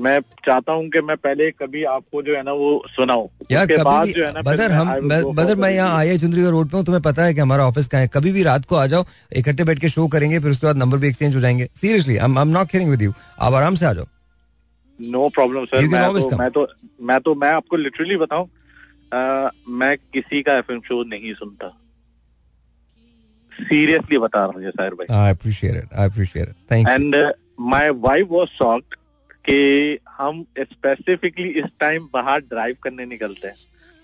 [SPEAKER 6] मैं चाहता हूँ कि मैं पहले कभी आपको जो है ना वो सुनाऊं।
[SPEAKER 1] यार
[SPEAKER 6] उसके बाद
[SPEAKER 1] कभी
[SPEAKER 6] जो है ना
[SPEAKER 1] बदर हम बदर मैं यहाँ आया चुंदरी रोड पे हूँ तुम्हें पता है कि हमारा ऑफ़िस कहाँ है। कभी भी रात को आ जाओ इकट्ठे बैठ के शो करेंगे फिर उसके बाद नंबर भी एक्सचेंज हो जाएँगे। Seriously I am not kidding with you आप आराम से आ जाओ।
[SPEAKER 6] नो प्रॉब्लम सर मैं तो मैं तो मैं तो मैं आपको लिटरली बताऊँ मैं किसी का एफएम शो नहीं सुनता। सीरियसली बता रहा हूँ ये साहिर भाई।
[SPEAKER 1] I appreciate it I appreciate it thank you
[SPEAKER 6] and my wife was shocked कि हम स्पेसिफिकली इस टाइम बाहर ड्राइव करने निकलते हैं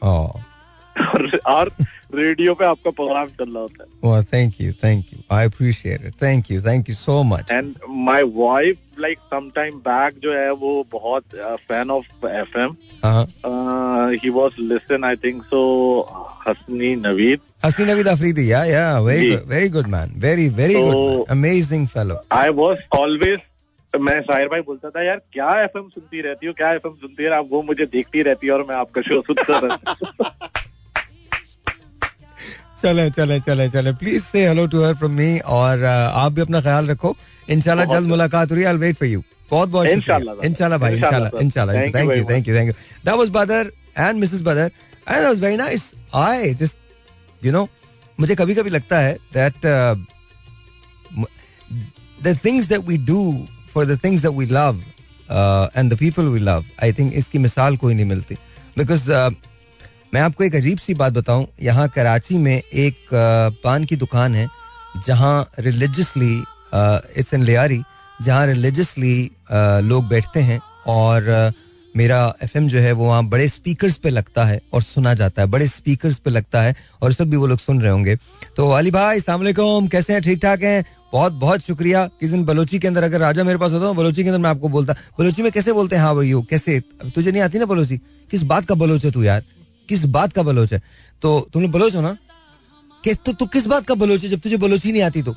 [SPEAKER 6] और, और रेडियो पे आपका प्रोग्राम चल रहा होता है
[SPEAKER 1] well thank you thank you i appreciate it thank you thank you so much
[SPEAKER 6] and my wife like some time back जो है वो बहुत fan of FM
[SPEAKER 1] uh
[SPEAKER 6] he was listen I think so Hasni Naveed
[SPEAKER 1] Hasni Naveed Afridi yeah yeah very
[SPEAKER 6] जी।
[SPEAKER 1] good very good man very very good man. amazing fellow
[SPEAKER 6] I was always मैं साहिर भाई बोलता था यार क्या एफएम सुनती रहती हो? क्या एफएम सुनती है? आप वो मुझे देखती रहती है और मैं आपका शो सुनता रहता हूँ।
[SPEAKER 1] चले चले चले चले। प्लीज़ से hello to her from me और uh, आप भी अपना ख्याल रखो। इंशाल्लाह जल्द मुलाकात हो रही आई वेट फॉर यू बहुत बहुत
[SPEAKER 6] इंशाल्लाह,
[SPEAKER 1] इंशाल्लाह भाई
[SPEAKER 6] इंशाल्लाह,
[SPEAKER 1] इंशाल्लाह
[SPEAKER 6] thank you
[SPEAKER 1] thank you thank you that was Badar and Mrs Badar and that was very nice I just you know मुझे कभी कभी लगता है that the things that we do for the things that we love and the people we love I think इसकी मिसाल कोई नहीं मिलती बिकॉज़ मैं आपको एक अजीब सी बात बताऊँ यहाँ कराची में एक पान की दुकान है जहाँ रिलीजसली इट्स इन लियारी जहाँ रिलीजसली लोग बैठते हैं और मेरा एफएम जो है वो वहाँ बड़े स्पीकर्स पे लगता है और सुना जाता है बड़े स्पीकर्स पे लगता है और सब भी वो लोग सुन रहे होंगे तो अली भाई सलामकुम कैसे हैं ठीक ठाक हैं बहुत बहुत शुक्रिया किस दिन बलोची के अंदर अगर राजा मेरे पास होता तो बलोची के अंदर मैं आपको बोलता। बलोची में कैसे बोलते हैं? हाँ भाई कैसे? तुझे नहीं आती ना बलोची? किस बात का बलोच है तू यार? किस बात का बलोच है? तो तुम लोग बलोच हो ना? कि तो तू किस बात का बलोच है जब तुझे बलोची नहीं आती तो?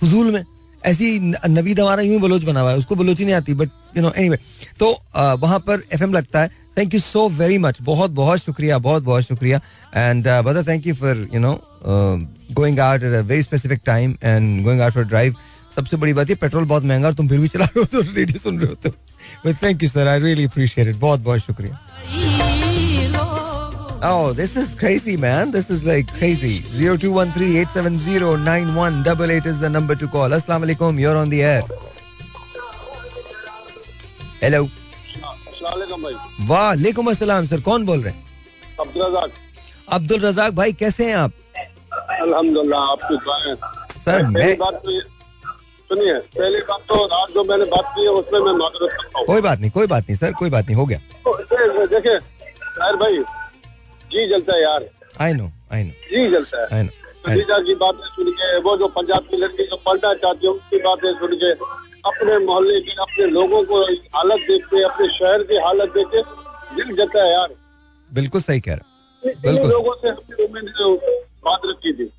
[SPEAKER 1] फजूल में। ऐसी नवीद हमारा यूँ ही बलोच बना हुआ है, उसको बलोची नहीं आती बट यू नो एनीवे तो वहाँ पर एफएम लगता है। Thank you so very much बहुत बहुत शुक्रिया, बहुत बहुत शुक्रिया। And Badar thank you for you know going out at a very specific time and going out for drive सबसे बड़ी बात है पेट्रोल बहुत महँगा और तुम फिर भी चला रहे हो तो (laughs) रेडियो सुन रहे हो तो thank you sir I really appreciate it बहुत बहुत शुक्रिया Oh, this is crazy, man. This is like crazy. 0213-870-9188 is the number to call. Assalamu alaikum. You're on the air. Hello.
[SPEAKER 10] भाई
[SPEAKER 1] वालेकुम अस्सलाम सर कौन बोल रहे हैं
[SPEAKER 10] अब्दुल रजाक
[SPEAKER 1] अब्दुल रजाक भाई कैसे हैं आप
[SPEAKER 10] अल्हम्दुलिल्लाह आपकी दुआएँ।
[SPEAKER 1] सर मैं
[SPEAKER 10] बात तो सुनिए पहली बात तो आज जो मैंने बात की है उसमें मैं माजरत करता हूँ।
[SPEAKER 1] कोई बात नहीं कोई बात नहीं सर कोई बात नहीं हो गया।
[SPEAKER 10] तो देखिए यार भाई जी जलता है यार।
[SPEAKER 1] आई नो आई नो
[SPEAKER 10] जी जलता है।
[SPEAKER 1] आई नो
[SPEAKER 10] खदीजा की बातें सुन के वो जो पंजाब की लड़की जो पलटा चाहती है उसकी बातें सुन के अपने मोहल्ले की अपने लोगों को हालत देख के अपने शहर की हालत देख के दिल जलता है यार।
[SPEAKER 1] बिल्कुल सही कह रहा बिल्कुल।
[SPEAKER 10] लोगों से हमने उम्मीद बात रखी थी।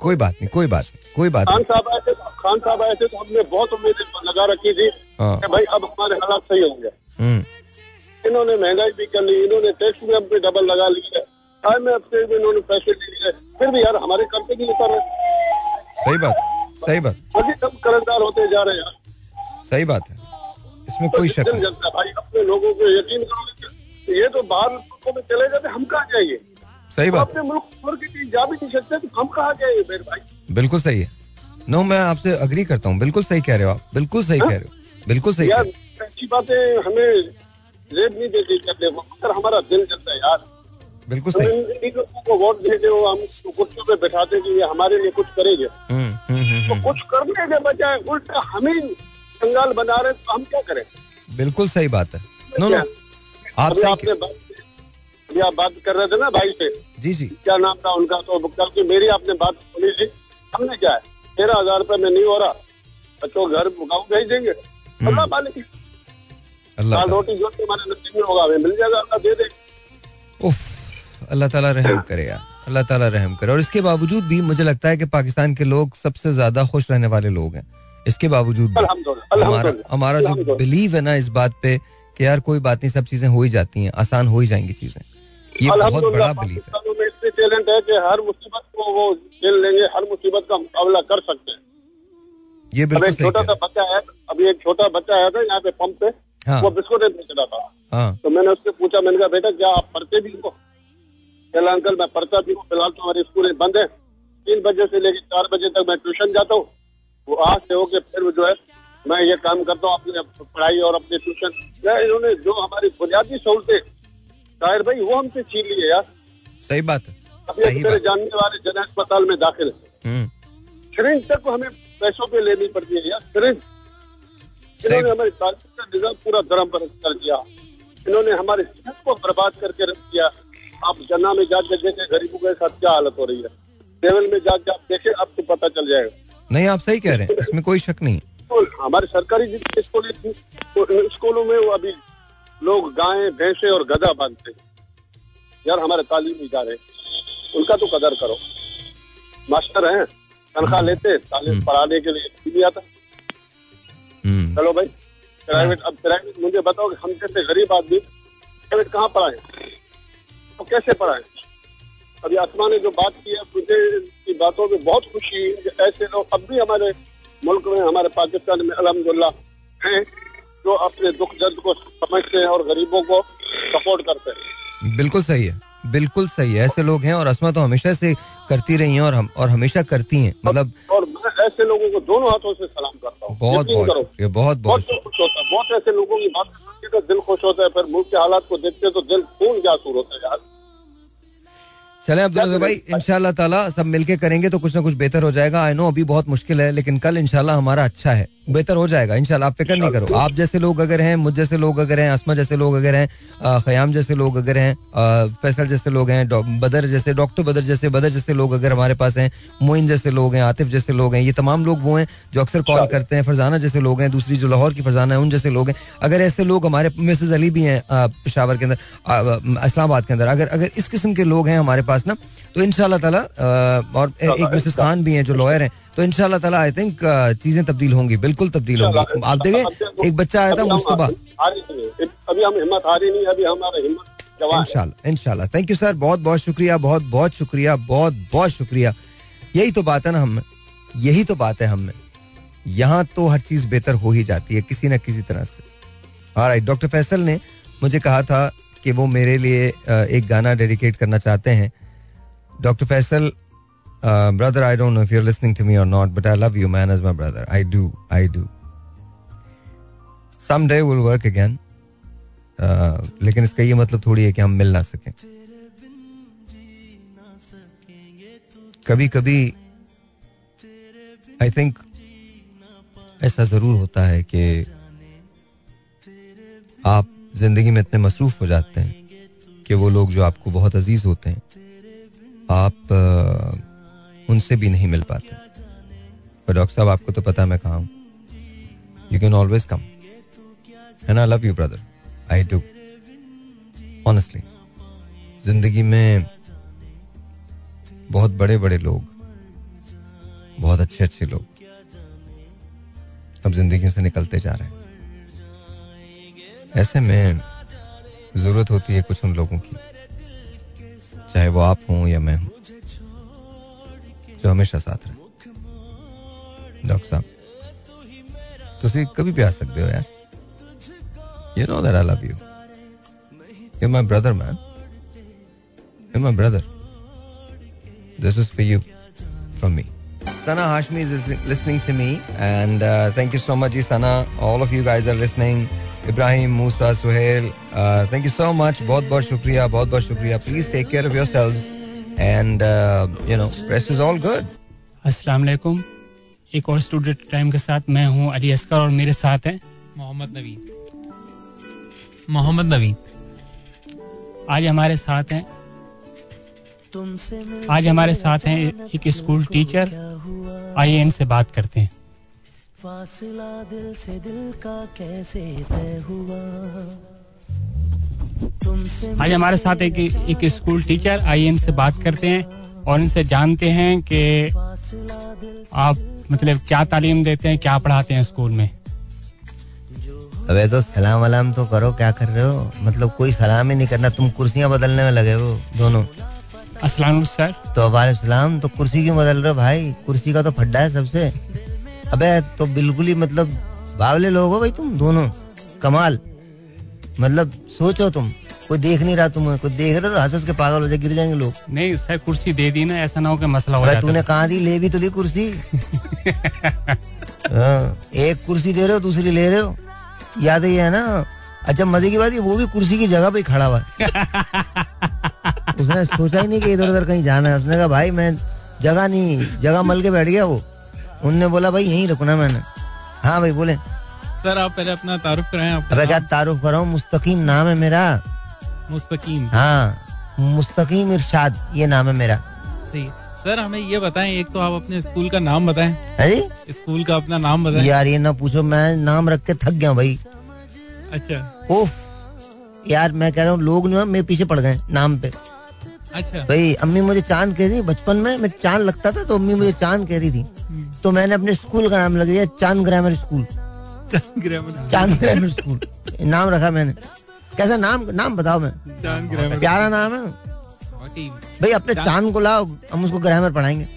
[SPEAKER 1] कोई बात नहीं कोई बात नहीं कोई बात
[SPEAKER 10] खान साहब आए थे खान साहब आए थे तो हमने बहुत उम्मीदें लगा रखी थी
[SPEAKER 1] हाँ।
[SPEAKER 10] कि भाई अब हमारे हालात सही होंगे।
[SPEAKER 1] हम्म,
[SPEAKER 10] इन्होंने महँगाई भी कर ली इन्होंने टैक्स भी हम पे डबल लगा लिए आई में से भी इन्होंने पैसे ले लिए फिर भी यार हमारे उतर रहे
[SPEAKER 1] सही बात सही बात।
[SPEAKER 10] अभी कर्जदार होते जा रहे हैं यार।
[SPEAKER 1] सही बात है। इसमें कोई शक नहीं।
[SPEAKER 10] भाई? अपने लोगों को यकीन करो ये तो बाहर मुल्कों में चले जाते हम कहाँ जाइए
[SPEAKER 1] सही बात।
[SPEAKER 10] अपने मुल्क छोड़ के कहीं जा भी नहीं सकते तो हम कहाँ जाइए मेरे भाई?
[SPEAKER 1] बिल्कुल सही है। नो मैं आपसे अग्री करता हूँ। बिल्कुल सही कह रहे हो आप। बिल्कुल सही कह रहे हो। बिल्कुल सही
[SPEAKER 10] यार अच्छी बातें हमें रेप नहीं देती करने वो अगर हमारा दिल जलता है यार।
[SPEAKER 1] बिल्कुल सही।
[SPEAKER 10] को वोट देते हो हम कुर्सियों पे बैठाते हैं कि ये हमारे लिए कुछ करेंगे।
[SPEAKER 1] हम्म, हम्म, हम्म,
[SPEAKER 10] तो कुछ करने के बजाय उल्टा हम ही कंगाल बना रहे तो हम क्या करें?
[SPEAKER 1] बिल्कुल सही बात है। नो नो आप
[SPEAKER 10] आपने बात अभी आप बात कर रहे थे ना भाई से।
[SPEAKER 1] जी जी।
[SPEAKER 10] क्या नाम था उनका? तो कल की मेरी आपने बात सुनी थी। हमने क्या है? तेरह हज़ार रुपए में नहीं हो रहा। बच्चों घर गाँव भेज देंगे अल्लाह मालिक।
[SPEAKER 1] अल्लाह
[SPEAKER 10] रोटी जो तुम्हारे नसीब में होगा हमें मिल जाएगा अल्लाह दे
[SPEAKER 1] उफ अल्लाह ताला रहम करे यार। अल्लाह ताला रहम करे। और इसके बावजूद भी मुझे लगता है कि पाकिस्तान के लोग सबसे ज़्यादा खुश रहने वाले लोग हैं। इसके बावजूद भी। हमारा हमारा जो बिलीव है ना इस बात पे कि यार कोई बात नहीं सब चीज़ें हो ही जाती हैं। आसान हो ही जाएँगी चीज़ें। ये बहुत बड़ा बिलीव है।
[SPEAKER 10] में इतने टैलेंट है कि हर मुसीबत को वो झेल लेंगे हर मुसीबत का मुकाबला कर सकते हैं।
[SPEAKER 1] ये बिल्कुल
[SPEAKER 10] एक छोटा सा बच्चा है अभी एक छोटा बच्चा आया था यहाँ पे पंप पे
[SPEAKER 1] हाँ।
[SPEAKER 10] वो बिस्कुट बेच रहा था।
[SPEAKER 1] हाँ।
[SPEAKER 10] तो मैंने उससे पूछा मैंने कहा बेटा क्या आप पढ़ते भी हो? कहला अंकल मैं पढ़ता भी हूँ फ़िलहाल तो हमारी स्कूलें बंद है। तीन बजे से लेकर चार बजे तक मैं ट्यूशन जाता हूँ। वो आज से होके फिर जो है मैं ये काम करता हूँ अपनी पढ़ाई और अपने ट्यूशन। या इन्होंने जो हमारी बुनियादी सहूलतें शायर भाई वो हमसे छीन ली है यार।
[SPEAKER 1] सही बात है। सही बात
[SPEAKER 10] जानने वाले जन अस्पताल में दाखिल है।
[SPEAKER 1] हम्म,
[SPEAKER 10] सिरिंज तक हमें पैसों पे लेनी पड़ती है यार सिरिंज इन्होंने हमारी तालीम का निज़ाम पूरा धर्म पर कर दिया। इन्होंने हमारे सेहत को बर्बाद करके रख दिया। आप जन्ना में जाके देखे गरीबों के साथ क्या हालत हो रही है। लेवल में जाके आप देखे आपको पता चल जाएगा।
[SPEAKER 1] नहीं आप सही कह रहे हैं। इसमें कोई शक नहीं।
[SPEAKER 10] तो हमारे सरकारी जितने स्कूल थी तो स्कूलों में वो अभी लोग गायें भैंसे और गधा बांधते हैं। यार हमारे तालीम इदारे उनका तो कदर करो। मास्टर हैं तनख्वाह लेते तालीम पढ़ाने के लिए नहीं आता।
[SPEAKER 1] हम्म,
[SPEAKER 10] चलो भाई प्राइवेट अब प्राइवेट मुझे बताओ कि हम जैसे गरीब आदमी प्राइवेट कहाँ पढ़ाए? तो कैसे पढ़ाए? अभी आसमा ने जो बात की है मुझे की बातों में बहुत खुशी है कि ऐसे लोग अब भी हमारे मुल्क में हमारे पाकिस्तान में अलहमदुल्ला हैं। जो अपने दुख दर्द को समझते हैं और गरीबों को सपोर्ट करते हैं।
[SPEAKER 1] बिल्कुल सही है बिल्कुल सही है। ऐसे लोग हैं और असमा तो हमेशा से करती रही हैं और हम और हमेशा करती हैं। मतलब
[SPEAKER 10] और मैं ऐसे लोगों को दोनों हाथों से सलाम करता हूँ।
[SPEAKER 1] बहुत बहुत शुक्रिया बहुत
[SPEAKER 10] बहुत खुश होता है बहुत ऐसे लोगों की बात तो दिल खुश होता है फिर मुल्क के हालात को देखते तो दिल खून क्या सूर होता है यार।
[SPEAKER 1] चले अब्दुल भाई इंशाल्लाह ताला सब मिलके करेंगे तो कुछ ना कुछ बेहतर हो जाएगा आई नो अभी बहुत मुश्किल है लेकिन कल इंशाल्लाह हमारा अच्छा है बेहतर हो जाएगा इंशाल्लाह आप फ़िक्र नहीं करो आप जैसे लोग अगर हैं मुझ जैसे लोग अगर हैं असमा जैसे लोग अगर हैं खयाम जैसे लोग अगर हैं फैसल जैसे लोग हैं बदर जैसे डॉक्टर बदर जैसे बदर जैसे लोग अगर हमारे पास हैं मोइन जैसे लोग हैं आतिफ जैसे लोग हैं ये तमाम लोग वो हैं जो अक्सर कॉल करते हैं फरजाना जैसे लोग हैं दूसरी जो लाहौर की फरजाना है उन जैसे लोग हैं अगर ऐसे लोग हमारे मिसेज अली भी हैं अ, पेशावर के अंदर अ, अ, इस्लामाबाद के अंदर अगर अगर इस किस्म के लोग हैं हमारे पास ना तो इंशाल्लाह ताला और एक मिसेस खान भी हैं जो लॉयर हैं। तो इन ताला आई थिंक चीज़ें तब्दील होंगी बिल्कुल तब्दील होंगी। आप देखें एक बच्चा आया था
[SPEAKER 10] है। अभी हम हिम्मत हारी नहीं अभी हमारा हिम्मत जवान
[SPEAKER 1] इंशाल्लाह इंशाल्लाह। थैंक यू सर बहुत बहुत शुक्रिया बहुत बहुत शुक्रिया बहुत बहुत शुक्रिया। यही तो बात है ना हम यही तो बात है हम में। यहाँ तो हर चीज़ बेहतर हो ही जाती है किसी ना किसी तरह से। और डॉक्टर फैसल ने मुझे कहा था कि वो मेरे लिए एक गाना डेडिकेट करना चाहते हैं। Doctor Faisal brother I don't know if you are listening to me और not but I love you man as my brother I do I do some day will work again लेकिन इसका ये मतलब थोड़ी है कि हम मिल ना सकें। कभी कभी आई थिंक
[SPEAKER 11] ऐसा ज़रूर होता है कि आप ज़िंदगी में इतने मसरूफ हो जाते हैं कि वो लोग जो आपको बहुत अज़ीज़ होते हैं आप अ, उनसे भी नहीं मिल पाते। पर डॉक्टर साहब आपको तो पता है मैं कहाँ हूँ। You can always come and I love you brother I do honestly ज़िंदगी में बहुत बड़े बड़े लोग बहुत अच्छे अच्छे लोग अब ज़िंदगी से निकलते जा रहे हैं। ऐसे में ज़रूरत होती है कुछ उन लोगों की। चाहे वो आप हों या मैं हूँ जो हमेशा साथ रहे डॉक्टर साहब तुम कभी भी आ सकते हो यार you know that I love you you're my brother man you're my brother this is for you from me Sana Hashmi is listening to me and uh, thank you so much Sana all of you guys are listening Musa Suhail uh, thank you so much. बहुत बहुत शुक्रिया बहुत बहुत शुक्रिया. Take care of yourselves and uh, you know rest is all good.
[SPEAKER 2] अस्सलाम वालेकुम। एक और स्टूडेंट टाइम के साथ मैं हूँ अली असकर और मेरे साथ हैं
[SPEAKER 12] मोहम्मद नवीन। मोहम्मद नवीन।
[SPEAKER 2] आज हमारे साथ हैं आज हमारे साथ हैं एक स्कूल टीचर। आइए इनसे बात करते हैं।
[SPEAKER 13] फासला दिल से दिल का कैसे तय हुआ?
[SPEAKER 2] आज हमारे साथ एक एक स्कूल टीचर आइए इनसे बात करते हैं और इनसे जानते हैं कि आप मतलब क्या तालीम देते हैं क्या पढ़ाते हैं स्कूल में?
[SPEAKER 1] अबे तो सलाम वलाम तो करो क्या कर रहे हो? मतलब कोई सलाम ही नहीं करना तुम कुर्सियाँ बदलने में लगे हो दोनों।
[SPEAKER 2] अस्सलाम सर।
[SPEAKER 1] तो वालेकुम तो कुर्सी क्यों बदल रहे हो भाई? कुर्सी का तो फड्डा है सबसे। अबे तो बिल्कुल ही मतलब बावले लोग हो भाई तुम दोनों। कमाल। मतलब सोचो तुम कोई देख नहीं रहा तुम्हें कोई देख रहे तो हंस हंस के पागल हो जाए गिर जाएँगे लोग।
[SPEAKER 2] नहीं सर कुर्सी दे दी ना ऐसा ना हो कि मसला हो जाता
[SPEAKER 1] तूने कहा दी? ले भी तो ली कुर्सी। (laughs) हाँ, एक कुर्सी दे रहे हो दूसरी ले रहे हो। याद है ये है ना? अच्छा मज़े की बात है वो भी कुर्सी की जगह पे खड़ा हुआ (laughs) उसने सोचा ही नहीं कि इधर उधर कहीं जाना है। उसने कहा भाई मैं जगह नहीं जगह मल के बैठ गया वो। उनने बोला भाई यहीं रुकना मैंने। हाँ भाई बोले।
[SPEAKER 12] सर आप पहले अपना तारुफ कराएँ
[SPEAKER 1] अबे क्या तारुफ कर रहा हूँ मुस्तकीम नाम है मेरा।
[SPEAKER 12] मुस्तकीम।
[SPEAKER 1] हाँ मुस्तकीम इरशाद ये नाम है मेरा।
[SPEAKER 12] सर हमें ये बताएँ एक तो आप अपने स्कूल का नाम बताएँ।
[SPEAKER 1] है जी?
[SPEAKER 12] स्कूल का अपना नाम बताएँ।
[SPEAKER 1] यार ये ना पूछो मैं नाम रख के थक गया भाई।
[SPEAKER 12] अच्छा।
[SPEAKER 1] उफ यार मैं कह रहा हूँ लोग ना मेरे पीछे पड़ गए नाम पे।
[SPEAKER 12] अच्छा।
[SPEAKER 1] भाई अम्मी मुझे चाँद कह रही बचपन में मैं चाँद लगता था तो अम्मी मुझे चाँद कह रही थी। तो मैंने अपने स्कूल का नाम लग दिया Chand Grammar
[SPEAKER 12] School.
[SPEAKER 1] Chand Grammar School. नाम रखा मैंने। कैसा नाम नाम बताओ मैं।
[SPEAKER 12] चाँद ग्रामर।
[SPEAKER 1] प्यारा नाम है भाई अपने चाँद को लाओ हम उसको ग्रामर पढ़ाएँगे।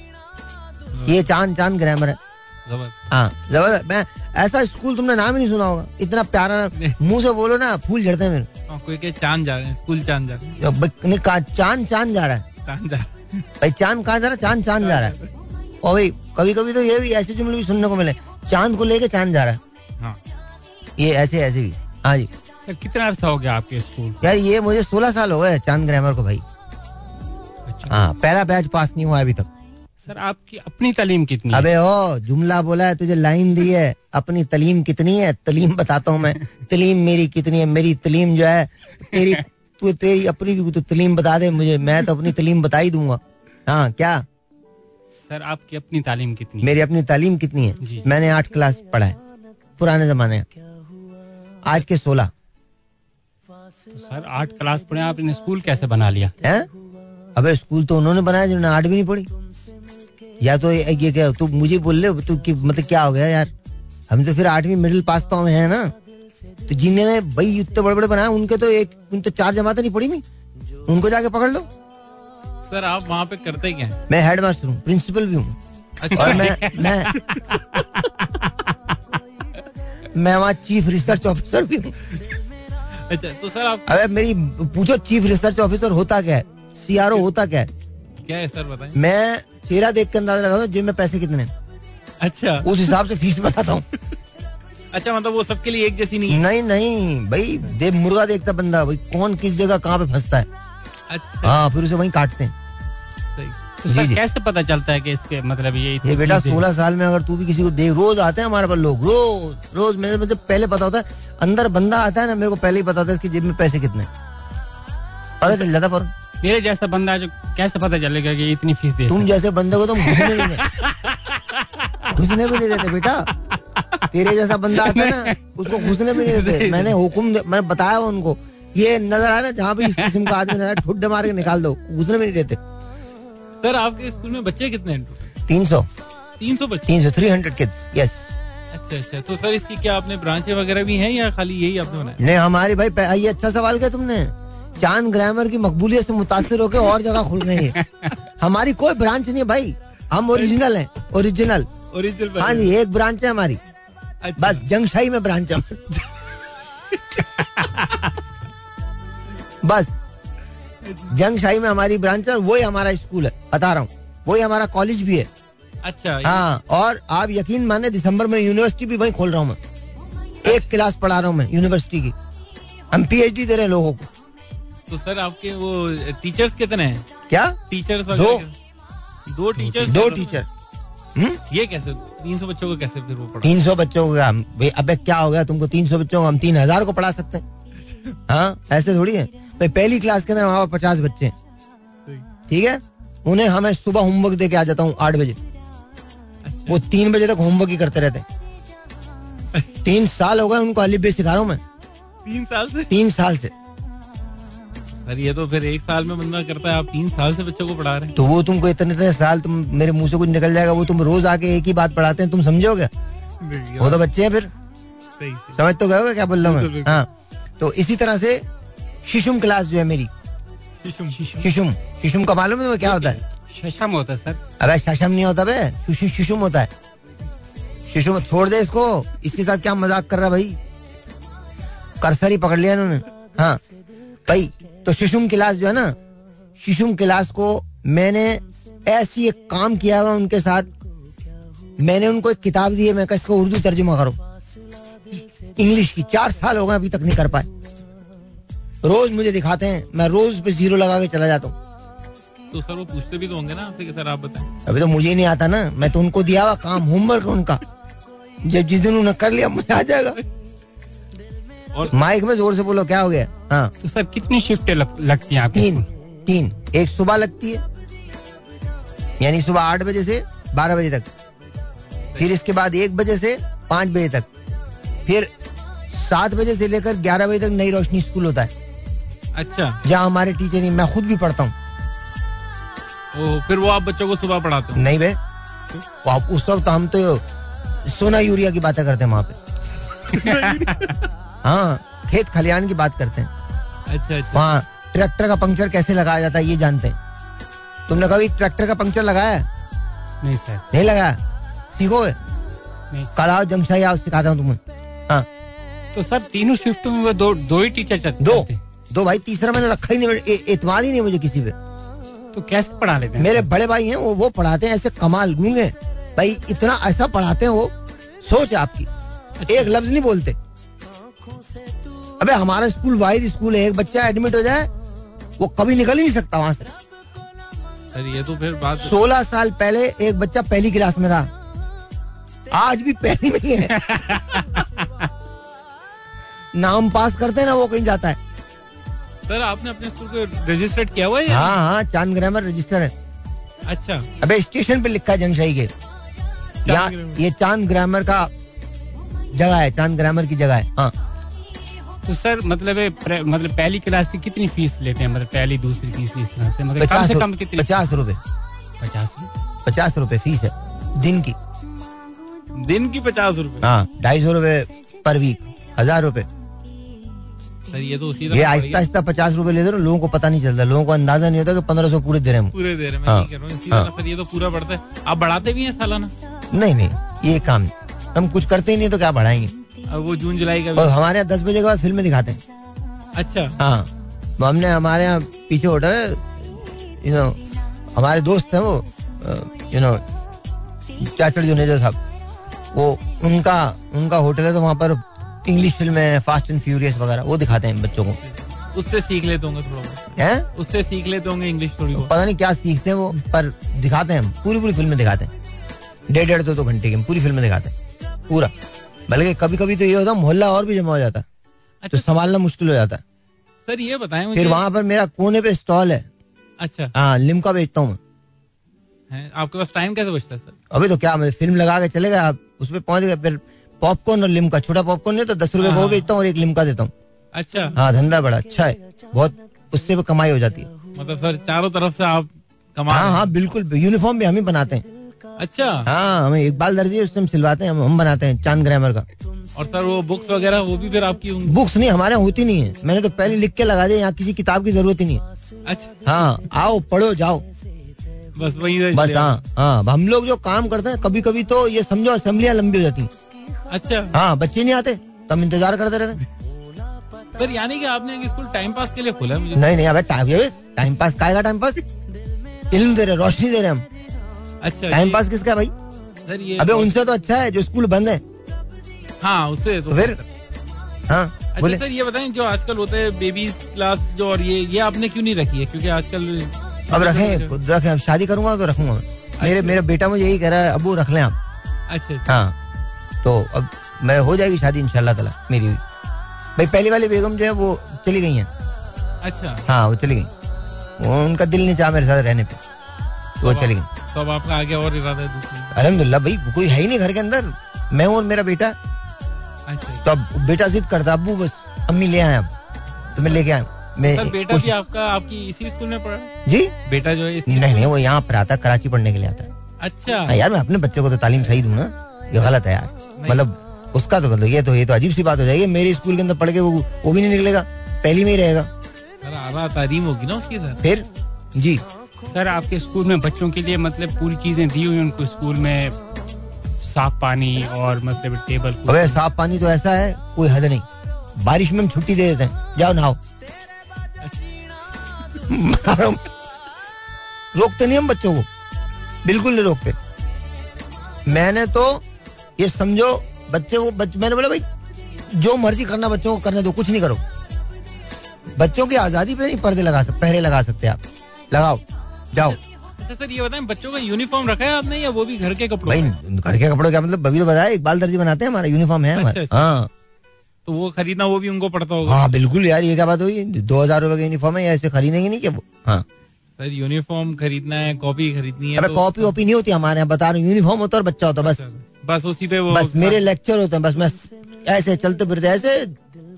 [SPEAKER 1] ये चाँद चाँद ग्रामर है। हाँ ज़बरदस्त। मैं ऐसा स्कूल तुमने नाम ही नहीं सुना होगा। इतना प्यारा मुँह से बोलो ना फूल झड़ते हैं मेरे।
[SPEAKER 12] हाँ, कोई के चाँद जा रहे हैं स्कूल चाँद जा रहे हैं।
[SPEAKER 1] चाँद चाँद जा रहा है।
[SPEAKER 12] चाँद जा
[SPEAKER 1] भाई चाँद कहाँ जा रहा है? चाँद चाँद जा रहा है। और भाई कभी कभी तो ये भी ऐसे जुमले भी सुनने को मिले। चाँद को लेके चाँद जा रहा है।
[SPEAKER 12] हाँ।
[SPEAKER 1] ये ऐसे ऐसे भी। हाँ जी।
[SPEAKER 2] सर कितना अर्सा हो गया आपके स्कूल
[SPEAKER 1] यार ये मुझे सोलह साल हो गए चाँद ग्रामर को भाई।
[SPEAKER 2] अच्छा।
[SPEAKER 1] हाँ पहला बैच पास नहीं हुआ अभी तक।
[SPEAKER 2] सर आपकी अपनी तालीम कितनी
[SPEAKER 1] अबे ओ जुमला बोला है तुझे लाइन दी है। अपनी तलीम कितनी है? तलीम बताता हूँ मैं। तलीम मेरी कितनी है? मेरी तलीम जो है तेरी तू तेरी अपनी भी तू तलीम बता दे मुझे। मैं तो अपनी तलीम बता ही दूँगा। हाँ क्या?
[SPEAKER 2] सर आपकी अपनी तालीम कितनी
[SPEAKER 1] मेरी अपनी तालीम कितनी है? मैंने आठ क्लास पढ़ा है। पुराने जमाने। आज के सोलह।
[SPEAKER 2] तो सर आठ क्लास पढ़े आपने स्कूल कैसे बना लिया?
[SPEAKER 1] है? अबे स्कूल तो उन्होंने बनाया जिन्होंने आठ भी नहीं पढ़ी। या तो ये ये क्या तू मुझे बोल ले तू मतलब क्या हो गया यार? हम तो फिर आठवीं मिडिल पास तो हमें है ना। तो जिन्होंने भाई इतने बड़े बड़े बनाए उनके तो एक उन तो चार जमाते नहीं पड़ी मी उनको जाके पकड़ लो।
[SPEAKER 12] सर आप वहाँ पे करते क्या हैं?
[SPEAKER 1] मैं हेड मास्टर हूँ प्रिंसिपल भी हूँ।
[SPEAKER 12] अच्छा।
[SPEAKER 1] और मैं मैं मैं वहाँ चीफ रिसर्च ऑफिसर भी हूँ।
[SPEAKER 12] अच्छा तो सर आप
[SPEAKER 1] अबे मेरी पूछो चीफ रिसर्च ऑफिसर होता क्या है? सीआरओ होता क्या है?
[SPEAKER 12] क्या है सर बताएँ।
[SPEAKER 1] मैं चेहरा देख के अंदाज़ा लगाता हूँ जिम में पैसे कितने हैं।
[SPEAKER 12] अच्छा।
[SPEAKER 1] उस हिसाब से फ़ीस बताता हूँ।
[SPEAKER 12] अच्छा मतलब वो सबके लिए एक जैसी नहीं
[SPEAKER 1] नहीं नहीं भाई दे मुर्गा देखता बंदा भाई कौन किस जगह कहाँ पे फंसता है?
[SPEAKER 12] अच्छा।
[SPEAKER 1] हाँ फिर उसे वहीं काटते हैं।
[SPEAKER 12] सही।
[SPEAKER 2] तो कैसे पता चलता है कि इसके मतलब ये
[SPEAKER 1] ये बेटा सोलह साल में अगर तू भी किसी को देख रोज आते हैं हमारे पास लोग रोज रोज मेरे मुझे पहले पता होता है अंदर बंदा आता है ना मेरे को पहले ही पता होता है इसकी जेब में पैसे कितने पता चल जाता पर।
[SPEAKER 2] मेरे जैसा बंदा जो कैसे पता चलेगा कि इतनी फ़ीस दे
[SPEAKER 1] तुम जैसे बंदे को तुम घुसने नहीं (laughs) देते घुसने भी नहीं देते बेटा। तेरे जैसा बंदा आता है ना उसको घुसने भी नहीं देते। मैंने हुक्म मैंने बताया उनको। ये नज़र आया ना जहाँ भी इस किस्म का आदमी नज़र ठुड्डे मार के निकाल दो घुसने भी नहीं देते।
[SPEAKER 12] सर आपके स्कूल में बच्चे कितने हैं?
[SPEAKER 1] तीन सौ।
[SPEAKER 12] तीन सौ बच्चे?
[SPEAKER 1] तीन सौ थ्री हंड्रेड किड्स यस
[SPEAKER 12] अच्छा अच्छा। तो सर इसकी क्या आपने ब्रांचें वगैरह भी हैं या खाली यही आपने बनाया?
[SPEAKER 1] नहीं हमारी भाई ये अच्छा सवाल किया तुमने। चाँद ग्रामर की मकबूलियत से मुतासर होकर और जगह खुल गई है। (laughs) हमारी कोई ब्रांच नहीं है भाई। हम ओरिजिनल हैं ओरिजिनल
[SPEAKER 12] ओरिजिनल
[SPEAKER 1] हाँ जी एक ब्रांच है हमारी। बस जंगशाही में ब्रांच है बस। जंगशाही में हमारी ब्रांच है और वही हमारा स्कूल है बता रहा हूँ। वही हमारा कॉलेज भी है।
[SPEAKER 12] अच्छा
[SPEAKER 1] हाँ और आप यकीन माने दिसंबर में यूनिवर्सिटी भी वही खोल रहा हूँ मैं। एक क्लास पढ़ा रहा हूँ मैं यूनिवर्सिटी की। हम पीएचडी दे रहे हैं लोगों को।
[SPEAKER 12] तो सर आपके वो टीचर्स कितने हैं?
[SPEAKER 1] क्या?
[SPEAKER 12] टीचर्स
[SPEAKER 1] दो।
[SPEAKER 12] दो टीचर्स
[SPEAKER 1] दो टीचर
[SPEAKER 12] ये कैसे तीन सौ बच्चों को कैसे फिर वो
[SPEAKER 1] तीन सौ बच्चों को हम अबे क्या हो गया तुमको तीन सौ बच्चों को हम तीन हज़ार को पढ़ा सकते हैं। हाँ ऐसे थोड़ी है। भाई पहली क्लास के अंदर हमारे पचास बच्चे हैं। ठीक है? उन्हें हमें सुबह होमवर्क दे के आ जाता हूँ आठ बजे। वो तीन बजे तक होमवर्क ही करते रहते हैं। (laughs) तीन साल हो गए उनको अलिफ बे सिखा रहा हूँ मैं।
[SPEAKER 12] तीन साल से?
[SPEAKER 1] तीन साल से।
[SPEAKER 12] सर ये तो फिर एक साल में बंदा करता है आप तीन साल से बच्चों को पढ़ा रहे हैं।
[SPEAKER 1] तो वो तुमको इतने इतने साल तुम मेरे मुँह से कुछ निकल जाएगा वो तुम रोज आके एक ही बात पढ़ाते हैं तुम समझोगे? वो तो बच्चे हैं फिर। समझ तो गए क्या बोल रहा हूँ मैं?
[SPEAKER 12] बिल्कुल।
[SPEAKER 1] हाँ। तो इसी तरह से शिशुम क्लास जो है मेरी। शिशुम। शिशुम। का मालूम है क्या होता है?
[SPEAKER 2] शशम होता है सर।
[SPEAKER 1] अबे शशम नहीं होता बे। शिशु शिशुम होता है। शिशुम छोड़ दे इसको। इसके साथ क्या मज़ाक कर रहा भाई? करसर ही पकड़ लिया इन्होंने। हाँ। भाई तो शिशुम क्लास जो है ना शिशुम क्लास को मैंने ऐसी एक काम किया हुआ उनके साथ। मैंने उनको एक किताब दी है मैं कहा इसको उर्दू तर्जुमा करो। इंग्लिश की चार साल हो गए अभी तक नहीं कर पाए। रोज मुझे दिखाते हैं मैं रोज पे ज़ीरो लगा के चला जाता हूँ।
[SPEAKER 12] तो सर वो पूछते भी तो होंगे ना आपसे कि सर आप बताएँ।
[SPEAKER 1] अभी तो मुझे नहीं आता ना मैं तो उनको दिया हुआ काम होमवर्क उनका। जब जिस दिन उन्होंने कर लिया मुझे आ जाएगा।
[SPEAKER 12] और
[SPEAKER 1] माइक में ज़ोर से बोलो क्या हो गया? हाँ।
[SPEAKER 2] तो सर कितनी शिफ्टें लग, लगती हैं आपकी
[SPEAKER 1] तीन तीन। एक सुबह लगती है यानी सुबह आठ बजे से बारह बजे तक। फिर इसके बाद एक बजे से पाँच बजे तक। फिर सात बजे से लेकर ग्यारह बजे तक नई रोशनी स्कूल होता है।
[SPEAKER 12] अच्छा।
[SPEAKER 1] जहाँ हमारे टीचर नहीं मैं खुद भी पढ़ता हूँ।
[SPEAKER 12] फिर वो आप बच्चों को सुबह पढ़ाते हो?
[SPEAKER 1] नहीं बे आप उस वक्त हम तो सोना यूरिया की बातें करते हैं वहाँ पे। (laughs) हाँ खेत खलियान की बात करते हैं।
[SPEAKER 12] अच्छा अच्छा।
[SPEAKER 1] वहाँ ट्रैक्टर का पंक्चर कैसे लगाया जाता है ये जानते हैं। तुमने कभी ट्रैक्टर का पंक्चर लगाया?
[SPEAKER 2] नहीं सर।
[SPEAKER 1] नहीं लगाया?
[SPEAKER 2] नहीं।
[SPEAKER 1] कल आओ जंगशाही आओ सिखाता हूँ तुम्हें। हाँ।
[SPEAKER 2] तो सर तीनों शिफ्टों में वो दो दो ही टीचर चलते
[SPEAKER 1] दो दो भाई तीसरा मैंने रखा ही नहीं ए- एतमाद ही नहीं मुझे किसी पे।
[SPEAKER 2] तो कैसे पढ़ा लेते हैं?
[SPEAKER 1] मेरे बड़े भाई हैं वो वो पढ़ाते हैं ऐसे कमाल गूँगे। भाई इतना ऐसा पढ़ाते हैं वो सोच है आपकी। एक लफ्ज नहीं बोलते। अबे हमारा स्कूल वाइज स्कूल है एक बच्चा एडमिट हो जाए वो कभी निकल ही नहीं सकता वहाँ से।
[SPEAKER 12] सर ये तो फिर बात
[SPEAKER 1] सोलह साल पहले एक बच्चा पहली क्लास में था। आज भी पहली में ही है। (laughs) नाम पास करते हैं ना वो कहीं जाता है।
[SPEAKER 12] सर आपने अपने स्कूल को रजिस्टर्ड किया हुआ है
[SPEAKER 1] हाँ हाँ चाँद ग्रामर रजिस्टर है।
[SPEAKER 12] अच्छा।
[SPEAKER 1] अबे स्टेशन पे लिखा है जंगशाही के। यहाँ। ये चाँद ग्रामर का जगह है चाँद ग्रामर की जगह है हाँ।
[SPEAKER 2] तो सर मतलब मतलब पहली क्लास की कितनी फ़ीस लेते हैं? मतलब पहली दूसरी तीसरी इस तरह से? मतलब कम
[SPEAKER 1] पचास
[SPEAKER 2] से कम कितनी?
[SPEAKER 1] पचास रुपए।
[SPEAKER 2] पचास रुपए
[SPEAKER 1] पचास रुपए फ़ीस है दिन की।
[SPEAKER 12] दिन की पचास रुपए?
[SPEAKER 1] हाँ ढाई सौ रुपए पर वीक हज़ार रुपए।
[SPEAKER 12] सर ये तो उसी
[SPEAKER 1] ये आहिस्ता आहिस्ता पचास रुपए लेते लोगों को पता नहीं चलता। लोगों को अंदाज़ा नहीं होता कि पंद्रह सौ पूरे दे रहे हैं
[SPEAKER 12] पूरे दे रहे हैं
[SPEAKER 1] हाँ,
[SPEAKER 12] नहीं कर रहा हूँ। इसी
[SPEAKER 1] हाँ।
[SPEAKER 12] सर ये तो पूरा बढ़ता है। आप बढ़ाते भी हैं सालाना?
[SPEAKER 1] नहीं नहीं ये काम हम कुछ करते ही नहीं तो क्या बढ़ाएँगे?
[SPEAKER 12] वो जून जुलाई का
[SPEAKER 1] और हमारे यहाँ दस बजे के बाद फ़िल्में दिखाते हैं।
[SPEAKER 12] अच्छा।
[SPEAKER 1] हाँ। तो हमने हमारे यहाँ पीछे होटल है। यू नो हमारे दोस्त हैं वो यू नो चाचड़ जुनेजर साहब। वो उनका उनका होटल है तो वहाँ पर इंग्लिश फ़िल्में फास्ट एंड फ्यूरियस वगैरह वो दिखाते हैं बच्चों को।
[SPEAKER 12] उससे सीख लेते होंगे थोड़ा
[SPEAKER 1] हैं?
[SPEAKER 12] उससे सीख लेते होंगे इंग्लिश थोड़ी
[SPEAKER 1] पता नहीं क्या सीखते हैं वो पर दिखाते हैं हम पूरी पूरी फ़िल्में दिखाते हैं। डेढ़ डेढ़ दो दो घंटे की पूरी फ़िल्में दिखाते हैं। पूरा। बल्कि कभी कभी तो ये होता है मोहल्ला और भी जमा हो जाता है तो संभालना मुश्किल हो जाता है।
[SPEAKER 12] सर ये बताएँ मुझे
[SPEAKER 1] फिर वहाँ पर मेरा कोने पे स्टॉल है।
[SPEAKER 12] अच्छा।
[SPEAKER 1] हाँ लिमका बेचता हूँ
[SPEAKER 12] आपके पास टाइम कैसे बचता है सर?
[SPEAKER 1] अभी तो क्या फ़िल्म लगा के चले गए आप उसमें पहुँच गए फिर पॉपकॉर्न और लिमका छोटा पॉपकॉर्न नहीं तो दस रुपए का वो
[SPEAKER 12] हाँ।
[SPEAKER 1] बेचता हूँ और एक लिमका देता हूँ।
[SPEAKER 12] अच्छा।
[SPEAKER 1] हाँ धंधा बड़ा अच्छा है बहुत उससे भी कमाई हो जाती है।
[SPEAKER 12] मतलब सर चारों तरफ़ से आप कमा
[SPEAKER 1] हाँ।
[SPEAKER 12] हाँ
[SPEAKER 1] बिल्कुल यूनिफॉर्म भी हम ही बनाते हैं।
[SPEAKER 12] अच्छा।
[SPEAKER 1] हाँ हमें इकबाल दर्जी उससे हम सिलवाते हैं हम हम बनाते हैं चाँद ग्रामर का।
[SPEAKER 12] और सर वो बुक्स वगैरह वो भी फिर आपकी होंगी?
[SPEAKER 1] बुक्स नहीं हमारे होती नहीं है। मैंने तो पहले लिख के लगा दिया यहाँ किसी किताब की ज़रूरत ही नहीं है।
[SPEAKER 12] अच्छा।
[SPEAKER 1] हाँ आओ पढ़ो जाओ।
[SPEAKER 12] बस वही
[SPEAKER 1] बस हाँ हाँ हम लोग जो काम करते हैं कभी कभी तो ये समझो असम्बलियाँ लंबी हो जाती हैं।
[SPEAKER 12] अच्छा।
[SPEAKER 1] हाँ बच्चे नहीं आते तो हम इंतज़ार करते रहते।
[SPEAKER 12] सर यानी कि आपने स्कूल टाइम पास के लिए खोला मुझे?
[SPEAKER 1] नहीं नहीं अबे टाइम टाइम पास काएगा टाइम पास? इल्म दे रहे रोशनी दे रहे हम।
[SPEAKER 12] अच्छा
[SPEAKER 1] टाइम पास किसका है भाई?
[SPEAKER 12] सर ये
[SPEAKER 1] अबे उनसे तो अच्छा है जो स्कूल बंद है।
[SPEAKER 12] हाँ उससे तो
[SPEAKER 1] तो फिर? हाँ
[SPEAKER 12] अच्छा सर ये बताएँ जो आजकल होते हैं बेबीज क्लास जो और ये ये आपने क्यों नहीं रखी है? क्योंकि आजकल
[SPEAKER 1] अब रखें रखें अब शादी करूँगा तो रखूँगा। मेरे मेरा बेटा मुझे यही कह रहा है अबू रख लें आप।
[SPEAKER 12] अच्छा अच्छा।
[SPEAKER 1] हाँ तो अब मैं हो जाएगी शादी इंशाल्लाह ताला मेरी भी। भाई पहली वाली बेगम जो है वो चली गई हैं।
[SPEAKER 12] अच्छा।
[SPEAKER 1] हाँ वो चली गई। उनका दिल नहीं चाहा मेरे साथ रहने पे। तो वो
[SPEAKER 12] तो
[SPEAKER 1] चली गई
[SPEAKER 12] तो अब आपका आगे और इरादा है दूसरी।
[SPEAKER 1] अलहमदुल्ला भाई कोई है ही नहीं घर के अंदर। मैं और मेरा बेटा।
[SPEAKER 12] अच्छा।
[SPEAKER 1] तो अब बेटा जिद करता अबू बस अम्मी ले आए अब। तो मैं लेके आया। मैं
[SPEAKER 12] बेटा भी आपका आपकी इसी स्कूल में पढ़ा?
[SPEAKER 1] जी।
[SPEAKER 12] बेटा जो है
[SPEAKER 1] नहीं नहीं वो यहाँ पर आता कराची पढ़ने के लिए आता।
[SPEAKER 12] अच्छा।
[SPEAKER 1] हाँ यार मैं अपने बच्चे को तो तालीम सही दूँ ना। ये गलत है यार। मतलब उसका तो मतलब ये तो ये तो अजीब सी बात हो जाएगी। मेरे स्कूल के अंदर पढ़ के वो वो भी नहीं निकलेगा। पहली में ही रहेगा।
[SPEAKER 12] सर आला तारीम होगी ना उसकी सर?
[SPEAKER 1] फिर? जी।
[SPEAKER 2] सर आपके स्कूल में बच्चों के लिए मतलब पूरी चीज़ें दी हुई उनको स्कूल में? साफ़ पानी और मतलब टेबल
[SPEAKER 1] अबे साफ़ पानी तो ऐसा है कोई हद नहीं। बारिश में हम छुट्टी दे देते हैं। जाओ नहाओ। रोकते नहीं हम बच्चों को? बिल्कुल नहीं रोकते। मैंने तो ये समझो बच्चे को बच, मैंने बोला भाई जो मर्ज़ी करना बच्चों को करने दो कुछ नहीं करो। बच्चों की आज़ादी पे नहीं पर्दे लगा सकते पहरे लगा सकते आप। लगाओ। जाओ।
[SPEAKER 12] अच्छा सर ये बताएँ बच्चों का यूनिफॉर्म रखा है आपने या वो भी घर के कपड़ों
[SPEAKER 1] भाई घर के कपड़ों का मतलब अभी तो बताया इकबाल दर्जी बनाते हैं हमारा यूनिफॉर्म है हमारा।
[SPEAKER 12] अच्छा,
[SPEAKER 1] हाँ।
[SPEAKER 12] तो वो खरीदना वो भी उनको पड़ता होगा?
[SPEAKER 1] हाँ बिल्कुल यार ये क्या बात हुई? दो हज़ार रुपए का यूनिफॉर्म है या खरीदेंगे नहीं क्या वो? हाँ।
[SPEAKER 12] सर यूनिफॉर्म खरीदना है कॉपी खरीदनी है
[SPEAKER 1] अबे
[SPEAKER 12] तो
[SPEAKER 1] कॉपी वॉपी नहीं होती हमारे यहाँ बता रहा हूँ यूनिफॉर्म होता है और बच्चा होता है बस।
[SPEAKER 12] बस उसी पे वो
[SPEAKER 1] बस मेरे लेक्चर होते हैं बस मैं ऐसे चलते फिरते ऐसे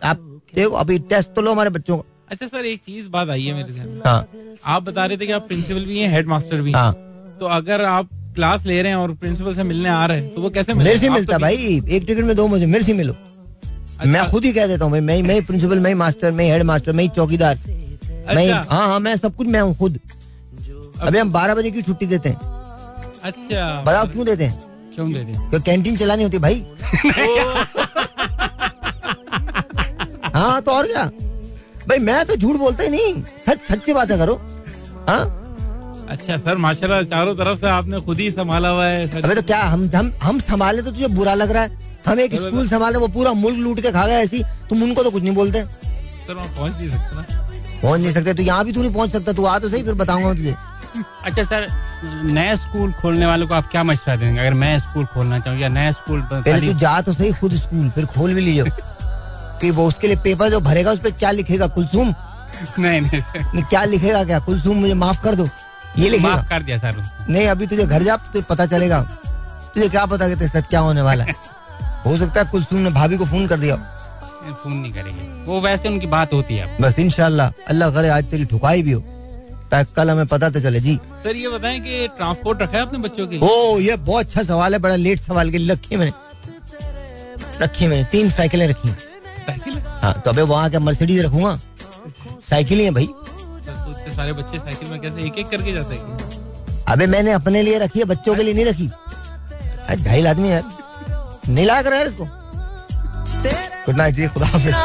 [SPEAKER 1] आप देखो अभी टेस्ट तो लो हमारे बच्चों का।
[SPEAKER 12] अच्छा सर एक चीज़ बात आई है मेरे ध्यान में।
[SPEAKER 1] हाँ।
[SPEAKER 12] आप बता रहे थे कि आप प्रिंसिपल भी हैं हेड मास्टर भी हैं।
[SPEAKER 1] हाँ।
[SPEAKER 12] तो अगर आप क्लास ले रहे हैं और प्रिंसिपल से मिलने आ रहे हैं तो वो कैसे
[SPEAKER 1] मेरे से
[SPEAKER 12] तो
[SPEAKER 1] मिलता भाई। एक टिकट में दो मुझे मेरे से मिलो।
[SPEAKER 12] अच्छा।
[SPEAKER 1] मैं खुद ही कह देता हूँ भाई मैं मैं प्रिंसिपल मैं मास्टर मैं हेड मास्टर मैं चौकीदार। मैं
[SPEAKER 12] अच्छा।
[SPEAKER 1] हाँ हाँ मैं सब कुछ मैं हूँ खुद। अभी हम बारह बजे की छुट्टी देते हैं?
[SPEAKER 12] अच्छा।
[SPEAKER 1] बताओ क्यों देते हैं?
[SPEAKER 2] क्यों देते
[SPEAKER 1] क्यों कैंटीन चलानी होती भाई? (laughs) हाँ तो और क्या? भाई मैं तो झूठ बोलता ही नहीं। सच सच्ची बातें करो। हाँ?
[SPEAKER 12] अच्छा सर माशाल्लाह चारों तरफ़ से आपने खुद ही संभाला हुआ है सर।
[SPEAKER 1] अबे तो क्या हम हम हम संभाले तो तुझे बुरा लग रहा है? हम एक स्कूल संभाले वो पूरा मुल्क लूट के खा गए ऐसी। तुम उनको तो कुछ नहीं बोलते।
[SPEAKER 12] सर वहाँ पहुँच नहीं सकते ना।
[SPEAKER 1] पहुँच नहीं सकते तो यहाँ भी तू नहीं पहुँच सकता। तू आ तो सही फिर बताऊँगा तुझे।
[SPEAKER 2] अच्छा सर नया स्कूल खोलने वालों को आप क्या मशवरा देंगे? अगर मैं स्कूल खोलना चाहूँ या नया स्कूल
[SPEAKER 1] पहले तू जा तो सही खुद स्कूल फिर खोल भी लीजिए कि वो उसके लिए पेपर जो भरेगा उस पर क्या लिखेगा? कुलसुम?
[SPEAKER 2] नहीं नहीं। सर
[SPEAKER 1] नहीं, क्या लिखेगा क्या? कुलसुम मुझे माफ़ कर दो। ये लिखेगा।
[SPEAKER 2] माफ़ कर दिया सर।
[SPEAKER 1] नहीं अभी तुझे घर जा तो पता चलेगा। तुझे क्या पता कि तेरे साथ क्या होने वाला है? हो सकता है कुलसुम ने भाभी को फ़ोन कर दिया
[SPEAKER 2] फ़ोन नहीं करेंगे। वो वैसे उनकी बात होती है
[SPEAKER 1] बस इंशाल्लाह अल्लाह करे आज तेरी ठुकाई भी हो। ताकि कल हमें पता तो चले जी।
[SPEAKER 12] सर ये बताएँ कि ट्रांसपोर्ट रखा है अपने बच्चों के लिए?
[SPEAKER 1] ओ ये बहुत अच्छा सवाल है बड़ा लेट सवाल के लिए। रखी मैंने। रखी मैंने तीन साइकिलें रखी हैं हाँ तो अभी वहाँ क्या मर्सिडीज रखूँगा? साइकिल ही है भाई।
[SPEAKER 12] तो इतने सारे बच्चे साइकिल में कैसे एक एक करके जाते हैं
[SPEAKER 1] अबे मैंने अपने लिए रखी है बच्चों के लिए नहीं रखी। ढाई जाहिल आदमी यार। नहीं लाया कर यार इसको। गुड नाइट जी खुदा हाफिज।